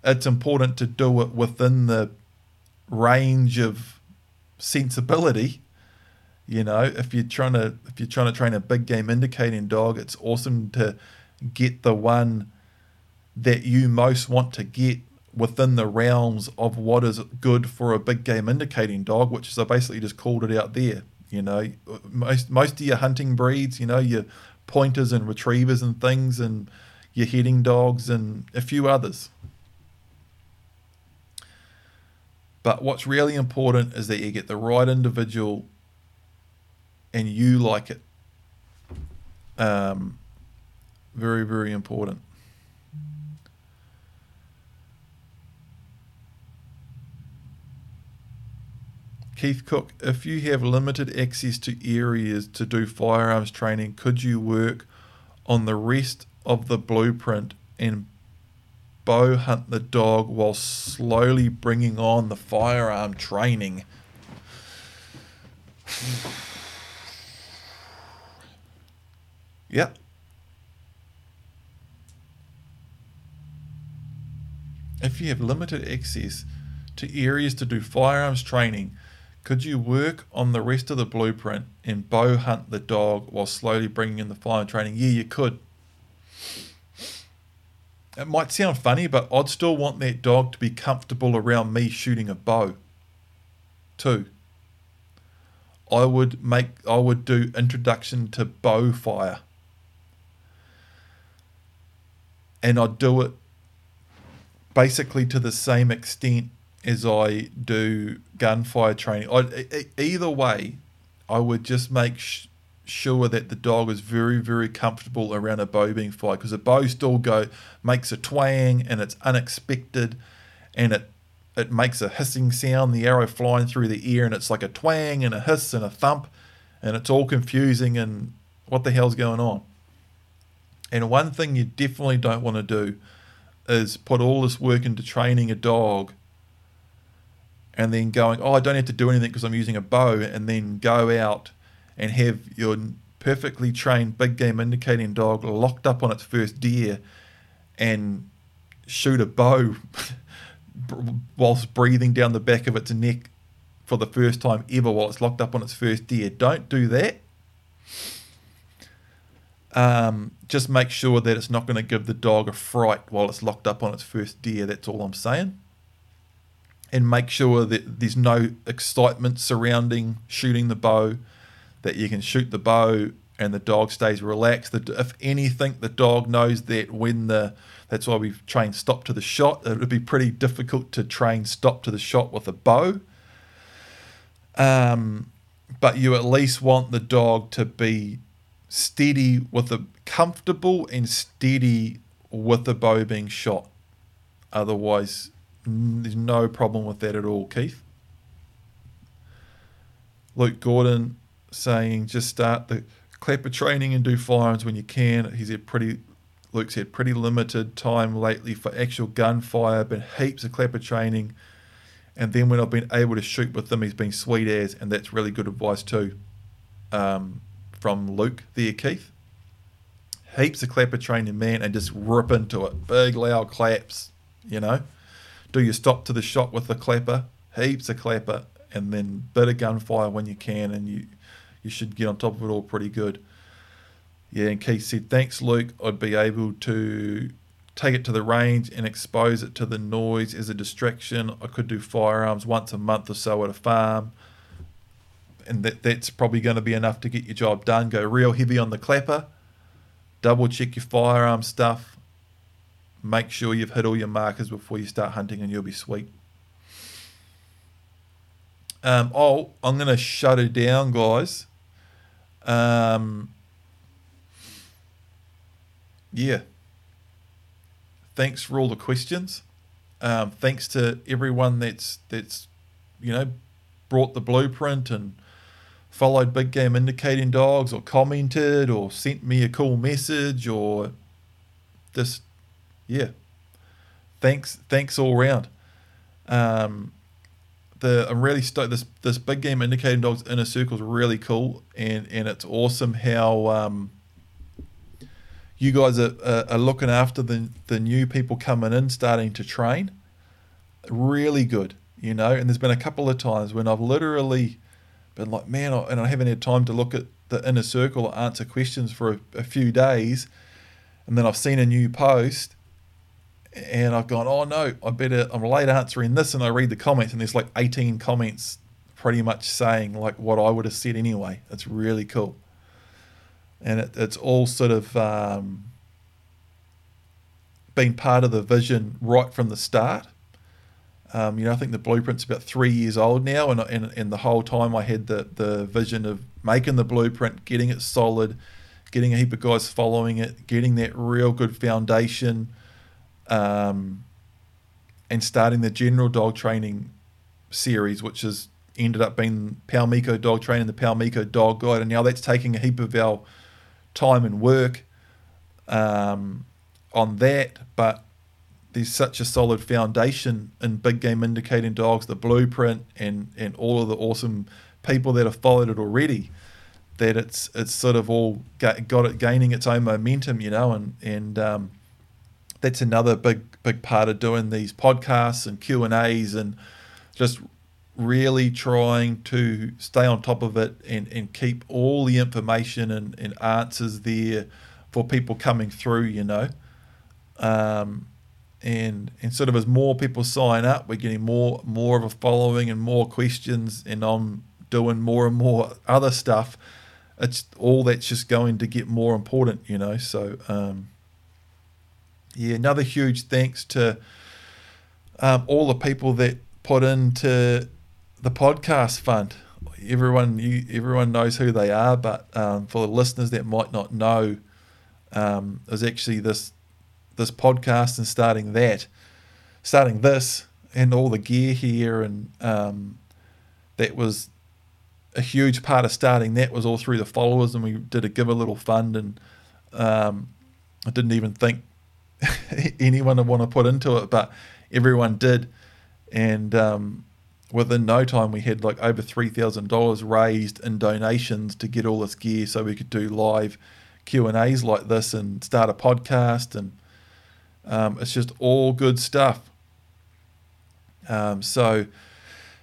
It's important to do it within the range of sensibility. You know, if you're trying to if you're trying to train a big game indicating dog, it's awesome to get the one that you most want to get within the realms of what is good for a big game indicating dog, which is I basically just called it out there. You know, most most of your hunting breeds, you know, your pointers and retrievers and things, and your heading dogs and a few others. But what's really important is that you get the right individual and you like it. Um, very, very important. Keith Cook, if you have limited access to areas to do firearms training, could you work on the rest of the blueprint and bow hunt the dog while slowly bringing on the firearm training? [sighs] Yep. If you have limited access to areas to do firearms training, could you work on the rest of the blueprint and bow hunt the dog while slowly bringing in the firearm training? Yeah, you could. It might sound funny, but I'd still want that dog to be comfortable around me shooting a bow, too. I would make I would do introduction to bow fire. And I'd do it basically to the same extent as I do gunfire training. I, either way, I would just make sh- sure that the dog is very, very comfortable around a bow being fired because a bow still go makes a twang and it's unexpected, and it it makes a hissing sound. The arrow flying through the ear and it's like a twang and a hiss and a thump, and it's all confusing and what the hell's going on. And one thing you definitely don't want to do is put all this work into training a dog and then going, oh, I don't have to do anything because I'm using a bow, and then go out and have your perfectly trained big game indicating dog locked up on its first deer and shoot a bow [laughs] whilst breathing down the back of its neck for the first time ever while it's locked up on its first deer. Don't do that. Um, just make sure that it's not going to give the dog a fright while it's locked up on its first deer. That's all I'm saying and make sure that there's no excitement surrounding shooting the bow, that you can shoot the bow and the dog stays relaxed. If anything, the dog knows that when the that's why we've trained stop to the shot. It would be pretty difficult to train stop to the shot with a bow. Um, but you at least want the dog to be steady with a comfortable and steady with the bow being shot. Otherwise, there's no problem with that at all, Keith. Luke Gordon saying just start the clapper training and do firearms when you can. He's had pretty Luke's had pretty limited time lately for actual gunfire, been heaps of clapper training. And then when I've been able to shoot with them, he's been sweet as, and that's really good advice too. Um, from Luke there, Keith. Heaps of clapper training, man, and just rip into it. Big loud claps, you know. Do you stop to the shot with the clapper, heaps of clapper, and then bit of gunfire when you can, and you you should get on top of it all pretty good. Yeah, and Keith said, thanks, Luke. I'd be able to take it to the range and expose it to the noise as a distraction. I could do firearms once a month or so at a farm. And that, that's probably going to be enough to get your job done. Go real heavy on the clapper, double check your firearm stuff, make sure you've hit all your markers before you start hunting, and you'll be sweet. Um, oh, I'm going to shut it down, guys. Um, yeah. Thanks for all the questions. Um, thanks to everyone that's that's you know brought the blueprint and followed big game indicating dogs or commented or sent me a cool message or just yeah. Thanks, thanks all round. Um, the I'm really stoked. This this big game indicating dogs inner circle is really cool, and and it's awesome how um, you guys are, are, looking after the the new people coming in, starting to train. Really good, you know. And there's been a couple of times when I've literally been like, man, and I haven't had time to look at the inner circle or answer questions for a, a few days, and then I've seen a new post and I've gone, oh no, I better, I'm late answering this. And I read the comments, and there's like 18 comments pretty much saying like what I would have said anyway. It's really cool. And it, it's all sort of um, been part of the vision right from the start. Um, you know, I think the blueprint's about three years old now, and, and, and the whole time I had the, the vision of making the blueprint, getting it solid, getting a heap of guys following it, getting that real good foundation um, and starting the general dog training series, which has ended up being Palmico Dog Training, the Palmico Dog Guide, and now that's taking a heap of our time and work um, on that. But there's such a solid foundation in big game indicating dogs, the blueprint, and and all of the awesome people that have followed it already. that it's it's sort of all got it gaining its own momentum, you know, and and um, that's another big big part of doing these podcasts and Q and A's and just really trying to stay on top of it and, and keep all the information and, and answers there for people coming through, you know. Um, and and sort of as more people sign up, we're getting more more of a following and more questions, and I'm doing more and more other stuff. It's all that's just going to get more important, you know. So um, yeah, another huge thanks to um, all the people that put into the podcast fund. Everyone, you, everyone knows who they are, but um, for the listeners that might not know, um, was actually this this podcast and starting that, starting this and all the gear here, and um, that was a huge part of starting that was all through the followers, and we did a give a little fund, and um, I didn't even think [laughs] anyone would want to put into it, but everyone did, and um, within no time we had like over three thousand dollars raised in donations to get all this gear so we could do live Q and A's like this and start a podcast and um, it's just all good stuff. Um, so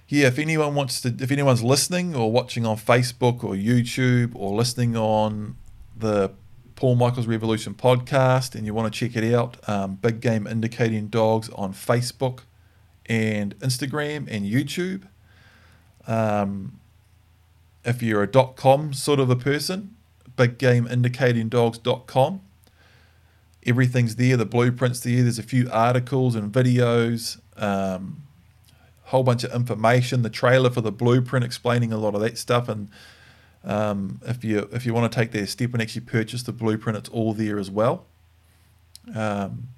yeah, if anyone wants to, if anyone's listening or watching on Facebook or YouTube or listening on the Paul Michaels Revolution podcast and you want to check it out, um, Big Game Indicating Dogs on Facebook and Instagram and YouTube. Um, if you're a dot .com sort of a person, biggameindicatingdogs.com. Everything's there, the blueprints there. There's a few articles and videos, um, whole bunch of information, the trailer for the blueprint explaining a lot of that stuff. And um, if you if you want to take that step and actually purchase the blueprint, it's all there as well. Um,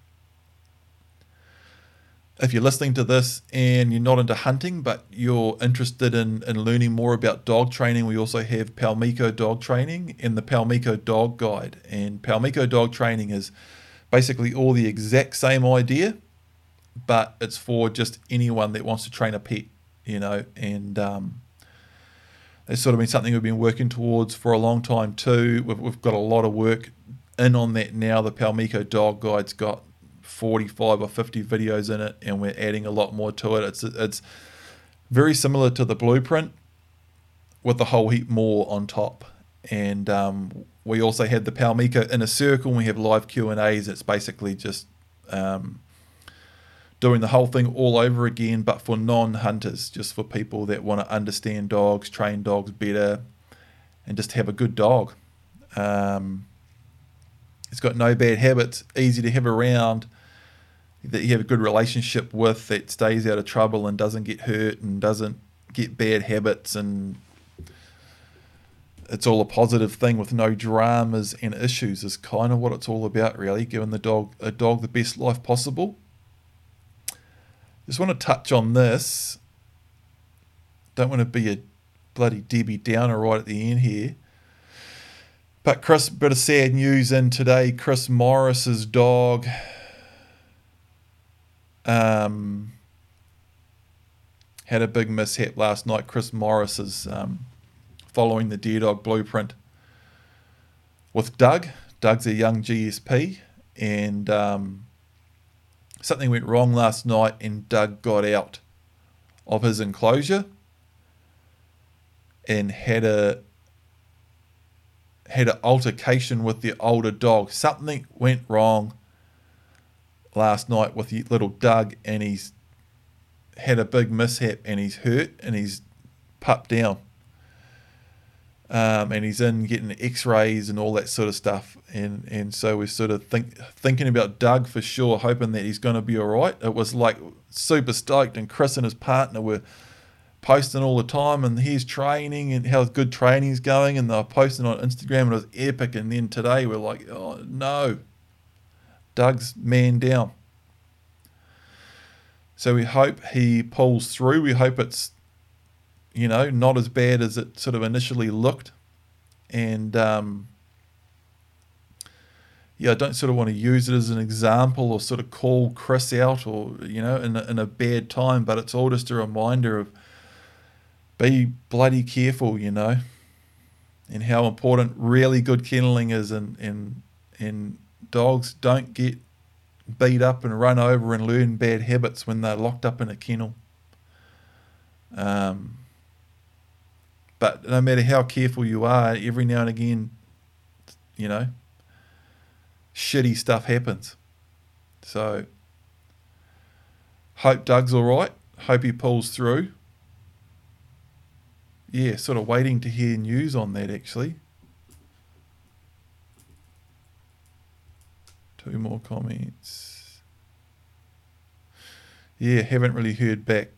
if you're listening to this and you're not into hunting, but you're interested in, in learning more about dog training, we also have Palmico Dog Training and the Palmico Dog Guide. And Palmico Dog Training is basically all the exact same idea, but it's for just anyone that wants to train a pet, you know. And um, it's sort of been something we've been working towards for a long time too. We've, we've got a lot of work in on that now. The Palmico Dog Guide's got 45 or 50 videos in it, and we're adding a lot more to it. It's it's very similar to the blueprint, with a whole heap more on top. And um, we also had the Palmico a Circle. And we have live Q and A's. It's basically just um, doing the whole thing all over again, but for non-hunters, just for people that want to understand dogs, train dogs better, and just have a good dog. Um, it's got no bad habits, easy to have around, that you have a good relationship with that stays out of trouble and doesn't get hurt and doesn't get bad habits and it's all a positive thing with no dramas and issues is kind of what it's all about really giving the dog a dog the best life possible just want to touch on this don't want to be a bloody debbie downer right at the end here but chris bit of sad news in today chris morris's dog um, had a big mishap last night. Chris Morris is um, following the Deer Dog blueprint with Doug. Doug's a young GSP, and um, something went wrong last night, and Doug got out of his enclosure and had a had an altercation with the older dog. Something went wrong last night with the little Doug, and he's had a big mishap, and he's hurt, and he's pupped down. Um, and he's in getting X-rays and all that sort of stuff, and and so we're sort of think thinking about Doug for sure, hoping that he's going to be all right. It was like super stoked, and Chris and his partner were posting all the time, and he's training and how good training's going, and they're posting on Instagram, and it was epic. And then today we're like, oh no, Doug's man down. So we hope he pulls through. We hope it's, you know, not as bad as it sort of initially looked. And um, yeah, I don't sort of want to use it as an example or sort of call Chris out or, you know, in a, in a bad time, but it's all just a reminder of be bloody careful, you know. and how important really good kenneling is, and and and dogs don't get beat up and run over and learn bad habits when they're locked up in a kennel. Um, but no matter how careful you are, every now and again, you know, shitty stuff happens. So, hope Doug's all right. Hope he pulls through. Yeah, sort of waiting to hear news on that actually. Two more comments. Yeah, haven't really heard back.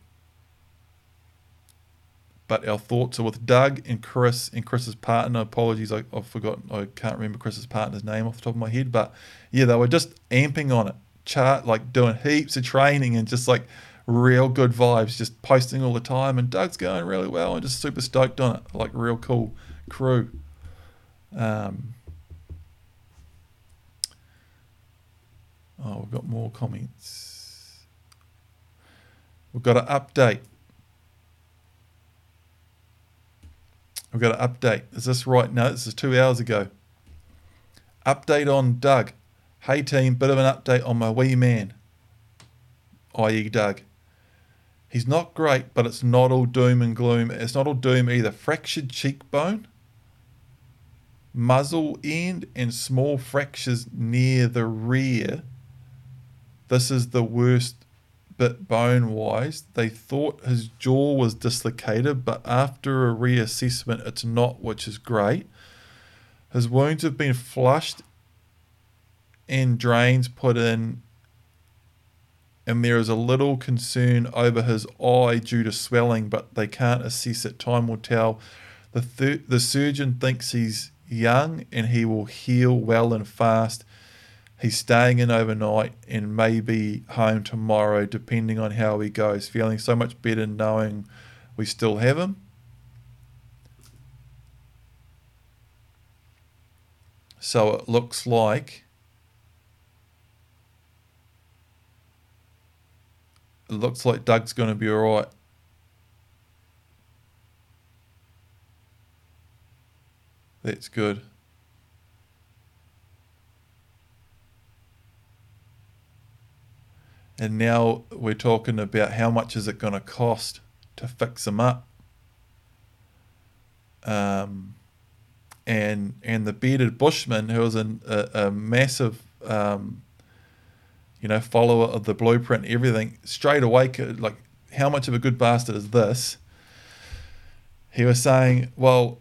But our thoughts are with Doug and Chris and Chris's partner. Apologies, I, I've forgotten. I can't remember Chris's partner's name off the top of my head. But yeah, they were just amping on it. Chart like doing heaps of training and just like real good vibes, just posting all the time. And Doug's going really well and just super stoked on it. Like real cool crew. Um, Oh, we've got more comments. We've got an update. We've got an update. Is this right? No, this is two hours ago. Update on Doug. Hey team, bit of an update on my wee man, i.e. Doug. He's not great, but it's not all doom and gloom. It's not all doom either. Fractured cheekbone, muzzle end, and small fractures near the rear this is the worst bit bone wise. They thought his jaw was dislocated, but after a reassessment, it's not, which is great. His wounds have been flushed and drains put in, and there is a little concern over his eye due to swelling, but they can't assess it. Time will tell. The, thir- the surgeon thinks he's young and he will heal well and fast. He's staying in overnight and maybe home tomorrow, depending on how he goes. Feeling so much better knowing we still have him. So it looks like it looks like Doug's going to be all right. That's good. And now we're talking about how much is it going to cost to fix them up. Um, and and the bearded bushman, who was an, a, a massive, um, you know, follower of the blueprint, everything straight away, like how much of a good bastard is this? He was saying, well,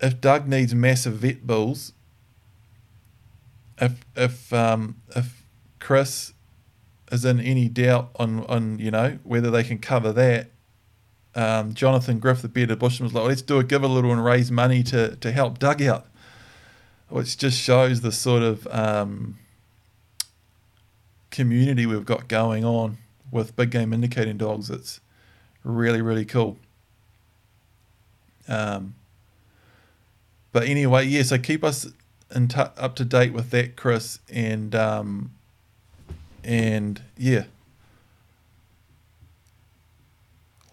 if Doug needs massive vet bills, if if um, if Chris is in any doubt on, on you know whether they can cover that. Um, Jonathan Griff, the bearded bushman, was like, let's do a give a little and raise money to, to help Doug out, which just shows the sort of um, community we've got going on with big game indicating dogs. It's really, really cool. Um, but anyway, yeah, so keep us in t- up to date with that, Chris, and um, and yeah,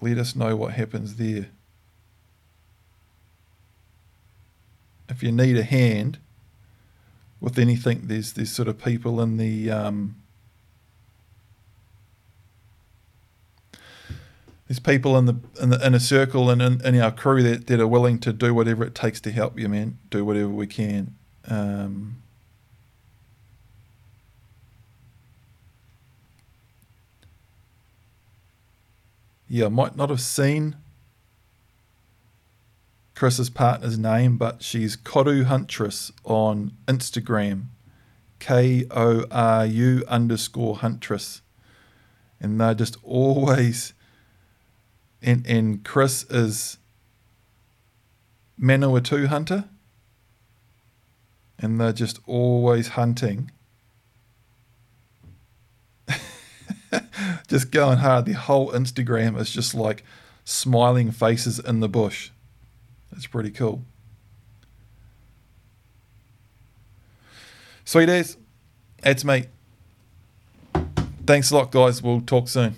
let us know what happens there. If you need a hand with anything, there's there's sort of people in the um, there's people in the in the inner circle and in, in our crew that, that are willing to do whatever it takes to help you, man. Do whatever we can. Um, yeah, might not have seen Chris's partner's name, but she's Koru Huntress on Instagram. K O R U underscore Huntress. And they're just always and and Chris is Manawatu hunter. And they're just always hunting [laughs] just going hard. The whole Instagram is just like smiling faces in the bush. It's pretty cool. Sweet as. That's me. Thanks a lot, guys. We'll talk soon.